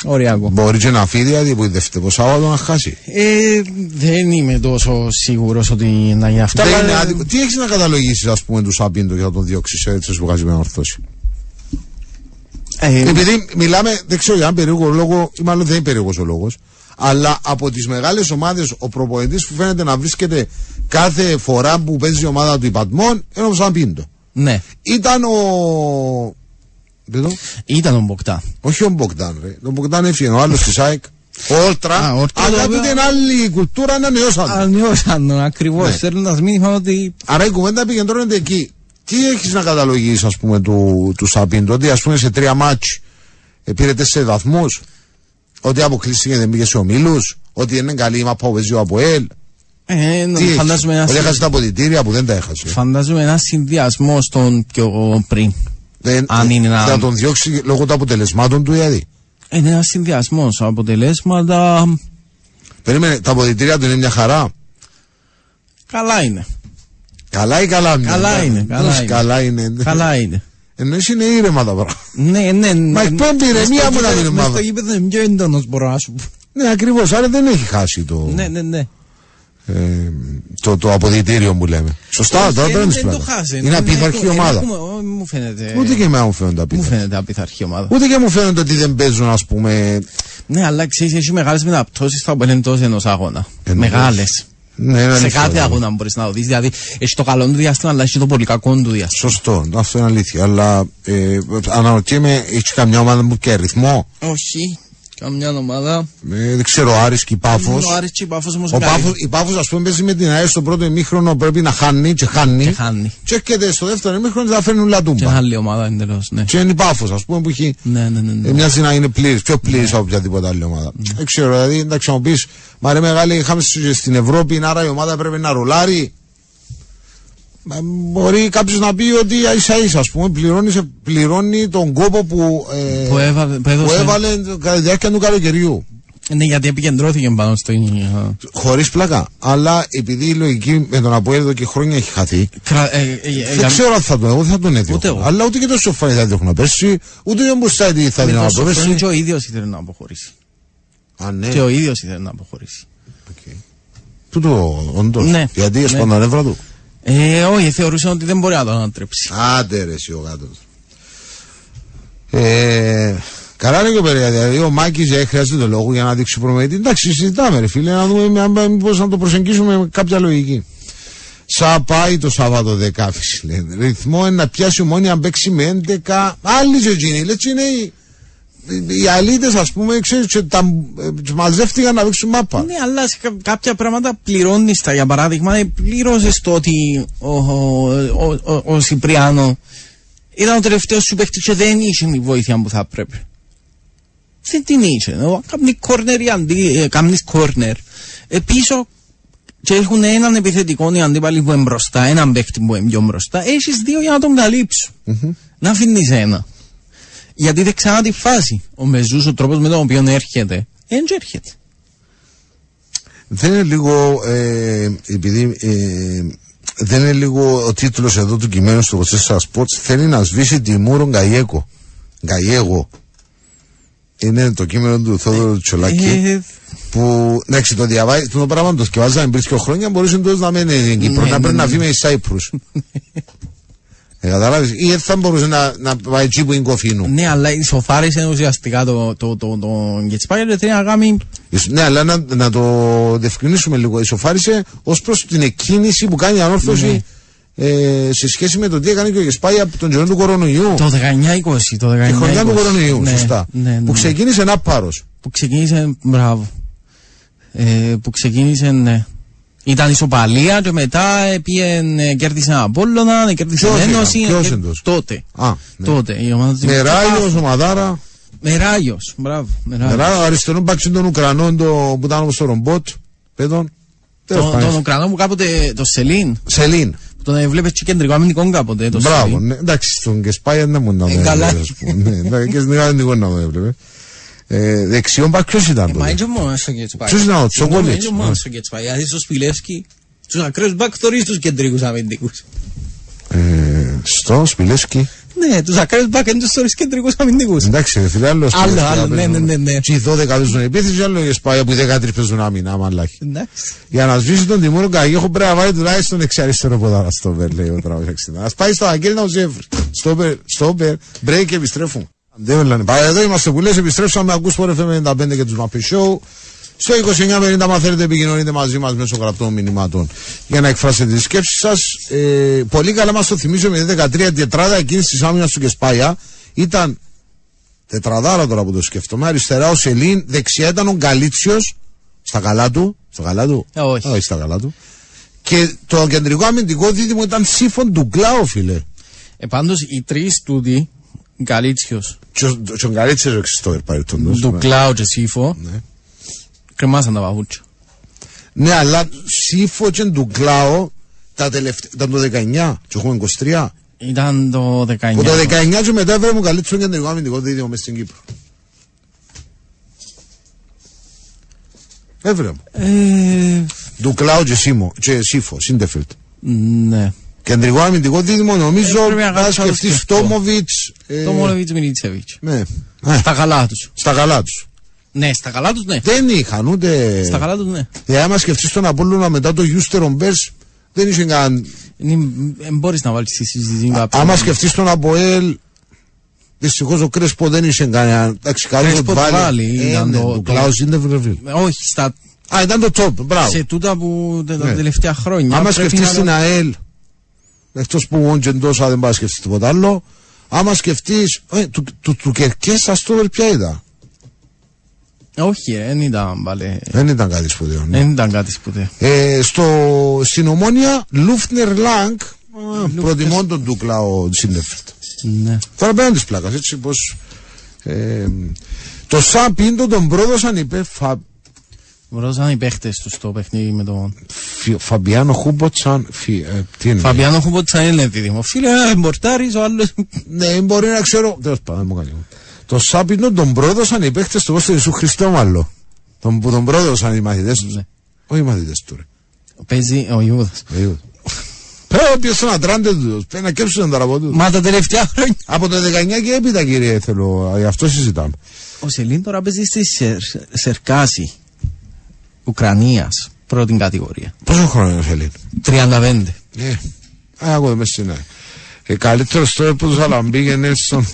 Speaker 3: Ωριακό.
Speaker 2: Μπορεί και να φύγει, δηλαδή που δεύτερο Σάββατο να χάσει.
Speaker 3: Ε, δεν είμαι τόσο σίγουρος ότι να γίνει αυτό.
Speaker 2: Δεν
Speaker 3: αλλά-
Speaker 2: είναι άδικο. Τι έχεις να καταλογίσεις, ας πούμε, τους Σάμπιντο για να τον διώξεις έτσι που βγάζει με ορθώσει.
Speaker 3: Ε,
Speaker 2: Επειδή μιλάμε, δεν ξέρω για έναν περίεργο λόγο, ή μάλλον δεν είναι περίεργος ο λόγος, αλλά από τις μεγάλες ομάδες ο προπονητής που φαίνεται να βρίσκεται κάθε φορά που παίζει η ομάδα του υπατμών είναι ο Σαμπίντο.
Speaker 3: ναι,
Speaker 2: Ήταν ο. Εδώ,
Speaker 3: ήταν ο Μποκτά.
Speaker 2: όχι ο Μπογκδάν, ρε. Ο Μπογκδάν έφυγε, ο άλλος της ΑΕΚ. Ο Όλτρα.
Speaker 3: Α, ο Όλτρα,
Speaker 2: αλλά
Speaker 3: το
Speaker 2: τούτη
Speaker 3: οποίο-
Speaker 2: είναι άλλη κουλτούρα, ανανεώσαν.
Speaker 3: Ανιώσαν τον ακριβώς,
Speaker 2: Ναι.
Speaker 3: στέλνοντας μήνυμα ότι
Speaker 2: Άρα η κουβέντα επικεντρώνεται εκεί. Τι έχεις να καταλογίσει, ας πούμε, του, του Σαμπίντο, ότι ας πούμε σε τρία μάτς ε, πήρε τέσσερις βαθμούς, ότι αποκλείστηκε και δεν πήγε σε ομίλους, ότι είναι καλή η μαπά που παίζει ο Αποέλ.
Speaker 3: ε,
Speaker 2: Τι έχεις,
Speaker 3: φαντάζομαι ένα,
Speaker 2: ότι έχασε τα αποδητήρια που δεν τα έχασε.
Speaker 3: φαντάζομαι ένα συνδυασμό στον πιο πριν.
Speaker 2: Δεν,
Speaker 3: αν είναι ένα-
Speaker 2: Θα τον διώξει λόγω των αποτελεσμάτων του, δηλαδή.
Speaker 3: Είναι ένας συνδυασμός αποτελέσματα.
Speaker 2: Περίμενε, τα αποδητήρια του είναι μια χαρά.
Speaker 3: Καλά είναι.
Speaker 2: Καλά ή καλά είναι.
Speaker 3: Καλά είναι, καλά
Speaker 2: Πώς
Speaker 3: είναι.
Speaker 2: καλά είναι.
Speaker 3: Καλά είναι.
Speaker 2: Εννοείς είναι ήρεμα τα πράγματα.
Speaker 3: Ναι, ναι.
Speaker 2: Μα εκπέμπει ηρεμία μου να μην είναι
Speaker 3: μάθω.
Speaker 2: μάθα.
Speaker 3: Στο γήπεδο είναι πιο έντονος, μπορώ να σου πω.
Speaker 2: Ναι, ακριβώς. Άρα δεν έχει χάσει το,
Speaker 3: Ναι, ναι, ναι.
Speaker 2: Ε, το, το αποδητήριο που λέμε. Σωστά,
Speaker 3: Όχι,
Speaker 2: τώρα
Speaker 3: δεν-
Speaker 2: δεν
Speaker 3: δεν το
Speaker 2: είναι
Speaker 3: χάσει.
Speaker 2: Είναι
Speaker 3: Δεν
Speaker 2: απίθαρχη
Speaker 3: έχουμε-
Speaker 2: ομάδα.
Speaker 3: έχουμε- ό, Μου φαίνεται.
Speaker 2: Ούτε και εμένα μου φαίνονται
Speaker 3: Μου
Speaker 2: απίθαρχοι.
Speaker 3: φαίνεται απειθαρχή ομάδα.
Speaker 2: Ούτε και μου φαίνονται ότι δεν παίζουν, ας πούμε.
Speaker 3: Ναι, αλλά ξέρεις, έχει μεγάλες μεταπτώσει στα εντό ενός αγώνα.
Speaker 2: Εννοείς.
Speaker 3: Μεγάλες.
Speaker 2: Ναι, είναι
Speaker 3: Σε
Speaker 2: αλήθεια,
Speaker 3: κάθε
Speaker 2: ναι.
Speaker 3: αγώνα μπορείς να το δεις. Δηλαδή, έχει το καλό του διάστημα, αλλά έχει το πολύ κακό του διάστημα.
Speaker 2: Σωστό, αυτό είναι αλήθεια. Αλλά ε, αναρωτιέμαι, έχει καμιά ομάδα που και αριθμό.
Speaker 3: Όχι. Καμιά ομάδα.
Speaker 2: Ε, δεν ξέρω, ο Άρης και η Πάφος.
Speaker 3: Ο Άρης και η Πάφος όμως
Speaker 2: Ο
Speaker 3: καλή.
Speaker 2: Πάφος, η Πάφος ας πούμε παίζει με την ΑΕΣ στο πρώτο ημίχρονο πρέπει να χάνει και χάνει.
Speaker 3: Και χάνει.
Speaker 2: Και έρχεται στο δεύτερο ημίχρονο και θα φέρνουν
Speaker 3: Και
Speaker 2: λατούμπα.
Speaker 3: άλλη ομάδα εντελώς. Ναι.
Speaker 2: Και είναι η Πάφος ας πούμε που έχει
Speaker 3: Ναι, ναι, ναι. ναι.
Speaker 2: Ε, μοιάζει να είναι πλήρης, πιο πλήρης από οποιαδήποτε άλλη ομάδα. Δεν ξέρω, δηλαδή, εντάξει, να μου πει, μα ρε μεγάλη, είχαμε στις- στην Ευρώπη, άρα η ομάδα πρέπει να ρολάρει. Μα, Μπορεί κάποιος να πει ότι ίσα ίσα, ας πούμε, πληρώνει, σε- πληρώνει τον κόπο που, ε,
Speaker 3: Που έβαλε- που
Speaker 2: που
Speaker 3: έδωσε.
Speaker 2: έβαλε κατά τη διάρκεια του καλοκαιριού.
Speaker 3: Ναι, γιατί επικεντρώθηκε πάνω στο.
Speaker 2: Χωρίς πλάκα. Αλλά επειδή η λογική με τον Αποέλ εδώ και χρόνια έχει χαθεί,
Speaker 3: Κρα- ε, ε, ε,
Speaker 2: δεν
Speaker 3: για-
Speaker 2: ξέρω αν θα τον, εγώ δεν θα τον
Speaker 3: Ούτε
Speaker 2: έδιωχνα.
Speaker 3: εγώ.
Speaker 2: Αλλά ούτε και το σοφάνι θα έδιωχνα πέρσι, ούτε ο Μπουστάιντι θα
Speaker 3: με
Speaker 2: έδιωχνα
Speaker 3: το Σοφρόνι
Speaker 2: πέρσι.
Speaker 3: Και ο ίδιος ήθελε να αποχωρήσει.
Speaker 2: Α, ναι.
Speaker 3: Και ο ίδιος ήθελε να αποχωρήσει.
Speaker 2: Τούτο, όντως.
Speaker 3: Ναι.
Speaker 2: Γιατί
Speaker 3: Ναι.
Speaker 2: έσπαν τα νεύρα του.
Speaker 3: Ε, όχι, θεωρούσε ότι δεν μπορεί να το ανατρέψει.
Speaker 2: Άντε ρε εσύ ο γάτος. Ε, καλά είναι και ο Περέα, δηλαδή ο Μάκης ε, χρειάζεται το λόγο για να δείξει προμετή. Εντάξει, συζητάμε ρε φίλε, να δούμε αν- μήπως να το προσεγγίσουμε με κάποια λογική. Σα πάει το Σάββατο δεκάφυση λένε. Ρυθμό είναι να πιάσει μόνη αν παίξει με 11. Άλλοι ζετζίνοι, λέει είναι οι, οι αλήτες ας πούμε, ξέρεις, και τα, ε, τους μαζεύτηκαν να παίξουν μάπα.
Speaker 3: Ναι, αλλά σε κα- κάποια πράγματα πληρώνεις τα. Για παράδειγμα, πλήρωσε το ότι ο, ο, ο, ο, ο Σιπριάνο ήταν ο τελευταίος σου παίκτης και δεν είχε τη βοήθεια που θα πρέπει. Δεν την είχε. Ο- Κάνει κόρνερ ή αντί, ε, κάνεις κόρνερ. Ε, πίσω και έχουν έναν επιθετικό οι αντίπαλοι που είναι μπροστά, έναν παίκτη που είναι πιο μπροστά. Έχεις δύο για να τον καλύψουν. Να αφήνεις ένα. Γιατί δεν ξανά τη φάση. Ο Μεζούς, ο τρόπος με τον οποίο έρχεται, δεν έρχεται.
Speaker 2: Δεν είναι λίγο, ε, επειδή ε, δεν είναι λίγο ο τίτλος εδώ του κειμένου στο 24 Sports θέλει να σβήσει τη Μούρο Γκαϊέκο. Γκαϊέγο. Είναι το κείμενο του Θόδωρου Τσολάκη
Speaker 3: Ε,
Speaker 2: που, εντάξει, το διαβάζει, το πράγμα το σκευάζαμε πριν και χρόνια μπορούσε τότε να μένει στην Κύπρο,
Speaker 3: Ναι,
Speaker 2: να
Speaker 3: ναι,
Speaker 2: πρέπει να
Speaker 3: ναι.
Speaker 2: φύγει με η Σάιπρους. [laughs] Ε, καταλάβεις, ή δεν θα μπορούσε να, να πάει εκεί που είναι κοφίνου.
Speaker 3: Ναι, αλλά ισοφάρισε ουσιαστικά το, το, το, το Γκετσπάγια και θέλει να κάνει
Speaker 2: Ισ- Ναι, αλλά να, να το διευκρινίσουμε λίγο. Ισοφάρισε ως προς την εκκίνηση που κάνει η ανόρθωση
Speaker 3: Ναι.
Speaker 2: ε, σε σχέση με το τι έκανε και ο Γεσπάη από τον καιρό του κορονοϊού.
Speaker 3: το 19-20. Το 19
Speaker 2: Τη χρονιά του κορονοϊού,
Speaker 3: ναι,
Speaker 2: σωστά.
Speaker 3: Ναι, ναι,
Speaker 2: Που
Speaker 3: ναι.
Speaker 2: ξεκίνησε ένα πάρος.
Speaker 3: Που ξεκίνησε, μπράβο. Ε, που ξεκίνησε, ναι. Ήταν ισοπαλία και μετά ε, πήγε, ε, κέρδισε ένα Απόλλωνα, ε, κέρδισε
Speaker 2: Ποιος
Speaker 3: Ένωση.
Speaker 2: ήταν, ποιος
Speaker 3: ε,
Speaker 2: εντός;
Speaker 3: Τότε.
Speaker 2: Α, ναι.
Speaker 3: Τότε. Η ομάδα του
Speaker 2: Με
Speaker 3: Δημοκρατικού.
Speaker 2: Ράγιος, Ομαδάρα.
Speaker 3: Με Ράγιος, μπράβο. Με
Speaker 2: Με
Speaker 3: Ράγιος.
Speaker 2: Ράγιο, αριστερό μπαξιν των Ουκρανών το, που ήταν όπως το ρομπότ. Πέτον. Τέλος
Speaker 3: Τον,
Speaker 2: πάντων.
Speaker 3: τον Ουκρανό που κάποτε, το Σελίν,
Speaker 2: Σελήν.
Speaker 3: που τον έβλεπες και κεντρικό αμυντικό κάποτε, το
Speaker 2: Μπράβο,
Speaker 3: Σελίν.
Speaker 2: ναι. Εντάξει, στον Κεσπάια δεν μπορεί να
Speaker 3: Ε,
Speaker 2: το
Speaker 3: καλά.
Speaker 2: έβλεπες. ας πούμε. Ναι, εντάξει, και στην Ελλάδα δεν μπορεί να το έβλεπες. Ε, δεξιόν μπακ ποιος ήταν
Speaker 3: Ε, Μα
Speaker 2: τότε;
Speaker 3: έτσι μόνος στο Κετσπάι.
Speaker 2: Ποιος ήταν ο Τσόκολιτς;
Speaker 3: Έτσι μόνος στο Κετσπάι. Δηλαδή στο Σπιλεύσκι, τους ακραίους μπακ θωρείς τους κεντρικούς αμυντικούς.
Speaker 2: Ε, στο Σπιλέσκι.
Speaker 3: Ναι, τους ακραίους μπακ είναι τους θωρείς κεντρικούς αμυντικούς.
Speaker 2: Εντάξει, ρε φίλε, άλλο
Speaker 3: Άλλο, άλλο, ναι, ναι, ναι, ναι.
Speaker 2: Και οι 12 παίζουν επίθεση, άλλο οι Εσπάγια που οι 13 παίζουν άμυνα, μαλάκι.
Speaker 3: Εντάξει.
Speaker 2: Για να σβήσει τον Τιμούρο Καγίχο πρέπει να βάλει τουλάχιστον εξαριστερό ποδάρα στο Βερ, λέει ο Τραούς 60. Ας πάει στο Αγγέλ να ο Ζέφρ. Στο Βερ, break και επιστρέφουν. Δεν μιλάνε. Πάει εδώ είμαστε που λες, επιστρέψαμε, ακούς πόρε FM 95 και τους Μαπή Show. Στο 2950 μα θέλετε επικοινωνείτε μαζί μας μέσω γραπτών μηνυμάτων για να εκφράσετε τις σκέψεις σας. Ε, πολύ καλά μας το θυμίζω με 13 τετράδα εκείνης της άμυνας του Κεσπάια ήταν τετραδάρα τώρα που το σκέφτομαι. Αριστερά ο Σελήν, δεξιά ήταν ο Γκαλίτσιος στα καλά του. Στα καλά του.
Speaker 3: Ε, όχι.
Speaker 2: όχι στα καλά του. Και το κεντρικό αμυντικό δίδυμο ήταν σύμφων του Γκλάου, φίλε.
Speaker 3: Ε, πάντως οι τρεις τούτοι, Γκαλίτσιος,
Speaker 2: Και ο- και ο Γκαλίτσιος ο εξιστόρ παρελθόντος.
Speaker 3: του Κλάου και Σίφο,
Speaker 2: Ναι.
Speaker 3: κρεμάσαν τα παπούτσια.
Speaker 2: Ναι, αλλά σύμφω και του Γκλάου τα τελευταία, ήταν το 19 και έχουμε 23.
Speaker 3: Ήταν το 19.
Speaker 2: Που το 19 και μετά έφερε μου καλύτερο κεντρικό αμυντικό δίδυμο μες στην Κύπρο. Έβρε μου.
Speaker 3: Ε,
Speaker 2: Του Κλάου και Σίμο, και Σίφο, Σίντεφιλτ.
Speaker 3: ναι.
Speaker 2: Κεντρικό αμυντικό δίδυμο νομίζω
Speaker 3: Ε, πρέπει να
Speaker 2: να
Speaker 3: κάνεις άλλο
Speaker 2: σκεφτείς
Speaker 3: σκεφτό.
Speaker 2: Τόμοβιτς. ε,
Speaker 3: Το Μόλεβιτς Μιλίτσεβιτς.
Speaker 2: Ναι. Ε,
Speaker 3: Στα καλά τους.
Speaker 2: Στα καλά τους.
Speaker 3: Ναι, στα καλά τους, ναι.
Speaker 2: Δεν είχαν ούτε...
Speaker 3: Στα καλά τους, ναι.
Speaker 2: Ε, άμα σκεφτείς τον Απόλλωνα μετά το Γιούστερον Μπέρς, δεν είχε καν...
Speaker 3: Δεν μπορείς να βάλεις στη συζήτηση κάποιον.
Speaker 2: Άμα σκεφτείς τον Αποέλ, δυστυχώς ο Κρέσπο δεν είχε κανένα... Εντάξει, καλό
Speaker 3: Κρέσπο
Speaker 2: το
Speaker 3: το
Speaker 2: βάλει.
Speaker 3: βάλει,
Speaker 2: Ε,
Speaker 3: ήταν
Speaker 2: ναι,
Speaker 3: το-
Speaker 2: του
Speaker 3: το-
Speaker 2: Κλάους Σίντεφιλτ.
Speaker 3: Ε, Όχι, στα,
Speaker 2: Α, ήταν το top, μπράβο.
Speaker 3: σε τούτα που τα
Speaker 2: Ναι.
Speaker 3: τελευταία χρόνια.
Speaker 2: Άμα
Speaker 3: πρέπει
Speaker 2: σκεφτείς
Speaker 3: να-
Speaker 2: την ΑΕΛ, εκτός που ο Τζεντόσα δεν πάει να σκεφτείς τίποτα άλλο, άμα σκεφτείς, ε, του, του, του Κερκές Αστόβερ ποια ήταν.
Speaker 3: Όχι, ρε, δεν ήταν πάλι.
Speaker 2: Δεν ήταν κάτι σπουδαίο. ναι.
Speaker 3: Δεν ήταν κάτι σπουδαίο.
Speaker 2: Ε, στο, στην ομόνια Λούφνερ Λάγκ προτιμώ τον Ντούκλα ο Σίντεφιλτ.
Speaker 3: Ναι.
Speaker 2: Τώρα πέραν της πλάκας έτσι πως ε, το Σαν Πίντο τον πρόδωσαν είπε Φα,
Speaker 3: Βρώσαν οι παίχτες τους στο παιχνίδι με τον...
Speaker 2: Φι- Φαμπιάνο Χούμποτσαν Φι, ε, τι είναι;
Speaker 3: Φαμπιάνο Χουμπότσα είναι δίδυμο. Φίλε, ένα εμπορτάρις, ο άλλος...
Speaker 2: ναι μπορεί να ξέρω τέλος πάντων δεν μου κάνει το Σαν Πίντο τον πρόδωσαν οι παίχτες του Κώστα Ιησού Χριστό μάλλον τον, που τον πρόδωσαν οι μαθητές τους
Speaker 3: Ναι.
Speaker 2: όχι οι μαθητές του ρε
Speaker 3: Παίζει ο Ιούδας.
Speaker 2: Ο Ιούδας. Πρέπει να πιέσουν να τράντε τους πρέπει να κέψουν τα ραπό τους
Speaker 3: Μα τα τελευταία χρόνια.
Speaker 2: Από το 19 και έπειτα κύριε θέλω, γι' αυτό συζητάμε.
Speaker 3: Ο Σελήν τώρα παίζει στη Σερ, Σερκάση Ουκρανίας, πρώτη κατηγορία.
Speaker 2: Πόσο χρόνο είναι ο Σελήν.
Speaker 3: 35.
Speaker 2: Ε, α, εγώ δεν με συνάει. Ε, καλύτερος τώρα από τους Αλαμπή και Νέλσον.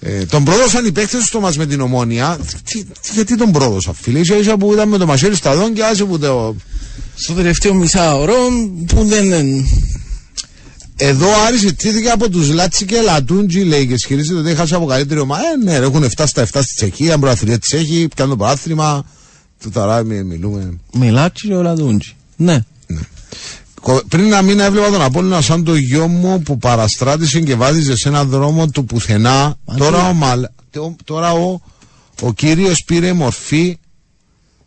Speaker 2: ε, τον πρόδωσαν οι παίκτες στο μας με την ομόνια. Τι, τι- γιατί τον πρόδωσαν φίλε; Ίσα ίσα που ήταν με το μαχαίρι στα δόντια άσε που το...
Speaker 3: Στο τελευταίο μισάωρο που δεν...
Speaker 2: Εδώ ο Άρης ετήθηκε από τους Λάτσι και Λατούντζι λέει και ισχυρίζεται ότι έχασε από καλύτερη ομάδα. Ε, ναι, ρε, έχουν 7 στα 7 στη Τσεχία, προαθλία της έχει, πιάνουν το παράθλημα. Του τώρα μι- μιλούμε.
Speaker 3: Μιλάτσι και ο Λαδούντζι. Ναι.
Speaker 2: Κο- Πριν ένα μήνα έβλεπα τον Απόλλωνα σαν το γιο μου που παραστράτησε και βάδιζε σε έναν δρόμο του πουθενά.
Speaker 3: Μα
Speaker 2: Τώρα,
Speaker 3: τι-
Speaker 2: ο, Μαλ... το- τώρα ο, ο κύριος πήρε μορφή.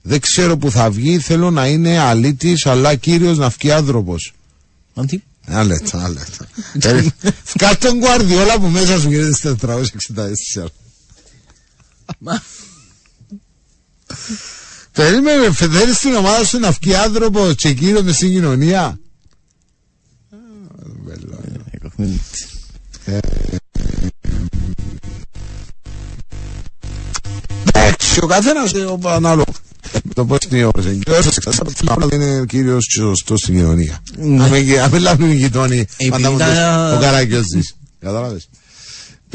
Speaker 2: Δεν ξέρω που θα βγει. Θέλω να είναι αλήτης αλλά κύριος να βγει άνθρωπος.
Speaker 3: Μα τι;
Speaker 2: Ένα λεπτό, ένα λεπτό. Ε, Βγάλ' τον Guardiola που μέσα σου γίνεται στα 464.
Speaker 3: Μα-
Speaker 2: Περίμενε, θέλεις την ομάδα σου να βγει άνθρωπο και κύριο μες στην κοινωνία. Α, βέλο. Εντάξει, ο καθένας ε, ο ανάλογο. το πώς είναι η ώρα. Και όσο εξαρτάται από το είναι κύριος και σωστός στην κοινωνία.
Speaker 3: Ναι.
Speaker 2: Αν μην- Αν μην λάβουν οι γειτόνοι,
Speaker 3: Επειδή
Speaker 2: πάντα μου
Speaker 3: τα-
Speaker 2: το- ο Καραγκιόζης. Κατάλαβες.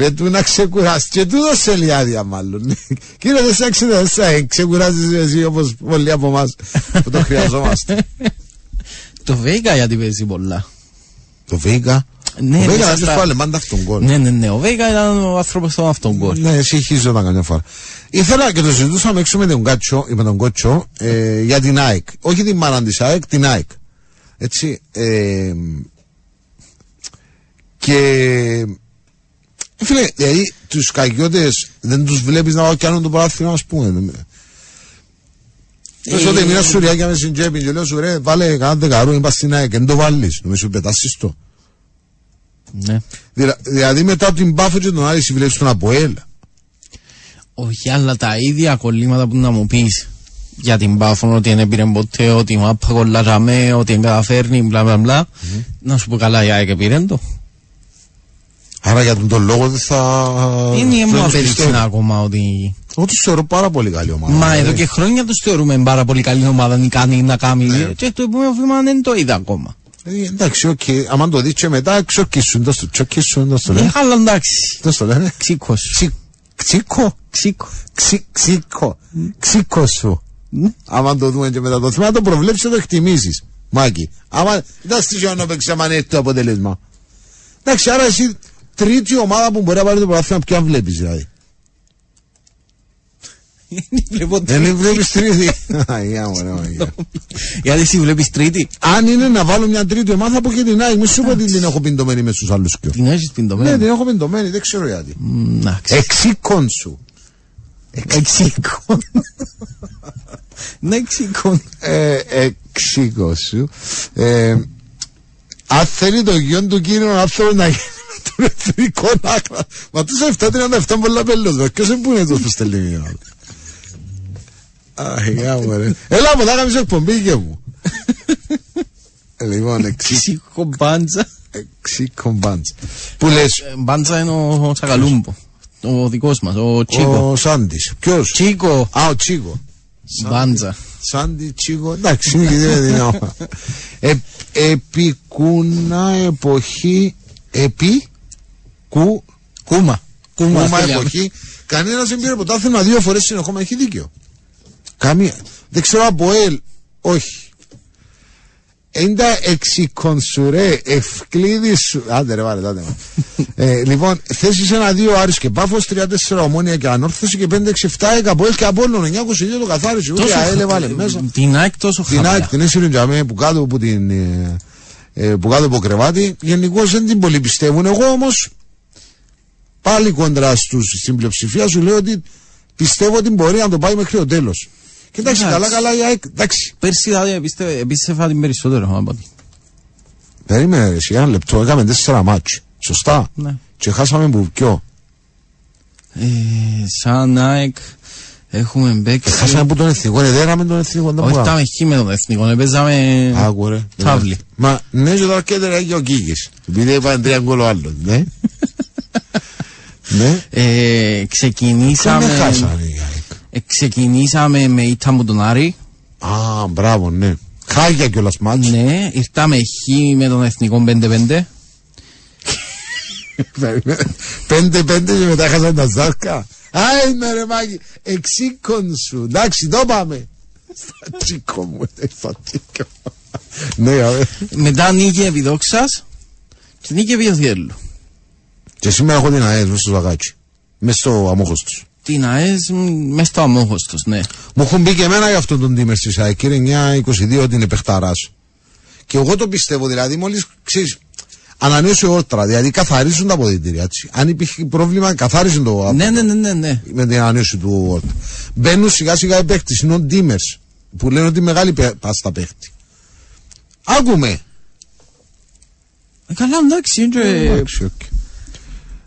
Speaker 2: Πέτου να ξεκουράσει και τούτο σε λιάδια μάλλον. [laughs] Κύριε δεν σε αξιδεσά, ξεκουράζεις εσύ όπως πολλοί από εμάς που το χρειαζόμαστε. [laughs]
Speaker 3: Το Βέικα γιατί παίζει πολλά.
Speaker 2: Το Βέικα.
Speaker 3: Ναι,
Speaker 2: το Βέικα
Speaker 3: μέσα
Speaker 2: δεν
Speaker 3: στα-
Speaker 2: φάλε πάντα αυτόν γκολ.
Speaker 3: Ναι, ναι, ναι. Ο Βέικα ήταν ο άνθρωπος των αυτών γκολ.
Speaker 2: Ναι, εσύ χίζονταν καμιά φορά. Ήθελα και το συζητούσαμε έξω με τον Κάτσο, με τον Κότσο, ε, για την ΑΕΚ. Όχι την μάνα της ΑΕΚ, την ΑΕΚ. Έτσι. Ε, και ε, φίλε, δηλαδή τους καγιώτες δεν τους βλέπεις να κάνουν το παράθυρο ας πούμε. Πες ότι μια σουριάκια μες στην τσέπη και λέω σου ρε βάλε κανένα δεκαρού είπα στην ΑΕΚ δεν το βάλεις νομίζω πετάσεις το.
Speaker 3: Ναι.
Speaker 2: Δηλα- Δηλαδή μετά από την Πάφο και τον Άρη εσύ βλέπεις τον Αποέλ.
Speaker 3: Όχι, αλλά τα ίδια κολλήματα που να μου πεις για την Πάφων, ότι δεν έπαιρε ποτέ, ότι η μάπα κολλάζαμε, ότι δεν καταφέρνει, μπλα μπλα μπλα. Να σου πω καλά, η ΑΕΚ πήρε το.
Speaker 2: Άρα για τον τον λόγο δεν θα.
Speaker 3: Είναι η
Speaker 2: δεν
Speaker 3: μου
Speaker 2: τους
Speaker 3: απέδειξε
Speaker 2: πιστεύω.
Speaker 3: ακόμα ότι.
Speaker 2: Εγώ τους θεωρώ πάρα πολύ καλή ομάδα.
Speaker 3: Μα
Speaker 2: δηλαδή.
Speaker 3: εδώ και χρόνια τους θεωρούμε πάρα πολύ καλή ομάδα, να κάνει να κάνει. Και το επόμενο βήμα δεν το είδα ακόμα.
Speaker 2: Ε, εντάξει, οκ. Αν το δεις και μετά, ξοκίσουν. Το τσοκίσουν, το στο
Speaker 3: Ε,
Speaker 2: λένε.
Speaker 3: αλλά εντάξει.
Speaker 2: Το στο λένε.
Speaker 3: Ξίκο.
Speaker 2: Ξι- Ξίκο.
Speaker 3: Ξίκο.
Speaker 2: Ξι- Ξίκο. Ξίκο σου. Άμα το δούμε και μετά το θέμα, το προβλέψεις, το εκτιμήσεις. Μάκη. Άμα δεν στη ζωή να παίξει, άμα είναι το αποτέλεσμα. Εντάξει, άρα εσύ τρίτη ομάδα που μπορεί να πάρει το πρωτάθλημα, ποια βλέπεις δηλαδή.
Speaker 3: Βλέπω
Speaker 2: Δεν
Speaker 3: τρίτη.
Speaker 2: βλέπεις τρίτη. Αγία μου, ρε, Μαγία.
Speaker 3: Γιατί εσύ βλέπεις τρίτη.
Speaker 2: Αν είναι να βάλω μια τρίτη ομάδα, θα πω και την ΑΕΚ. Μη σου πω ότι την έχω πιντωμένη μες στους άλλους πιο.
Speaker 3: Την έχεις
Speaker 2: Ναι,
Speaker 3: πιντωμένη.
Speaker 2: την έχω πιντωμένη, δεν ξέρω γιατί.
Speaker 3: Εντάξει.
Speaker 2: Εξήκον σου.
Speaker 3: Εξίκο. [laughs] Ναι, εξίκο.
Speaker 2: Ε, εξήκον σου. Ε, αν θέλει το γιον του κύριου άνθρωπο να γίνει με τον εθνικό άκρα. Μα τους 737 πολλά πέλος. μα Ποιος είναι που είναι τους που στέλνει μια. Αγιά μου ρε. Έλα μου, θα κάνεις εκπομπή και μου. Ε, Λοιπόν, εξή-
Speaker 3: Ξίκο μπάντζα.
Speaker 2: εξήκον μπάντς. Που λες,
Speaker 3: Ε, Μπάντζα είναι ο Σακαλούμπο. Ο δικός μας, ο Τσίκο.
Speaker 2: ο Σάντης. Ποιος;
Speaker 3: Τσίκο.
Speaker 2: Α, ο Τσίκο.
Speaker 3: Μπάντζα.
Speaker 2: Σάντι Τσίκο. Εντάξει, είναι και δύο δυνάμα. Ε, επικούνα εποχή. Επί. Κου.
Speaker 3: Κούμα. Κούμα.
Speaker 2: Κούμα
Speaker 3: αυτό λέμε.
Speaker 2: εποχή. Κανένας δεν πήρε πρωτάθλημα δύο φορές συνεχόμενα. Έχει δίκιο. Καμία. Δεν ξέρω από ελ. Όχι. Έντα εξικονσουρέ, ευκλήδης σου. Άντε ρε, βάλε, άντε. ε, λοιπόν, θέσεις ένα-δύο Άρης και Πάφος, τρία-τέσσερα ομόνια και ανόρθωση και πέντε-έξι-εφτά έκα από ελ και από όλων. 9-22 το καθάρισε. Ούτε
Speaker 3: Τόσο
Speaker 2: αέλε
Speaker 3: χα-
Speaker 2: βάλε μέσα.
Speaker 3: Την ΑΕΚ τόσο
Speaker 2: Την ΑΕΚ
Speaker 3: χαμηλά.
Speaker 2: την έσυρε τζαμέ που κάτω από την. ε, ε, που κάτω από κρεβάτι. Γενικώς δεν την πολύ πιστεύουν. Εγώ όμως πάλι κόντρα στους, στην πλειοψηφία σου λέω ότι πιστεύω ότι μπορεί να το πάει μέχρι το τέλος. Κοιτάξτε,
Speaker 3: Εντάξει.
Speaker 2: καλά, καλά η ΑΕΚ. Εντάξει,
Speaker 3: Πέρσι δηλαδή επίστε- επίστευα την περισσότερο από ότι.
Speaker 2: περίμενε ρε, εσύ, ένα λεπτό. Έκαμε τέσσερα μάτς. Σωστά.
Speaker 3: Ναι.
Speaker 2: Και χάσαμε που ποιο;
Speaker 3: Ε, σαν ΑΕΚ έχουμε
Speaker 2: Ε,
Speaker 3: παίξει.
Speaker 2: χάσαμε που τον εθνικό. Ε, δεν έκαμε τον εθνικό. δεν
Speaker 3: Όχι,
Speaker 2: μπορούμε.
Speaker 3: ήταν χ με τον εθνικό. ε, Παίζαμε.
Speaker 2: Άκου ρε.
Speaker 3: Τάβλη.
Speaker 2: Μα ναι, και τώρα και και ο Κίκης. Επειδή είπαν τρία γκολ ο άλλος. Ναι. [laughs] ναι.
Speaker 3: Ε,
Speaker 2: Κάμε
Speaker 3: ξεκινήσαμε.
Speaker 2: χάσανε η ΑΕΚ.
Speaker 3: ε, ξεκινήσαμε με ήττα μου τον Άρη.
Speaker 2: Α, μπράβο, ναι. Χάγια κιόλας μάτς.
Speaker 3: Ναι, ήρθαμε χ με τον εθνικό 5-5.
Speaker 2: Πέντε-πέντε και μετά χάσαν τα ζάρκα. Άι με ρε μάγι, εξήκον σου. Εντάξει, το πάμε. Στα τσίκο μου, ε, στα τσίκο. Ναι, ρε.
Speaker 3: Μετά νίκη επιδόξας και νίκη επιοθιέλου.
Speaker 2: Και σήμερα έχω την ΑΕΣ μες στο ζαγάκι. Μες στο αμόχος τους.
Speaker 3: Την ΑΕΣ μ, μες στο αμόχωστος, ναι.
Speaker 2: Μου έχουν μπει και εμένα για αυτόν τον τίμερ στη ΣΑΕ, κύριε 9-22 ότι είναι παιχταράς. Και εγώ το πιστεύω, δηλαδή μόλις, ξέρεις, ανανέωσε όρτρα, δηλαδή καθαρίζουν τα αποδητήρια, έτσι. Αν υπήρχε πρόβλημα, καθάριζουν το
Speaker 3: Ναι, ναι, ναι, ναι, ναι.
Speaker 2: με την ανανέωση του όρτρα. Μπαίνουν σιγά σιγά οι παίχτες, είναι ο ντίμερς, που λένε ότι μεγάλη πε- πάστα παίχτη. Άκουμε.
Speaker 3: Ε, Καλά, εντάξει, είναι και-
Speaker 2: Εντάξει, οκ.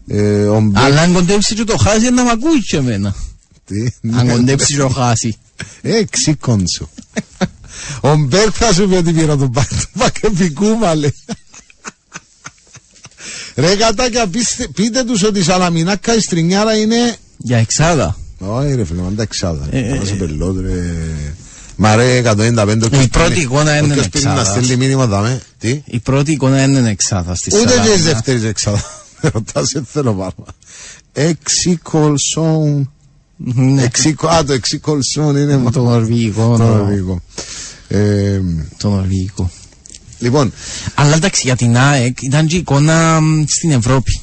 Speaker 2: Ε, ο Μπέκ-
Speaker 3: Αλλά αν κοντέψει και το χάσει να μ' ακούει και εμένα.
Speaker 2: Τι,
Speaker 3: Αν
Speaker 2: ναι.
Speaker 3: κοντέψει και το χάσει.
Speaker 2: Ε, ξύκον σου. Ο Μπέρκ θα σου πει ότι πήρα τον Μπάκ, τον Μπακεπικούμα λέει. Ρε κατάκια, πείστε- πείτε τους ότι η Σαλαμινάκα η Στρινιάρα είναι...
Speaker 3: Για εξάδα.
Speaker 2: Όχι ρε φίλε, μαντά εξάδα.
Speaker 3: Ε, ε,
Speaker 2: Να σε πελότ ρε. Μ' αρέσει 195.
Speaker 3: Η πρώτη εικόνα είναι
Speaker 2: Όποιος πήγε να
Speaker 3: εξάδας.
Speaker 2: στείλει μήνυμα δάμε. Τι;
Speaker 3: Η πρώτη εικόνα είναι εξάδα στη
Speaker 2: Ούτε
Speaker 3: Σαλαμίνα.
Speaker 2: και τη δεύτερη εξάδα. Ρωτάς, δεν θέλω πάρμα. Εξικολσόν.
Speaker 3: Ναι,
Speaker 2: Εξικο- Α, το εξικολσόν είναι μα-
Speaker 3: το νορβηγικό.
Speaker 2: το
Speaker 3: το-
Speaker 2: νορβηγικό. Ε,
Speaker 3: Το νορβηγικό.
Speaker 2: Λοιπόν,
Speaker 3: Αλλά εντάξει για την ΑΕΚ ήταν και η εικόνα μ, στην Ευρώπη.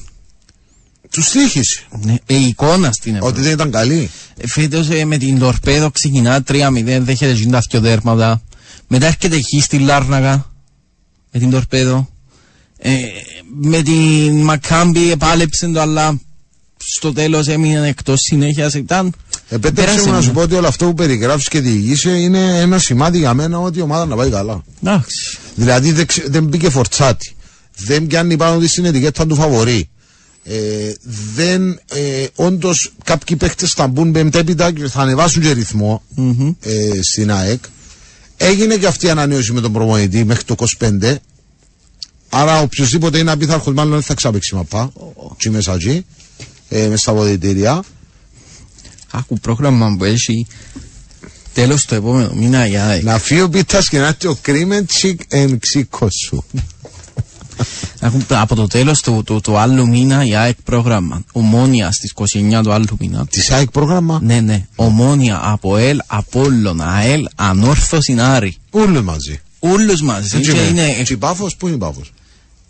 Speaker 2: τους τύχησε.
Speaker 3: Ναι, ε, η εικόνα στην Ευρώπη.
Speaker 2: Ότι δεν ήταν καλή.
Speaker 3: Φέτος ε, με την Τορπέδο ξεκινά 3-0, δέχεται γίνει τα δυο δέρματα. Μετά έρχεται εκεί στη Λάρναγα με την Τορπέδο. Ε, με την Μακάμπη επάλεψε το αλλά στο τέλος έμεινε εκτός συνέχειας. Ήταν...
Speaker 2: Επέτρεψε
Speaker 3: πέρασε
Speaker 2: μου να
Speaker 3: μια.
Speaker 2: σου πω ότι όλο αυτό που περιγράφεις και διηγήσε είναι ένα σημάδι για μένα ότι η ομάδα να πάει καλά.
Speaker 3: Εντάξει.
Speaker 2: Δηλαδή δεν, ξε- δεν μπήκε φορτσάτη. Δεν πιάνει πάνω της στην ετικέτα του φαβορή. Ε, δεν, ε, όντως κάποιοι παίχτες θα μπουν πεμπτέπειτα και θα ανεβάσουν και ρυθμό
Speaker 3: Μμμ.
Speaker 2: ε, στην ΑΕΚ. Έγινε και αυτή η ανανέωση με τον προμονητή μέχρι το 25. Άρα οποιοδήποτε είναι απίθαρχος μάλλον δεν θα ξαπέξει μαπά. Τι μέσα εκεί, ε, μες στα αποδητήρια.
Speaker 3: Άκου πρόγραμμα που έχει τέλος το επόμενο μήνα η ΑΕΚ.
Speaker 2: Να φύγει ο Πίτας και να έρθει ο Κρίμεντσικ εν ξύκο σου.
Speaker 3: Άκου, από το τέλος του, του, του άλλου μήνα η ΑΕΚ πρόγραμμα. Ομόνια στις 29 του άλλου μήνα.
Speaker 2: Της ΑΕΚ πρόγραμμα;
Speaker 3: Ναι, ναι. Ομόνια, ΑΠΟΕΛ, Απόλλων, ΑΕΛ, Ανόρθωση, Άρη.
Speaker 2: Όλοι μαζί.
Speaker 3: Όλους μαζί.
Speaker 2: Έτσι
Speaker 3: Και
Speaker 2: είναι.
Speaker 3: είναι,
Speaker 2: Και η Πάφος, πού είναι η Πάφος.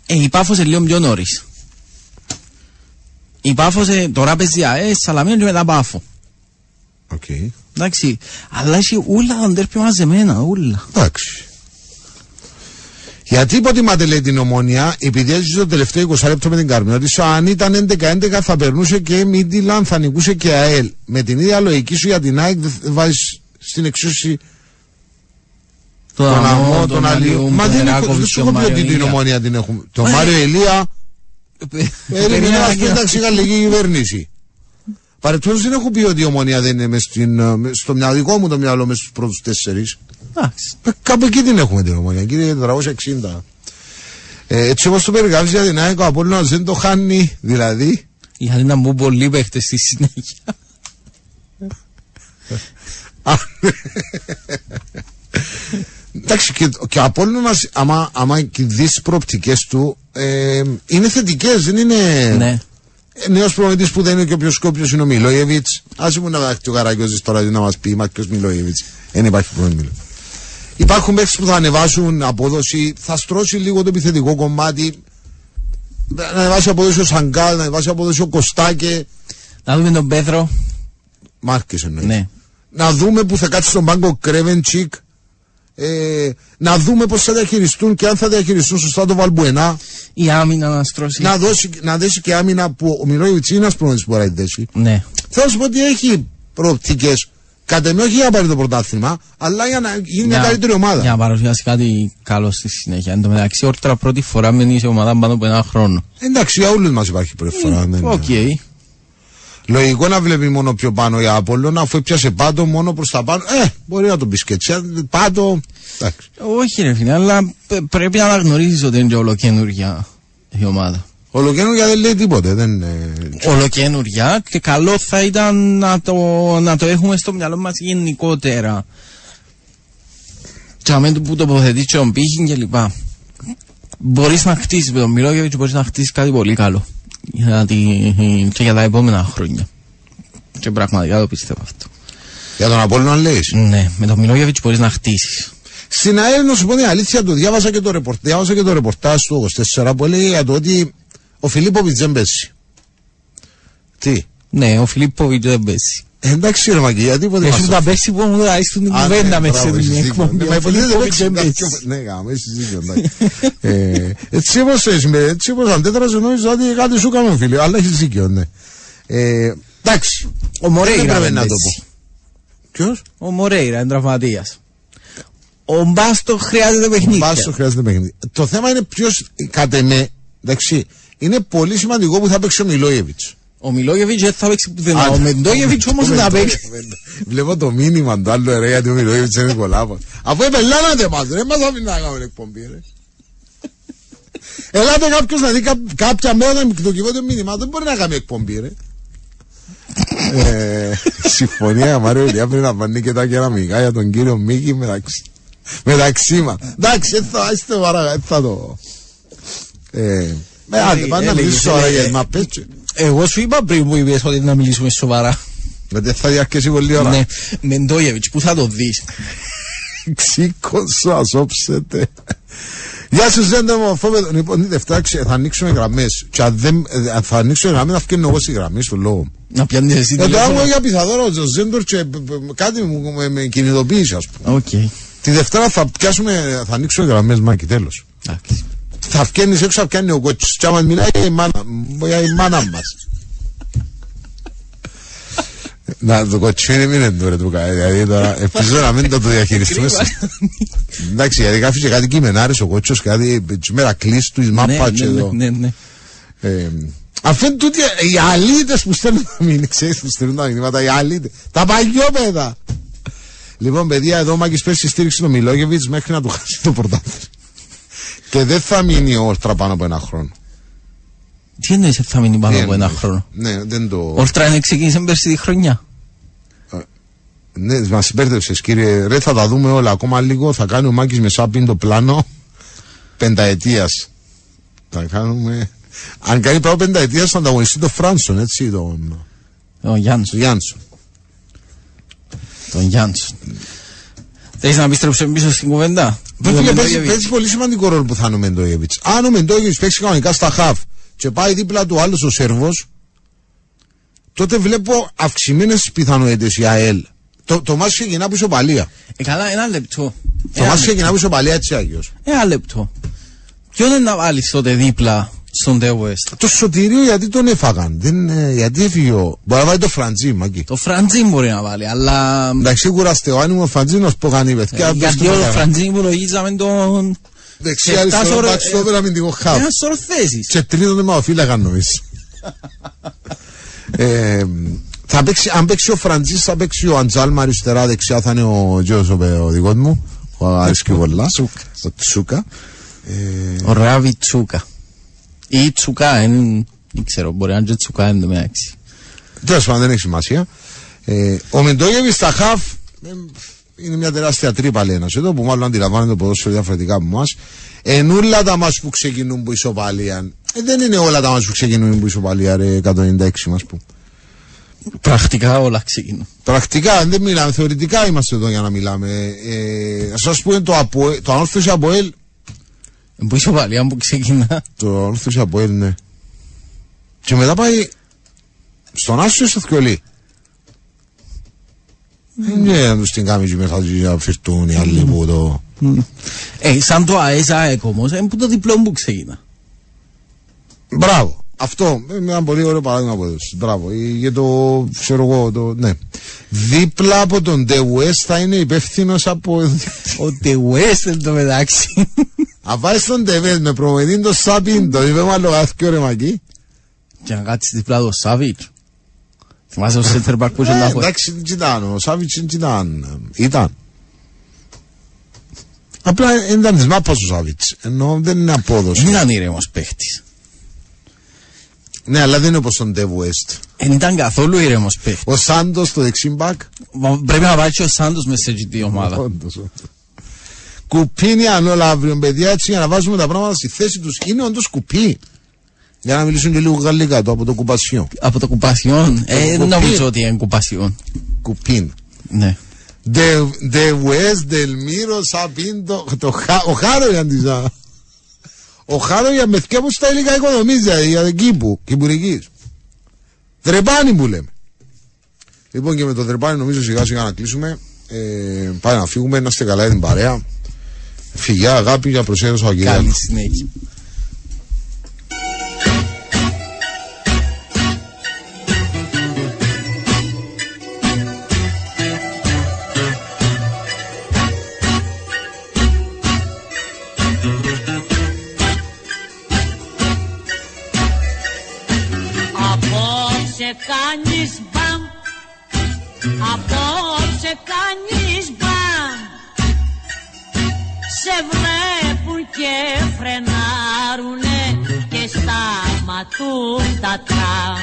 Speaker 3: Ε, η Πάφος είναι λίγο πιο νωρίς. Η Πάφος ε, τώρα παίζει ΑΕΣ, Σαλαμίνα και μετά Πάφο.
Speaker 2: Οκ.
Speaker 3: Εντάξει. Αλλά έχει όλα τα ντέρμπι μαζεμένα, όλα.
Speaker 2: Εντάξει. Γιατί υποτιμάτε λέει την ομόνια, επειδή έζησε το τελευταίο 20 λεπτό με την Κάρμινα, ότι σου αν ήταν 11-11 θα περνούσε και Μίντιλαν, θα νικούσε και ΑΕΛ. Με την ίδια λογική σου για την ΑΕΚ δεν βάζεις στην εξούση τον αγώ, τον Αλλιού. Μα δεν έχω δεν σου έχω πει ότι την ομόνια την έχουμε. Το Μάριο Ηλία, Περίμενε να σου πει εντάξει γαλλική κυβέρνηση. Παρεπτόντω δεν έχω πει ότι η ομονία δεν είναι μες στην, ε, μες στο μυαλό δικό μου το μυαλό μες στους πρώτους τέσσερις.
Speaker 3: Εντάξει.
Speaker 2: Ε, Κάπου εκεί την έχουμε την ομονία, κύριε 460. Ε, έτσι όπως το περιγράφεις για την ΑΕΚ, ο Απόλλωνας δεν το χάνει, δηλαδή.
Speaker 3: Είχαν να μπουν πολλοί παίχτες στη συνέχεια.
Speaker 2: Α, Εντάξει, και, και ο Απόλλωνας, άμα, άμα και δεις τις προοπτικές του, ε, είναι θετικές, δεν είναι...
Speaker 3: Ναι.
Speaker 2: Νέος προμηθευτής που δεν είναι και ο πιο σκόπιος είναι ο Μιλόιεβιτς. Α πούμε να δάχτει ο Καραγκιόζης τώρα να μας πει μα ποιο Μιλόιεβιτς. Δεν υπάρχει πρόβλημα. Υπάρχουν παίχτε που θα ανεβάσουν απόδοση, θα στρώσει λίγο το επιθετικό κομμάτι. Να ανεβάσει απόδοση ο Σαγκάλ, να ανεβάσει απόδοση ο Κωστάκε.
Speaker 3: Να δούμε τον Πέδρο.
Speaker 2: Μάρκες εννοείς.
Speaker 3: Ναι.
Speaker 2: Να δούμε που θα κάτσει στον πάγκο ο Κρέβεντσικ. Ε, να δούμε πώς θα διαχειριστούν και αν θα διαχειριστούν σωστά το Βαλμπουενά.
Speaker 3: Η άμυνα να στρώσει.
Speaker 2: Να, δώσει, να δέσει και άμυνα που ο Μιλόιεβιτ είναι ένας προμηθευτή που μπορεί να τη δέσει.
Speaker 3: Ναι.
Speaker 2: Θέλω να σου πω ότι έχει προοπτικές. Κατά εμέ όχι για να πάρει το πρωτάθλημα, αλλά για να γίνει μια καλύτερη ομάδα.
Speaker 3: Για να παρουσιάσει κάτι καλό στη συνέχεια. Εν τω μεταξύ, όρτρα πρώτη φορά μένει σε ομάδα πάνω από ένα χρόνο.
Speaker 2: Εντάξει, για όλους μας υπάρχει πρώτη φορά. δεν είναι.
Speaker 3: Οκ.
Speaker 2: Λογικό να βλέπει μόνο πιο πάνω για Απόλλωνα, αφού έπιασε πάντο μόνο προς τα πάνω. Ε, μπορεί να τον πεις και έτσι. αν Πάντο. Εντάξει.
Speaker 3: Όχι, ρε φίλε, αλλά πε- πρέπει να αναγνωρίσει ότι είναι και ολοκένουργια η ομάδα.
Speaker 2: Ολοκαίνουργια δεν λέει τίποτε. Δεν, είναι-
Speaker 3: Ολοκένουργια και καλό θα ήταν να το, να το έχουμε στο μυαλό μας γενικότερα. Και αμέσω που τοποθετείς και τον πύχη και λοιπά. Μπορείς να χτίσεις με τον Μιλόγεβιτ, μπορείς να χτίσεις κάτι πολύ καλό. Για τη, και για τα επόμενα χρόνια. Και πραγματικά το πιστεύω αυτό.
Speaker 2: Για τον Απόλλωνα λέει.
Speaker 3: Ναι, με τον Μιλόγεβιτς μπορείς να χτίσεις.
Speaker 2: Στην ΑΕΛ, να σου πω την αλήθεια, το διάβασα και το, ρεπορ, διάβασα και το ρεπορτάζ του 24 που έλεγε για το ότι ο Φιλίπποβιτς δεν πέσει. Τι;
Speaker 3: Ναι, ο Φιλίπποβιτς δεν πέσει.
Speaker 2: Ε, εντάξει, ρε Μακή, γιατί ποτέ
Speaker 3: Εσύ
Speaker 2: μας
Speaker 3: που τα πέσει που μου αρέσουν την
Speaker 2: Α,
Speaker 3: κουβέντα
Speaker 2: ναι,
Speaker 3: με σε
Speaker 2: μπράβο,
Speaker 3: την
Speaker 2: έχεις δίκιο.
Speaker 3: εκπομπή.
Speaker 2: Ναι,
Speaker 3: Ο
Speaker 2: μα υποτίθεται δεν
Speaker 3: Φιλίπποβιτ δεν
Speaker 2: παίξει
Speaker 3: πέσει.
Speaker 2: κάποιο- Ναι, γάμο, έχεις δίκιο, εντάξει. Ε, Έτσι όπως θες, με- έτσι όπως αντέδρασε νόμιζα ότι κάτι σου κάνω φίλε, αλλά έχεις δίκιο, ναι. Ε, Εντάξει.
Speaker 3: Ο Μορέιρα
Speaker 2: Δεν έπρεπε
Speaker 3: δεν
Speaker 2: να το
Speaker 3: πέσει.
Speaker 2: πω. Ποιος;
Speaker 3: Ο Μορέιρα είναι τραυματίας. Ο Μπάστο χρειάζεται παιχνίδια.
Speaker 2: Μπάσο χρειάζεται παιχνίδι. Το θέμα είναι ποιος, κατ' εμέ, εντάξει, είναι πολύ σημαντικό που θα παίξει ο Μιλόιεβιτς.
Speaker 3: Ο Μιλόγεβιτς δεν θα παίξει πουθενά.
Speaker 2: Α,
Speaker 3: Ο Μεντόγεβιτ όμως
Speaker 2: το
Speaker 3: θα
Speaker 2: Μεντόγεβιτ.
Speaker 3: παίξει.
Speaker 2: Βλέπω το μήνυμα του άλλου ρε γιατί ο Μιλόιεβιτς είναι κολάβος. Αφού επελάνατε μας ρε, μας αφήνει να κάνουμε εκπομπή ρε. Ελάτε κάποιος να δει κά- κάποια μέρα με το κυβότιο μήνυμα, δεν μπορεί να κάνει εκπομπή ρε. ε, συμφωνία Μάριο Ηλιά πριν να πάνε και τα κεραμικά για τον κύριο Μίκη μεταξύ, μεταξύ μας. Εντάξει, δεν θα είστε παρά, δεν θα το... Ε, με άντε, πάνε να
Speaker 3: έλεγες,
Speaker 2: μιλήσεις τώρα
Speaker 3: έλεγες.
Speaker 2: για τις μαπές και-
Speaker 3: Εγώ σου είπα πριν που είπες ότι να μιλήσουμε σοβαρά.
Speaker 2: γιατί θα διαρκέσει πολύ ώρα.
Speaker 3: Ναι, Μεντόγεβιτς, πού θα το δεις.
Speaker 2: Ξύκο σου ασόψετε. Γεια σου Ζέντε μου, φόβε. Λοιπόν, η Δευτέρα ξε- θα ανοίξουμε γραμμές. Και αν δεν, ε, θα ανοίξουμε γραμμές, θα φτιάχνω εγώ στη γραμμή στο λόγο. μου.
Speaker 3: Να πιάνεις εσύ
Speaker 2: Ε, τώρα
Speaker 3: τηλέφωνο.
Speaker 2: μου για πιθανόρα ο Ζέντορ και ε, ε, κάτι μου με, με κινητοποίησε, ας πούμε.
Speaker 3: Οκ.
Speaker 2: Τη Δευτέρα θα πιάσουμε, θα ανοίξουμε γραμμές, Μάκη, τέλος.
Speaker 3: Εντάξει.
Speaker 2: Θα βγαίνεις έξω, θα πιάνει ο κότσος. Και άμα μιλάει η μάνα, για η μάνα μας. Να το κοτσίνι μην είναι τώρα του κα- δηλαδή τώρα ελπίζω να μην το το διαχειριστούμε Εντάξει γιατί άφησε κάτι κειμενάρες ο κότσος κάτι μέρα κλείς τους η
Speaker 3: Ναι,
Speaker 2: μάπα και
Speaker 3: ναι,
Speaker 2: εδώ
Speaker 3: ναι, ναι.
Speaker 2: Ε, Αφού είναι τούτοι οι αλήτες που στέλνουν τα μήνυματα, ξέρεις που στέλνουν τα μηνύματα, οι αλήτες, τα παγιόπαιδα. Λοιπόν, παιδιά, εδώ ο Μάκης πέσει στήριξη του Μιλόγεβιτς μέχρι να του χάσει το πρωτάθλημα. Και δεν θα μείνει ο Όρτρα πάνω από ένα χρόνο.
Speaker 3: Τι εννοείς ότι θα μείνει πάνω
Speaker 2: Τι
Speaker 3: από ένα
Speaker 2: εννοείς;
Speaker 3: χρόνο;
Speaker 2: Ναι, δεν το.
Speaker 3: Ο Ορτρά είναι ξεκίνησε πέρσι τη χρονιά.
Speaker 2: Ναι, μας συμπέρδεψε, κύριε. Ρε, θα τα δούμε όλα. Ακόμα λίγο θα κάνει ο Μάκης με σάπιν το πλάνο πενταετίας. Θα κάνουμε. Αν κάνει πράγμα πενταετίας, θα ανταγωνιστεί το Φράνσον, έτσι, τον
Speaker 3: Ο Γιάννσον.
Speaker 2: Γιάνσον.
Speaker 3: Τον Γιάννσον. Θέλεις να επιστρέψουμε πίσω στην κουβέντα;
Speaker 2: Βέβαια,
Speaker 3: Τον
Speaker 2: παίζει,
Speaker 3: Μεντόγεβιτς.
Speaker 2: παίζει πολύ σημαντικό ρόλο που θα είναι ο Μεντόγεβιτς. Αν ο Μεντόγεβιτς παίξει κανονικά στα χαφ και πάει δίπλα του άλλος ο Σέρβος, τότε βλέπω αυξημένες πιθανότητες η ΑΕΛ. Το, το μάτι ξεκινά από ισοπαλία.
Speaker 3: Ε, καλά, ένα λεπτό.
Speaker 2: Το
Speaker 3: Ένα
Speaker 2: μάτι
Speaker 3: λεπτό.
Speaker 2: ξεκινά από ισοπαλία, έτσι Άγιος.
Speaker 3: Ένα λεπτό. Ποιον είναι να βάλεις τότε δίπλα; Στον Τeo West.
Speaker 2: Το σωτηρίο γιατί τον έφαγαν. Δεν, ε, γιατί έφυγε ο. Μπορεί να βάλει το Φραντζί, μαγκί.
Speaker 3: Το Φραντζίν μπορεί να βάλει, αλλά...
Speaker 2: Εντάξει, σίγουρα στεωάνιμο ο Φραντζί να πω κάνει παιδιά.
Speaker 3: ε, Γιατί ο Φραντζίν υπολογίζαμε τον...
Speaker 2: Δεξιά
Speaker 3: σε
Speaker 2: αριστερό,
Speaker 3: επτά σωρό-
Speaker 2: μπαξ, το πέρα αμυντικό χαφ.
Speaker 3: Ένα σωρό θέσεις.
Speaker 2: Και τρίτον δεν μαοφύλακα νομίζω. ε, θα παίξει, αν παίξει ο Φραντζής, θα παίξει ο Αντζάλμα αριστερά, δεξιά θα είναι ο Τζος ο, ο δικός μου. Ο αρέσκει πολλά.
Speaker 3: Τσούκα.
Speaker 2: Ο Τσούκα. Ε,
Speaker 3: Ο Ράβι Τσούκα. Ή Τσούκα, δεν δεν ξέρω, μπορεί να είναι και Τσούκα εν τω μεταξύ.
Speaker 2: Τέλος πάντων δεν έχει σημασία. Ε, ο Μεντόγεβι στα χαφ ε, είναι μια τεράστια τρύπα λέει ένας εδώ που μάλλον αντιλαμβάνεται το ποδόσφαιρο διαφορετικά από εμάς. Ενούλα τα μας που ξεκινούν που ισοπαλία. Ε, δεν είναι όλα τα μας που ξεκινούν που ισοπαλία ρε 196 μας που.
Speaker 3: Πρακτικά όλα ξεκινούν.
Speaker 2: Πρακτικά δεν μιλάμε, θεωρητικά είμαστε εδώ για να μιλάμε. Ε, να σας πούμε το, Αποέ, το ανόρθωση Αποέλ,
Speaker 3: Που είσαι πάλι, αν που ξεκινά.
Speaker 2: το ανόρθωση Αποέλ ναι. Και μετά πάει στον Άσο ή στο Θκιολί. Ναι, να τους την κάνει και μέσα τους να φυρτούν οι άλλοι που το...
Speaker 3: Ε, σαν το ΑΕΣ ΑΕΚ όμως, είναι που το διπλό που ξεκινά.
Speaker 2: Μπράβο. Αυτό είναι ένα πολύ ωραίο παράδειγμα από έδωσες. Μπράβο. Ε, Για το, ξέρω εγώ, το, ναι. Δίπλα από τον De West θα είναι υπεύθυνος από...
Speaker 3: Ο The West εν τω μεταξύ.
Speaker 2: Αν βάζεις τον De West με προμετή το Σάπιν, το είπε μάλλον γάθηκιο ρε μακί.
Speaker 3: Και να κάτσεις διπλά το Σάβιτς. Θυμάσαι ο Σέντερ Μπακ που είχε
Speaker 2: Ε,
Speaker 3: λάθος;
Speaker 2: εντάξει, δεν ήταν. Ο Σάβιτς δεν ήταν. Ήταν. Απλά δεν ήταν της μάπας ο Σάβιτς. Ενώ δεν είναι απόδοση.
Speaker 3: Δεν ήταν ήρεμος παίχτης.
Speaker 2: Ναι, αλλά δεν είναι όπως τον De West.
Speaker 3: Δεν ήταν καθόλου ήρεμος παίχτης.
Speaker 2: Ο Σάντος, το δεξί μπακ.
Speaker 3: Μα Πρέπει να βάλει και ο Σάντος μέσα σε αυτή τη ομάδα.
Speaker 2: Όντως, όντως. Κουπίνι αν όλα αύριο, παιδιά, έτσι για να βάζουμε τα πράγματα στη θέση τους. Είναι όντως κουπί. Για να μιλήσουν και λίγο γαλλικά το από το κουπασιό.
Speaker 3: Από το κουπασιόν. Ε, δεν
Speaker 2: κουπί.
Speaker 3: νομίζω ότι είναι κουπασιόν.
Speaker 2: Κουπίν.
Speaker 3: Ναι.
Speaker 2: De, de West, del Miro, Σαπίντο, το, Χα- ο Χάρογιαν της α. Ο Χάρογιαν με θκιά στα υλικά οικονομής, δηλαδή, για την κήπου, κυπουρικής. Δρεπάνι που λέμε. Λοιπόν και με το δρεπάνι νομίζω σιγά σιγά να κλείσουμε. Ε, πάμε να φύγουμε, να είστε καλά για την παρέα. Φυγιά, αγάπη για προσέγγιση ο
Speaker 3: Καλή
Speaker 2: Αγγελιάδος.
Speaker 3: συνέχεια.
Speaker 4: Σταματούν τα τραμ.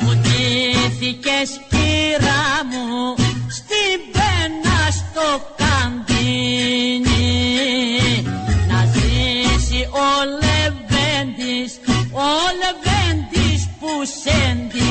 Speaker 4: Μου τη Στήθηκες πήρα μου στην πένα στο καντίνι να ζήσει ο Λεβέντης, ο Λεβέντης που σέντη